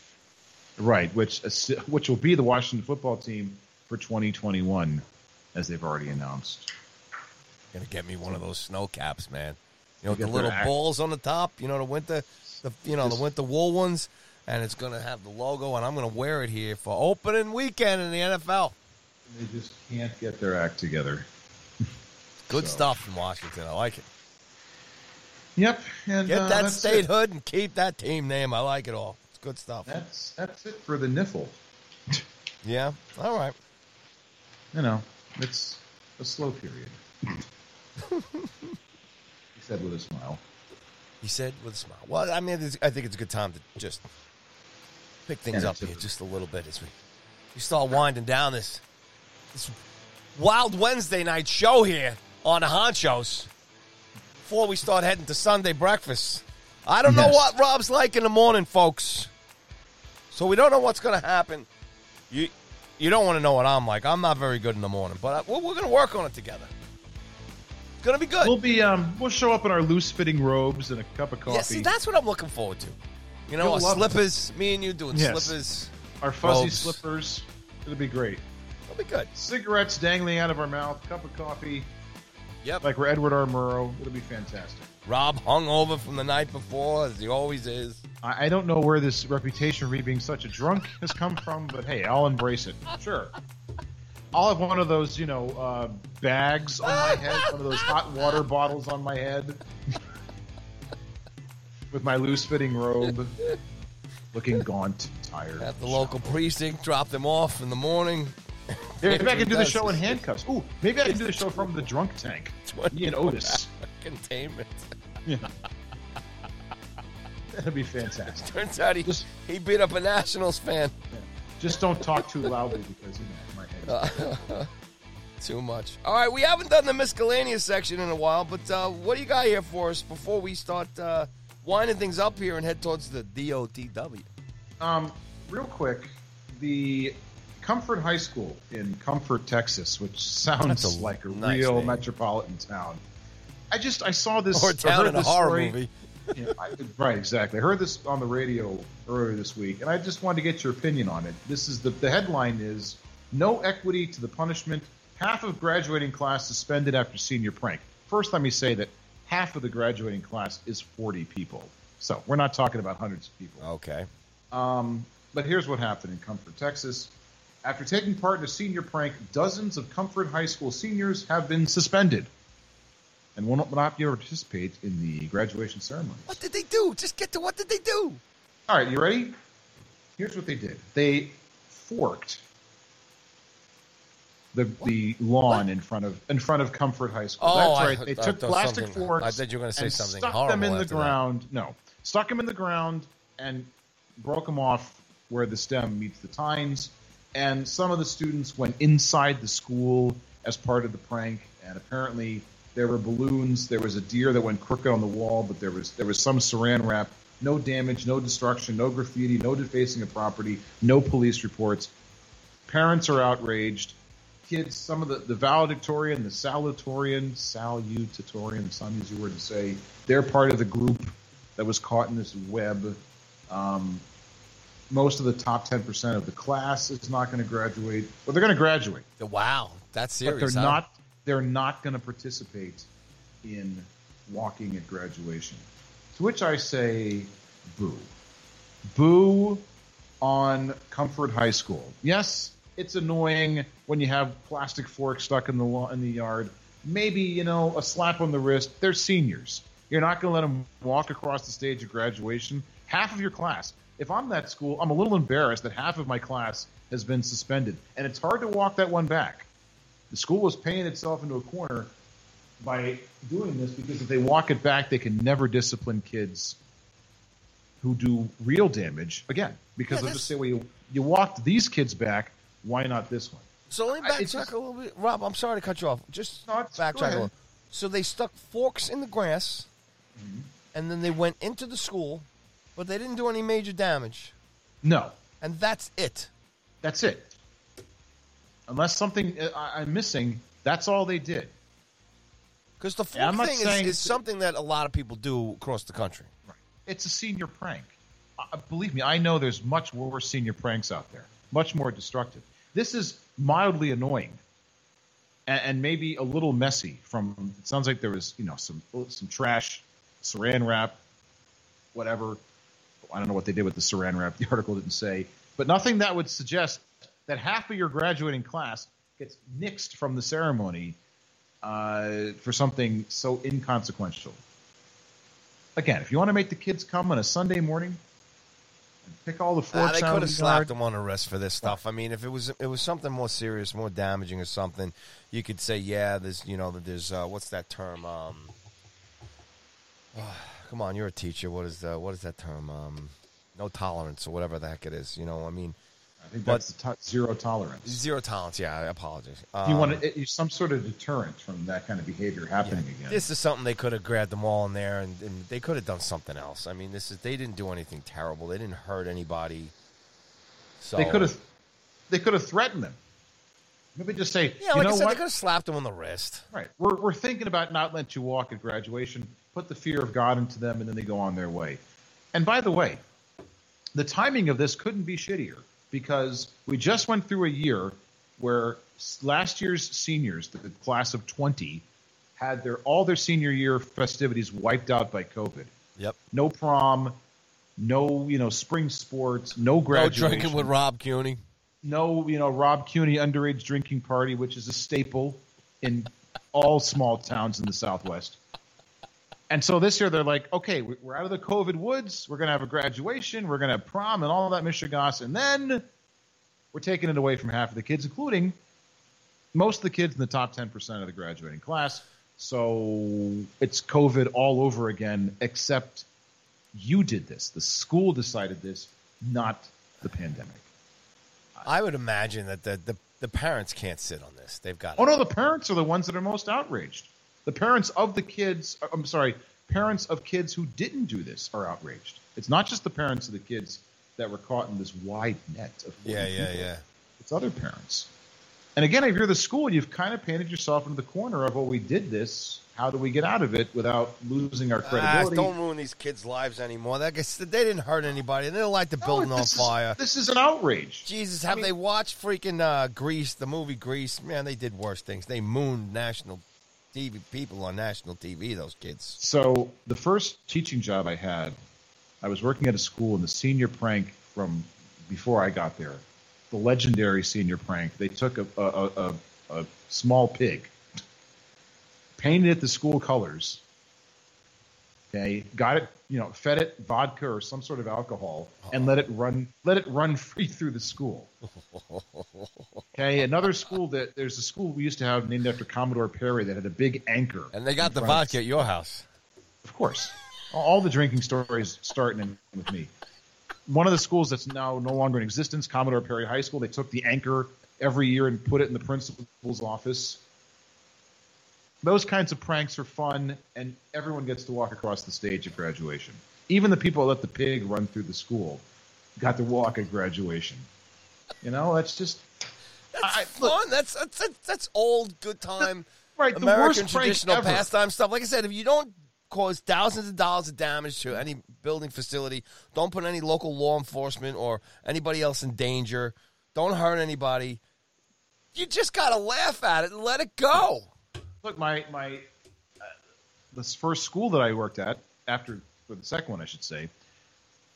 [SPEAKER 3] Right, which which will be the Washington football team for 2021, as they've already announced.
[SPEAKER 2] Gonna get me one of those snow caps, man. Know, with the little
[SPEAKER 3] act-
[SPEAKER 2] balls on the top. You know, the winter, the you know, the winter wool ones, and it's gonna have the logo, and I'm gonna wear it here for opening weekend in the NFL.
[SPEAKER 3] They just can't get their act together. (laughs)
[SPEAKER 2] Good
[SPEAKER 3] So-
[SPEAKER 2] stuff in Washington. I like it.
[SPEAKER 3] Yep, and
[SPEAKER 2] Get
[SPEAKER 3] uh,
[SPEAKER 2] that
[SPEAKER 3] that's
[SPEAKER 2] statehood and keep that team name. I like it all. It's good stuff.
[SPEAKER 3] That's that's it for the niffle. (laughs)
[SPEAKER 2] Yeah. All right.
[SPEAKER 3] You know, it's a slow period. (laughs) said with a smile.
[SPEAKER 2] He said with a smile. Well, I mean, I think it's a good time to just pick things
[SPEAKER 3] Yeah,
[SPEAKER 2] up here just a little bit as we, we start winding down this this wild Wednesday night show here on the Honchos before we start heading to Sunday breakfast. I don't know what Rob's like in the morning, folks. So we don't know what's going to happen. You you don't want to know what I'm like. I'm not very good in the morning, but I, we're, we're going to work on it together. To be good.
[SPEAKER 3] We'll be um we'll show up in our loose fitting robes and a cup of coffee.
[SPEAKER 2] Yeah, see, that's what I'm looking forward to. You know,
[SPEAKER 3] You'll
[SPEAKER 2] our
[SPEAKER 3] love it.
[SPEAKER 2] slippers. Me and you doing
[SPEAKER 3] Yes.
[SPEAKER 2] slippers.
[SPEAKER 3] our fuzzy
[SPEAKER 2] robes.
[SPEAKER 3] slippers. It'll be great.
[SPEAKER 2] It'll be good.
[SPEAKER 3] Cigarettes dangling out of our mouth, cup of coffee,
[SPEAKER 2] Yep.
[SPEAKER 3] like we're Edward R. Murrow. It'll be fantastic.
[SPEAKER 2] Rob hung over from the night before, as he always is.
[SPEAKER 3] I, I don't know where this reputation for me being such a drunk (laughs) has come from, but hey, I'll embrace it. Sure. I'll have one of those, you know, uh, bags on my head, one of those hot water bottles on my head, with my loose fitting robe, looking gaunt, tired.
[SPEAKER 2] At the local precinct, drop them off in the morning.
[SPEAKER 3] Maybe I can do the show in handcuffs. Ooh, maybe I can do the show from the drunk tank. Me and Otis.
[SPEAKER 2] Containment. Yeah.
[SPEAKER 3] That'd be fantastic.
[SPEAKER 2] Turns out he,
[SPEAKER 3] Just-
[SPEAKER 2] he beat up a Nationals fan.
[SPEAKER 3] Just don't talk too loudly because you know. (laughs)
[SPEAKER 2] Too much. All right, we haven't done the miscellaneous section in a while, but uh, what do you got here for us before we start uh, winding things up here and head towards the DOTW?
[SPEAKER 3] Um, real quick, the Comfort High School in Comfort, Texas, which sounds
[SPEAKER 2] a
[SPEAKER 3] like a
[SPEAKER 2] nice
[SPEAKER 3] real
[SPEAKER 2] name.
[SPEAKER 3] metropolitan town. I just I saw this
[SPEAKER 2] Or town in a horror
[SPEAKER 3] story-
[SPEAKER 2] movie. (laughs)
[SPEAKER 3] Yeah, I, right, exactly. I heard this on the radio earlier this week, and I just wanted to get your opinion on it. This is the the headline is no equity to the punishment. Half of graduating class suspended after senior prank. First, let me say that half of the graduating class is 40 people, so we're not talking about hundreds of people.
[SPEAKER 2] Okay.
[SPEAKER 3] Um, but here's what happened in Comfort, Texas. After taking part in a senior prank, dozens of Comfort High School seniors have been suspended. and will not, not be able to participate in the graduation ceremony.
[SPEAKER 2] What did they do? Just get to what did they do?
[SPEAKER 3] All right, you ready? Here's what they did. They forked the the lawn in front of in front of Comfort High School.
[SPEAKER 2] Oh,
[SPEAKER 3] That's
[SPEAKER 2] I-
[SPEAKER 3] right. They
[SPEAKER 2] I
[SPEAKER 3] took
[SPEAKER 2] thought
[SPEAKER 3] plastic forks.
[SPEAKER 2] I thought you were gonna say
[SPEAKER 3] and
[SPEAKER 2] something
[SPEAKER 3] stuck them in the
[SPEAKER 2] after that.
[SPEAKER 3] ground. No, stuck them in the ground and broke them off where the stem meets the tines. And some of the students went inside the school as part of the prank. And apparently there were balloons. There was a deer that went crooked on the wall, but there was there was some saran wrap. No damage, no destruction, no graffiti, no defacing of property, no police reports. Parents are outraged. Kids, some of the, the valedictorian, the salutatorian, salutatorian, some easy word to say, they're part of the group that was caught in this web. Um, most of the top 10% of the class is not going to graduate. Well, they're going to graduate,
[SPEAKER 2] Wow, that's serious.
[SPEAKER 3] but they're
[SPEAKER 2] huh?
[SPEAKER 3] not they're not going to participate in walking at graduation. To which I say, boo. Boo on Comfort High School. Yes, it's annoying when you have plastic forks stuck in the in the yard. Maybe you know a slap on the wrist. They're seniors. You're not going to let them walk across the stage of graduation. Half of your class. If I'm that school, I'm a little embarrassed that half of my class has been suspended, and it's hard to walk that one back. The school is paying itself into a corner by doing this because if they walk it back, they can never discipline kids who do real damage again. Because
[SPEAKER 2] Yeah,
[SPEAKER 3] they'll just say, well, you, you walked these kids back. Why not this one?
[SPEAKER 2] So let me backtrack
[SPEAKER 3] just-
[SPEAKER 2] a little bit. Rob, I'm sorry to cut you off. Just
[SPEAKER 3] No,
[SPEAKER 2] backtrack a little. So they stuck forks in the grass,
[SPEAKER 3] Mm-hmm.
[SPEAKER 2] and then they went into the school, but they didn't do any major damage,
[SPEAKER 3] No,
[SPEAKER 2] and that's it.
[SPEAKER 3] that's it. Unless something uh, I, I'm missing, that's all they did.
[SPEAKER 2] Because the fork thing is, is something that a lot of people do across the country.
[SPEAKER 3] It's a senior prank. Uh, believe me, I know there's much worse senior pranks out there, much more destructive. This is mildly annoying, and, and maybe a little messy. From it sounds like there was, you know, some some trash, saran wrap, whatever. I don't know what they did with the saran wrap. The article didn't say, but nothing that would suggest that half of your graduating class gets nixed from the ceremony uh, for something so inconsequential again, if you want to make the kids come on a Sunday morning pick all the
[SPEAKER 2] Ah,
[SPEAKER 3] forks
[SPEAKER 2] they could have slapped them on the wrist for this stuff. I mean, if it was it was something more serious, more damaging, or something, you could say, yeah, there's you know, there's uh, what's that term? Um, (sighs) come on, you're a teacher. What is the what is that term? Um, no tolerance or whatever the heck it is. You know, I mean,
[SPEAKER 3] I think
[SPEAKER 2] but-
[SPEAKER 3] that's to- zero tolerance.
[SPEAKER 2] zero tolerance. Yeah, I apologize.
[SPEAKER 3] you
[SPEAKER 2] Um,
[SPEAKER 3] want to, it, some sort of deterrent from that kind of behavior happening again.
[SPEAKER 2] This is something they could have grabbed them all in there, and, and they could have done something else. I mean, this is they didn't do anything terrible. They didn't hurt anybody. So
[SPEAKER 3] they could have, they could have threatened them. Maybe just say,
[SPEAKER 2] yeah,
[SPEAKER 3] you
[SPEAKER 2] like
[SPEAKER 3] know
[SPEAKER 2] I said,
[SPEAKER 3] what?
[SPEAKER 2] they could have slapped them on the wrist.
[SPEAKER 3] Right. We're, we're thinking about not letting you walk at graduation. Put the fear of God into them, and then they go on their way. And by the way, the timing of this couldn't be shittier because we just went through a year where last year's seniors, the class of 20, had their all their senior year festivities wiped out by COVID.
[SPEAKER 2] Yep.
[SPEAKER 3] No prom, no you know spring sports, no graduation, No
[SPEAKER 2] drinking with Rob Cuny.
[SPEAKER 3] no, you know, Rob Cuny underage drinking party, which is a staple in all small towns in the Southwest. And so this year they're like, okay, we- we're out of the COVID woods. We're going to have a graduation. We're going to have prom and all that Michigas. And then we're taking it away from half of the kids, including most of the kids in the top 10% of the graduating class. So it's COVID all over again, except you did this. The school decided this, not the pandemic.
[SPEAKER 2] I would imagine that the, the, the parents can't sit on this. They've got
[SPEAKER 3] Oh no, the parents are the ones that are most outraged. The parents of the kids, uh, I'm sorry, parents of kids who didn't do this are outraged. It's not just the parents of the kids that were caught in this wide net of 40
[SPEAKER 2] Yeah, yeah,
[SPEAKER 3] people.
[SPEAKER 2] yeah.
[SPEAKER 3] It's other parents. And again, if you're the school, you've kind of painted yourself into the corner of, well, we did this. How do we get out of it without losing our
[SPEAKER 2] Ah,
[SPEAKER 3] credibility?
[SPEAKER 2] don't ruin these kids' lives anymore. That guess they didn't hurt anybody. They don't light the
[SPEAKER 3] No,
[SPEAKER 2] building on
[SPEAKER 3] is-
[SPEAKER 2] fire.
[SPEAKER 3] this is an outrage.
[SPEAKER 2] Jesus,
[SPEAKER 3] I
[SPEAKER 2] have
[SPEAKER 3] mean-
[SPEAKER 2] they watched freaking uh, Grease, the movie Grease? Man, they did worse things. They mooned national TV people on national TV. Those kids.
[SPEAKER 3] So the first teaching job I had, I was working at a school, and the senior prank from before I got there, the legendary senior prank. They took a a, a, a, a small pig, painted it the school colors. Okay, got it, you know, fed it vodka or some sort of alcohol, and uh-huh. let it run, let it run (laughs) free through the school. Okay, another school that there's a school we used to have named after Commodore Perry that had a big anchor.
[SPEAKER 2] And they got the vodka at your house.
[SPEAKER 3] of course. All- the drinking stories start and with me. One of the schools that's now no longer in existence, Commodore Perry High School, they took the anchor every year and put it in the principal's office. Those kinds of pranks are fun, and everyone gets to walk across the stage at graduation. Even the people that let the pig run through the school got to walk at graduation. You know, that's just I- look-
[SPEAKER 2] Fun. That's, that's that's that's old good time. (laughs)
[SPEAKER 3] right. The
[SPEAKER 2] American
[SPEAKER 3] worst prank
[SPEAKER 2] traditional pastime stuff. Like I said, if you don't cause thousands of dollars of damage to any building facility, don't put any local law enforcement or anybody else in danger, don't hurt anybody. You just gotta laugh at it and let it go.
[SPEAKER 3] Look, my my uh, this first school that I worked at after for the second one, I should say.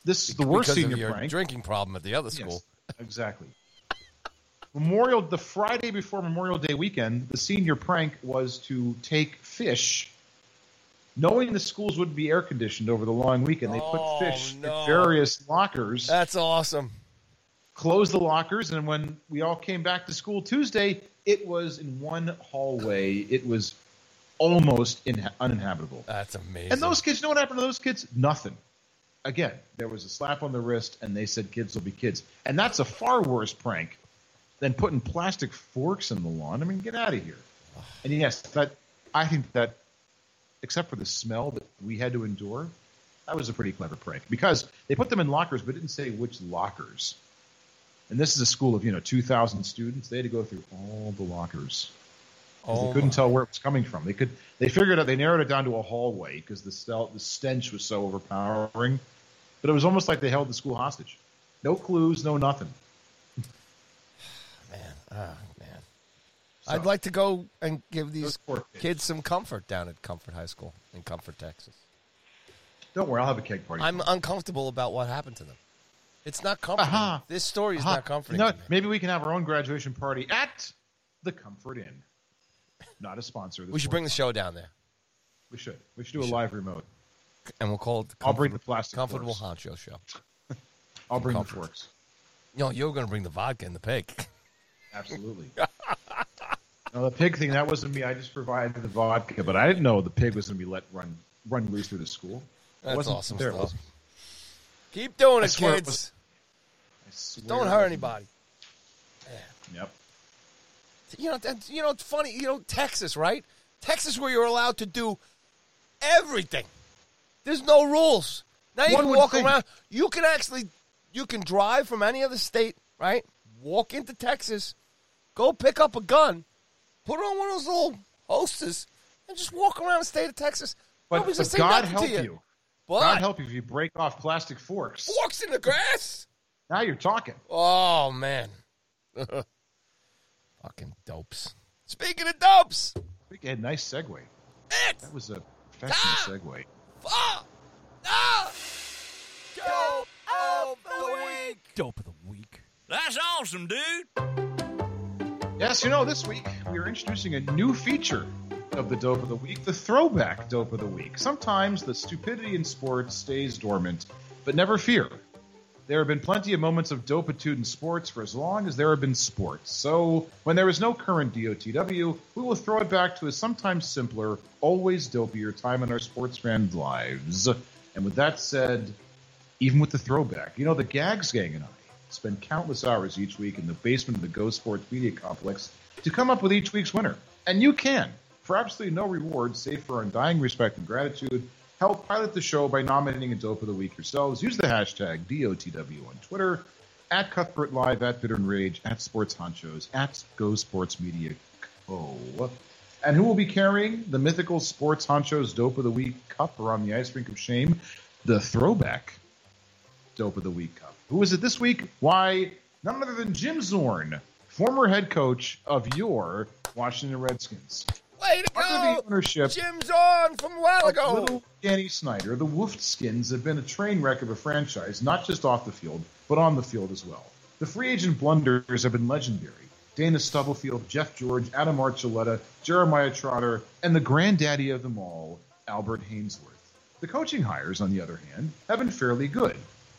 [SPEAKER 3] This is the worst
[SPEAKER 2] because
[SPEAKER 3] senior prank.
[SPEAKER 2] drinking problem at the other
[SPEAKER 3] Yes,
[SPEAKER 2] school.
[SPEAKER 3] exactly. Memorial, the Friday before Memorial Day weekend, the senior prank was to take fish, knowing the schools wouldn't be air conditioned over the long weekend. They
[SPEAKER 2] Oh,
[SPEAKER 3] put fish
[SPEAKER 2] no.
[SPEAKER 3] in various lockers,
[SPEAKER 2] That's awesome.
[SPEAKER 3] closed the lockers, and when we all came back to school Tuesday, it was in one hallway. It was almost in, uninhabitable.
[SPEAKER 2] That's amazing.
[SPEAKER 3] And those kids, you know what happened to those kids? Nothing. Again, there was a slap on the wrist, and they said kids will be kids. And that's a far worse prank than putting plastic forks in the lawn. I mean, get out of here. And yes, that I think that, except for the smell that we had to endure, that was a pretty clever prank because they put them in lockers, but didn't say which lockers. And this is a school of you know 2,000 students. They had to go through all the lockers.
[SPEAKER 2] Oh,
[SPEAKER 3] they couldn't
[SPEAKER 2] my.
[SPEAKER 3] tell where it was coming from. They could they figured out they narrowed it down to a hallway because the stel- the stench was so overpowering. But it was almost like they held the school hostage. No clues, no nothing.
[SPEAKER 2] man. Oh, man.
[SPEAKER 3] So-
[SPEAKER 2] I'd like to go and give these
[SPEAKER 3] kids.
[SPEAKER 2] kids some comfort down at Comfort High School in Comfort, Texas.
[SPEAKER 3] Don't worry, I'll have a keg party.
[SPEAKER 2] I'm uncomfortable about what happened to them. It's not comforting.
[SPEAKER 3] Aha.
[SPEAKER 2] This story is
[SPEAKER 3] Aha.
[SPEAKER 2] not comforting.
[SPEAKER 3] You know
[SPEAKER 2] to
[SPEAKER 3] what?
[SPEAKER 2] me.
[SPEAKER 3] maybe we can have our own graduation party at the Comfort Inn. Not a sponsor.
[SPEAKER 2] We should bring the show down there,
[SPEAKER 3] We should. We should do a live remote.
[SPEAKER 2] and we'll call it the
[SPEAKER 3] I'll bring the plastic
[SPEAKER 2] Comfortable
[SPEAKER 3] forks.
[SPEAKER 2] Honcho Show. (laughs)
[SPEAKER 3] I'll bring
[SPEAKER 2] Comfort.
[SPEAKER 3] the forks.
[SPEAKER 2] No, you're going to bring the vodka and the pig.
[SPEAKER 3] Absolutely. (laughs) no, the pig thing that wasn't me. I just provided the vodka, but I didn't know the pig was going to be let run run loose through the school.
[SPEAKER 2] That's awesome
[SPEAKER 3] there,
[SPEAKER 2] stuff.
[SPEAKER 3] Was it?
[SPEAKER 2] Keep doing
[SPEAKER 3] I
[SPEAKER 2] it,
[SPEAKER 3] swear it
[SPEAKER 2] kids.
[SPEAKER 3] was-
[SPEAKER 2] Don't hurt
[SPEAKER 3] wasn't.
[SPEAKER 2] anybody.
[SPEAKER 3] Yep.
[SPEAKER 2] You know, that's, you know, it's funny. You know, Texas, right? Texas, where you're allowed to do everything. There's no rules. Now you
[SPEAKER 3] One
[SPEAKER 2] can walk
[SPEAKER 3] think-
[SPEAKER 2] around. You can actually, you can drive from any other state, right? Walk into Texas, go pick up a gun, put on one of those little hostess, and just walk around the state of Texas.
[SPEAKER 3] But,
[SPEAKER 2] Nobody's
[SPEAKER 3] but
[SPEAKER 2] gonna say
[SPEAKER 3] God
[SPEAKER 2] nothing
[SPEAKER 3] help
[SPEAKER 2] to
[SPEAKER 3] you.
[SPEAKER 2] But
[SPEAKER 3] God help you if you break off plastic forks.
[SPEAKER 2] forks in the grass.
[SPEAKER 3] Now you're talking.
[SPEAKER 2] Oh man, (laughs) fucking dopes. Speaking of dopes,
[SPEAKER 3] I think you had a nice segue.
[SPEAKER 2] it's
[SPEAKER 3] That was a
[SPEAKER 2] Ah!
[SPEAKER 3] segue.
[SPEAKER 2] Ah! Ah! Dope of the week.
[SPEAKER 4] Dope of the week.
[SPEAKER 5] That's awesome, dude.
[SPEAKER 3] Yes, you know, this week we are introducing a new feature of the Dope of the Week, the throwback Dope of the Week. Sometimes the stupidity in sports stays dormant, but never fear. There have been plenty of moments of dopitude in sports for as long as there have been sports. So, when there is no current DOTW, we will throw it back to a sometimes simpler, always dopier time in our sports fan lives. And with that said, even with the throwback, you know, the Gags Gang and I spend countless hours each week in the basement of the Go Sports Media Complex to come up with each week's winner. And you can, for absolutely no reward, save for undying respect and gratitude, help pilot the show by nominating a dope of the week yourselves. Use the hashtag DOTW on Twitter, at Cuthbert Live, at Bitter and Rage, at Sports Honchos, at Go Sports Media Co. And who will be carrying the mythical Sports Honchos Dope of the Week cup around the ice rink of shame? The throwback Dope of the Week Cup. Who is it this week? Why, none other than Jim Zorn, former head coach of your Washington Redskins.
[SPEAKER 2] Way to
[SPEAKER 3] Under the ownership
[SPEAKER 2] Jim's on from a while ago.
[SPEAKER 3] little Danny Snyder, the Wolfskins have been a train wreck of a franchise, not just off the field, but on the field as well. The free agent blunders have been legendary. Dana Stubblefield, Jeff George, Adam Archuleta, Jeremiah Trotter, and the granddaddy of them all, Albert Haynesworth. The coaching hires, on the other hand, have been fairly good.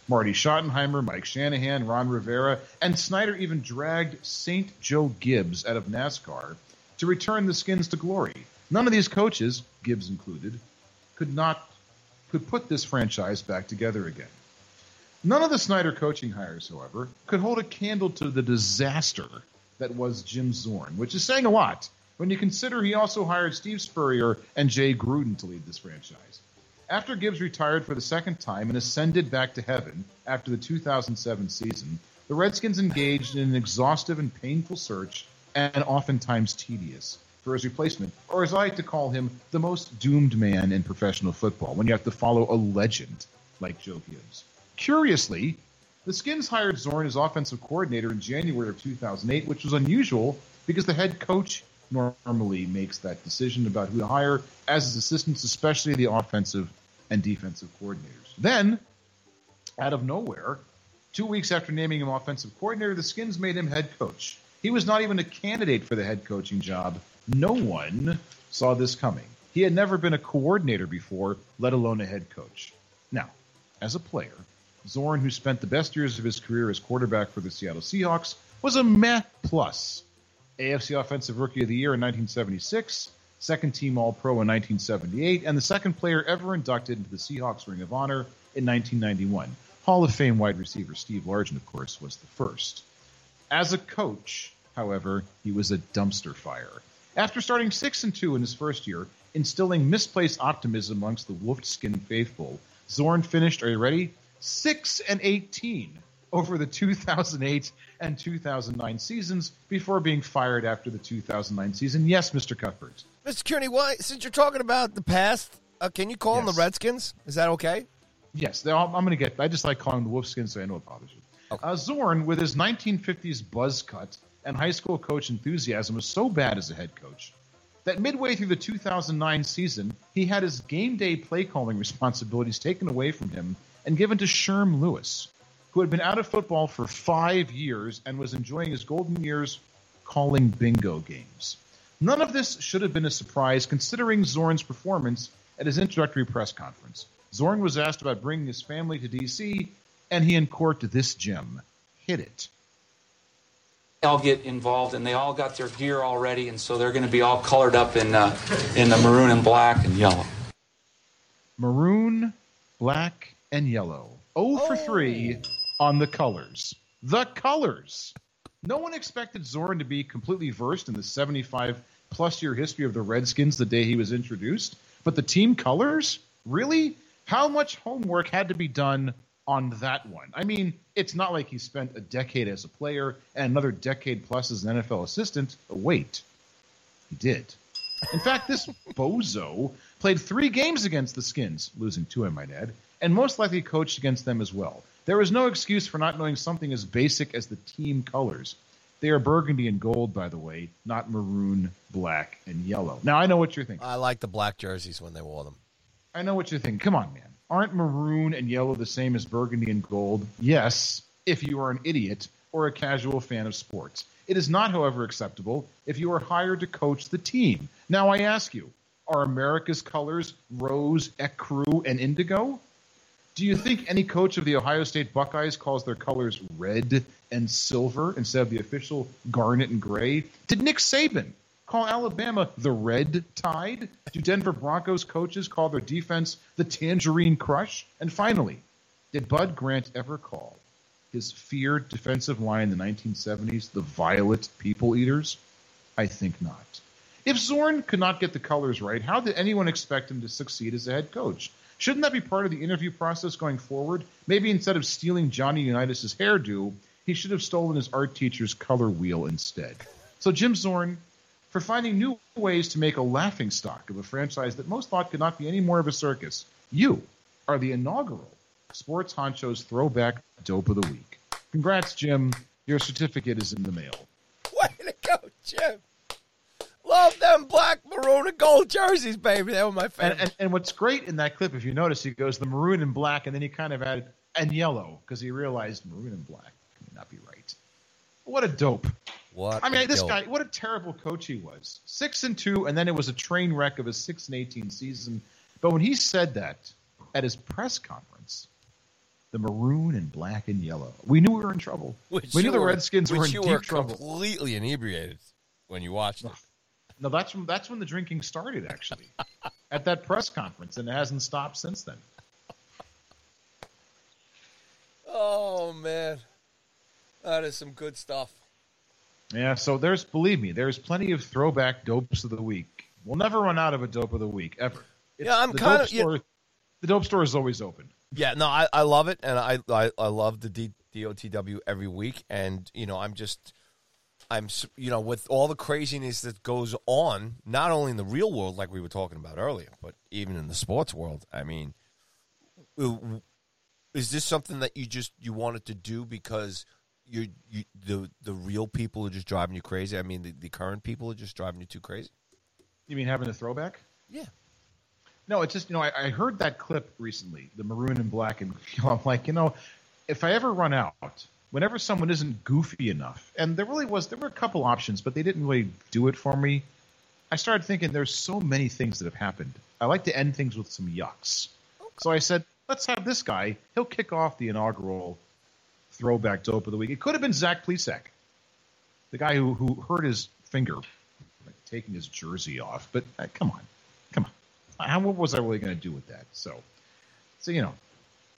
[SPEAKER 3] Marty Schottenheimer, Mike Shanahan, Ron Rivera, and Snyder even dragged St. Joe Gibbs out of NASCAR to return the Skins to glory. None of these coaches, Gibbs included, could not could put this franchise back together again. None of the Snyder coaching hires, however, could hold a candle to the disaster that was Jim Zorn, which is saying a lot when you consider he also hired Steve Spurrier and Jay Gruden to lead this franchise. After Gibbs retired for the second time and ascended back to heaven after the 2007 season, the Redskins engaged in an exhaustive and painful search, and oftentimes tedious, for his replacement, or as I like to call him, the most doomed man in professional football when you have to follow a legend like Joe Gibbs. Curiously, the Skins hired Zorn as offensive coordinator in January of 2008, which was unusual because the head coach normally makes that decision about who to hire as his assistants, especially the offensive and defensive coordinators. Then, out of nowhere, two weeks after naming him offensive coordinator, the Skins made him head coach. He was not even a candidate for the head coaching job. No one saw this coming. He had never been a coordinator before, let alone a head coach. Now, as a player, Zorn, who spent the best years of his career as quarterback for the Seattle Seahawks, was a meh plus. AFC Offensive Rookie of the Year in 1976, second team All Pro in 1978, and the second player ever inducted into the Seahawks Ring of Honor in 1991. Hall of Fame wide receiver Steve Largent, of course, was the first. As a coach, however, he was a dumpster fire. After starting 6 and 2 in his first year, instilling misplaced optimism amongst the wolfskin faithful, Zorn finished, are you ready? 6 and 18 over the 2008 and 2009 seasons before being fired after the 2009 season. Yes, Mr. Cuthbert.
[SPEAKER 6] Mr. Kearney, why, since you're talking about the past, uh, can you call them the Redskins? Is that okay?
[SPEAKER 3] Yes, I'm going to get. I just like calling them the Wolfskins, so I know it bothers you. Uh, Zorn, with his 1950s buzz cut and high school coach enthusiasm, was so bad as a head coach that midway through the 2009 season, he had his game day play calling responsibilities taken away from him and given to Sherm Lewis, who had been out of football for five years and was enjoying his golden years calling bingo games. None of this should have been a surprise considering Zorn's performance at his introductory press conference. Zorn was asked about bringing his family to D.C., and he uncorked this gem. Hit it.
[SPEAKER 7] They all get involved and they all got their gear already, and so they're going to be all colored up in uh, in the maroon and black and yellow
[SPEAKER 3] Maroon, black, and yellow. 0 for 3 on the colors. The colors. No one expected Zorn to be completely versed in the 75 plus year history of the Redskins the day he was introduced, but the team colors? Really? How much homework had to be done on that one? I mean, it's not like he spent a decade as a player and another decade plus as an NFL assistant. Oh, wait, he did. In fact, this (laughs) bozo played three games against the Skins, losing two, I might add, and most likely coached against them as well. There is no excuse for not knowing something as basic as the team colors. They are burgundy and gold, by the way, not maroon, black, and yellow. Now, I know what you're thinking.
[SPEAKER 6] I like the black jerseys when they wore them.
[SPEAKER 3] I know what you're thinking. Come on, man. Aren't maroon and yellow the same as burgundy and gold? Yes, if you are an idiot or a casual fan of sports. It is not, however, acceptable if you are hired to coach the team. Now, I ask you, are America's colors rose, ecru, and indigo? Do you think any coach of the Ohio State Buckeyes calls their colors red and silver instead of the official garnet and gray? Did Nick Saban call Alabama the Red Tide? Do Denver Broncos coaches call their defense the Tangerine Crush? And finally, did Bud Grant ever call his feared defensive line in the 1970s the Violet People Eaters? I think not. If Zorn could not get the colors right, how did anyone expect him to succeed as a head coach? Shouldn't that be part of the interview process going forward? Maybe instead of stealing Johnny Unitas' hairdo, he should have stolen his art teacher's color wheel instead. So, Jim Zorn, for finding new ways to make a laughing stock of a franchise that most thought could not be any more of a circus, you are the inaugural Sports Honcho's Throwback Dope of the Week. Congrats, Jim. Your certificate is in the mail.
[SPEAKER 6] Way to go, Jim. Love them black, maroon, and gold jerseys, baby. They were my favorite.
[SPEAKER 3] And, and, and what's great in that clip, if you notice, he goes the maroon and black, and then he kind of added and yellow because he realized maroon and black may not be right. What a dope.
[SPEAKER 2] What?
[SPEAKER 3] I mean, this
[SPEAKER 2] dope.
[SPEAKER 3] guy, what a terrible coach he was. Six and two, and then it was a train wreck of a six and eighteen season. But when he said that at his press conference, the maroon and black and yellow, we knew we were in trouble. (laughs)
[SPEAKER 2] Which
[SPEAKER 3] we knew
[SPEAKER 2] you
[SPEAKER 3] the Redskins were in deep
[SPEAKER 2] were
[SPEAKER 3] trouble.
[SPEAKER 2] completely inebriated when you watched it. (laughs)
[SPEAKER 3] No, that's when that's when the drinking started, actually, (laughs) at that press conference, and it hasn't stopped since then.
[SPEAKER 2] Oh man, that is some good stuff.
[SPEAKER 3] Yeah, so there's believe me, there's plenty of throwback dopes of the week. We'll never run out of a dope of the week ever. It's-
[SPEAKER 2] Yeah, I'm kinda-
[SPEAKER 3] dope store. The dope store is always open.
[SPEAKER 2] Yeah, no, I, I love it, and I I, I love the D, DOTW every week, and you know I'm just I'm you know with all the craziness that goes on, not only in the real world like we were talking about earlier, but even in the sports world. I mean, is this something that you just you wanted to do because you you the the real people are just driving you crazy? I mean, the, the current people are just driving you too crazy.
[SPEAKER 3] You mean having a throwback?
[SPEAKER 2] Yeah.
[SPEAKER 3] No, it's just you know I, I heard that clip recently, the maroon and black, and you (laughs) know, I'm like, you know, if I ever run out, whenever someone isn't goofy enough, and there really was, there were a couple options, but they didn't really do it for me. I started thinking there's so many things that have happened. I like to end things with some yucks. So I said, let's have this guy. He'll kick off the inaugural throwback dope of the week. It could have been Zach Plesac, the guy who who hurt his finger like, taking his jersey off. But uh, come on, come on. How what was I really going to do with that? So, so you know,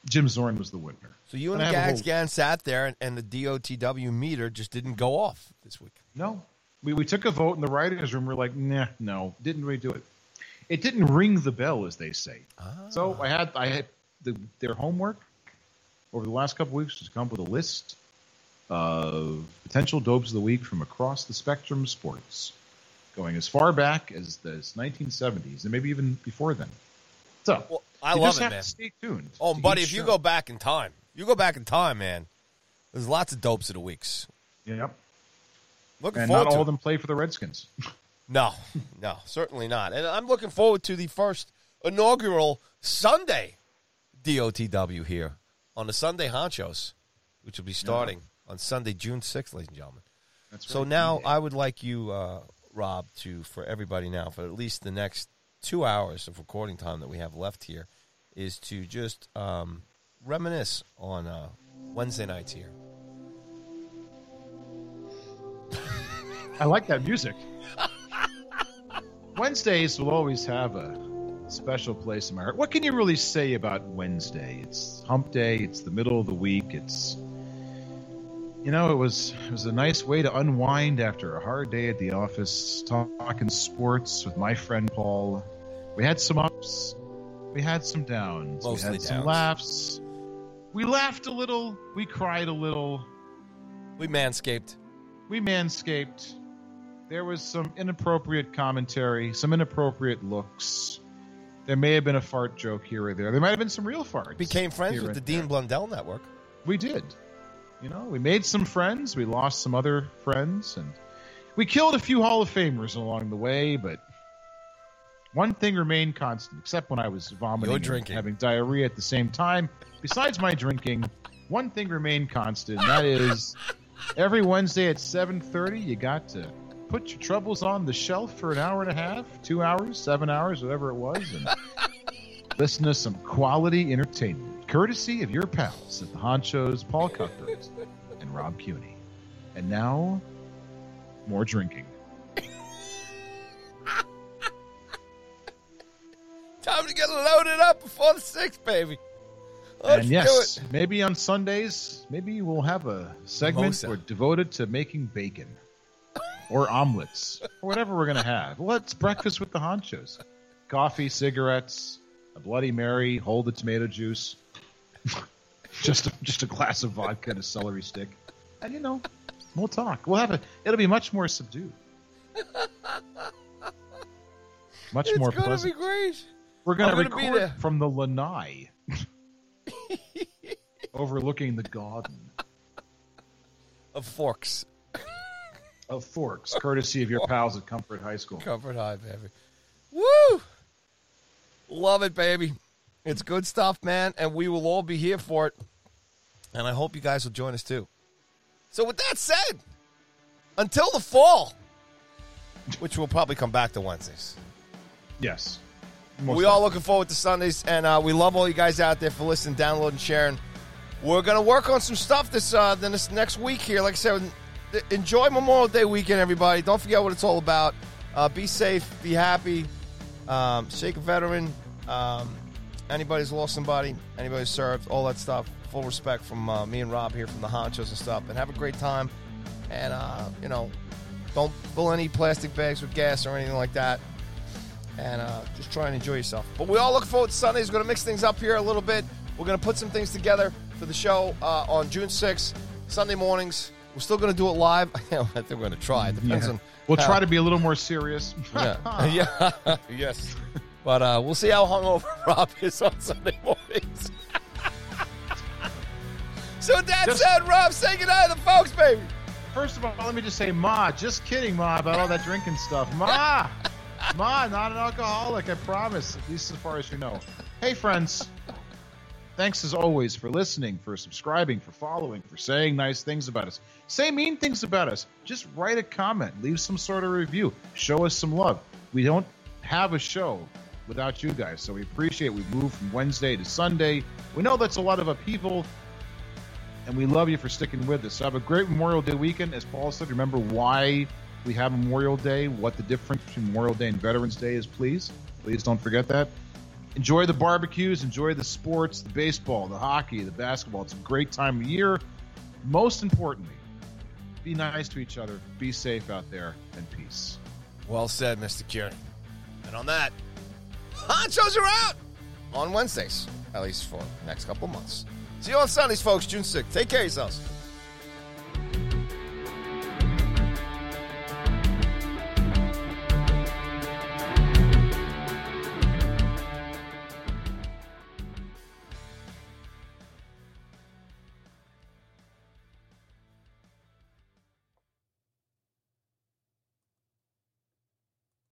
[SPEAKER 3] Jim Zorn was the winner.
[SPEAKER 2] So you and
[SPEAKER 3] I have
[SPEAKER 2] Gags
[SPEAKER 3] whole-
[SPEAKER 2] Gan sat there, and, and the DOTW meter just didn't go off this week.
[SPEAKER 3] No, we we took a vote in the writers' room. We're like, nah, no, didn't really do it. It didn't ring the bell, as they say. So I had I had the, their homework over the last couple weeks to come up with a list of potential dopes of the week from across the spectrum of sports, going as far back as the 1970s and maybe even before then. So
[SPEAKER 2] Well, I love it, man.
[SPEAKER 3] stay tuned.
[SPEAKER 2] Oh, buddy, if you go back in time, you go back in time, man. There's lots of dopes of the weeks.
[SPEAKER 3] yep,
[SPEAKER 2] Looking
[SPEAKER 3] and
[SPEAKER 2] forward
[SPEAKER 3] not
[SPEAKER 2] to
[SPEAKER 3] all of them play for the Redskins. (laughs)
[SPEAKER 2] No, no, certainly not. And I'm looking forward to the first inaugural Sunday DOTW here on the Sunday Honchos, which will be starting on Sunday, June 6th, ladies and gentlemen.
[SPEAKER 3] That's
[SPEAKER 2] So
[SPEAKER 3] right.
[SPEAKER 2] now
[SPEAKER 3] D-Day.
[SPEAKER 2] I would like you, uh, Rob, to for everybody now for at least the next two hours of recording time that we have left here, is to just um, reminisce on uh, Wednesday nights here.
[SPEAKER 3] I like that music. (laughs) Wednesdays will always have a special place in my heart. What can you really say about Wednesday? It's hump day, it's the middle of the week, it's you know, it was it was a nice way to unwind after a hard day at the office, talking sports with my friend Paul. We had some ups, we had some downs,
[SPEAKER 2] Mostly
[SPEAKER 3] we had some laughs. We laughed a little, we cried a little,
[SPEAKER 2] We manscaped.
[SPEAKER 3] we manscaped. There was some inappropriate commentary, some inappropriate looks. There may have been a fart joke here or there. There might have been some real farts.
[SPEAKER 2] Became friends with the Dean
[SPEAKER 3] there.
[SPEAKER 2] Blundell Network.
[SPEAKER 3] We did. You know, we made some friends. We lost some other friends, and we killed a few Hall of Famers along the way. But one thing remained constant, except when I was vomiting,
[SPEAKER 2] Your
[SPEAKER 3] and
[SPEAKER 2] drinking.
[SPEAKER 3] having diarrhea at the same time. Besides my drinking, one thing remained constant, and that is every Wednesday at seven thirty, you got to put your troubles on the shelf for an hour and a half, two hours, seven hours, whatever it was, and (laughs) listen to some quality entertainment, courtesy of your pals at the Honchos, Paul Cuthbert and Rob Cuny. And now, more drinking. (laughs)
[SPEAKER 2] Time to get loaded up before the sixth, baby. Let's
[SPEAKER 3] and yes, maybe on Sundays, maybe we'll have a segment devoted to making bacon or omelets or whatever we're going to have. Well, it's breakfast with the Honchos. Coffee, cigarettes, a Bloody Mary, hold the tomato juice, (laughs) just a, just a glass of vodka and a celery stick. And, you know, we'll talk. We'll have a, it'll be much more subdued. Much
[SPEAKER 2] It's
[SPEAKER 3] more
[SPEAKER 2] gonna
[SPEAKER 3] pleasant.
[SPEAKER 2] be great.
[SPEAKER 3] We're going to record from the lanai, (laughs) overlooking the garden
[SPEAKER 2] Of forks.
[SPEAKER 3] Of Forks, courtesy of your pals at Comfort High School.
[SPEAKER 2] Comfort High, baby. Woo! Love it, baby. It's good stuff, man, and we will all be here for it. And I hope you guys will join us too. So, with that said, until the fall, which will probably come back to Wednesdays.
[SPEAKER 3] Yes.
[SPEAKER 2] we all looking forward to Sundays, and uh, we love all you guys out there for listening, downloading, sharing. We're gonna work on some stuff this uh, then this next week here. Like I said, enjoy Memorial Day weekend, everybody. Don't forget what it's all about. Uh, be safe, be happy. Um, shake a veteran. Um, anybody's lost somebody, anybody served, all that stuff. Full respect from uh, me and Rob here from the Honchos and stuff. And have a great time. And, uh, you know, don't fill any plastic bags with gas or anything like that. And uh, just try and enjoy yourself. But we all look forward to Sundays. We're going to mix things up here a little bit. We're going to put some things together for the show uh, on June 6th, Sunday mornings. We're still going to do it live. (laughs) I think we're going to try. It depends
[SPEAKER 3] Yeah.
[SPEAKER 2] on.
[SPEAKER 3] We'll
[SPEAKER 2] how-
[SPEAKER 3] try to be a little more serious. (laughs) (laughs)
[SPEAKER 2] yeah. yeah. yes. But uh, we'll see how hungover Rob is on Sunday mornings. so that
[SPEAKER 3] Just-
[SPEAKER 2] said, Rob, say goodnight to the folks, baby.
[SPEAKER 3] First of all, let me just say, Ma, just kidding, Ma, about all that drinking stuff. Ma, Ma, not an alcoholic, I promise, at least as far as you know. Hey, friends, thanks as always for listening, for subscribing, for following, for saying nice things about us. Say mean things about us. Just write a comment, leave some sort of review, show us some love. We don't have a show without you guys, so we appreciate we moved from Wednesday to Sunday. We know that's a lot of upheaval and we love you for sticking with us. So have a great Memorial Day weekend. As Paul said, remember why we have Memorial Day, what the difference between Memorial Day and Veterans Day is, please. Please don't forget that. Enjoy the barbecues, enjoy the sports, the baseball, the hockey, the basketball. It's a great time of year. Most importantly, be nice to each other, be safe out there, and peace.
[SPEAKER 2] Well said, Mr. Cuny. And on that, Honchos are out on Wednesdays, at least for the next couple months. See you on Sundays, folks, June 6th. Take care of yourselves.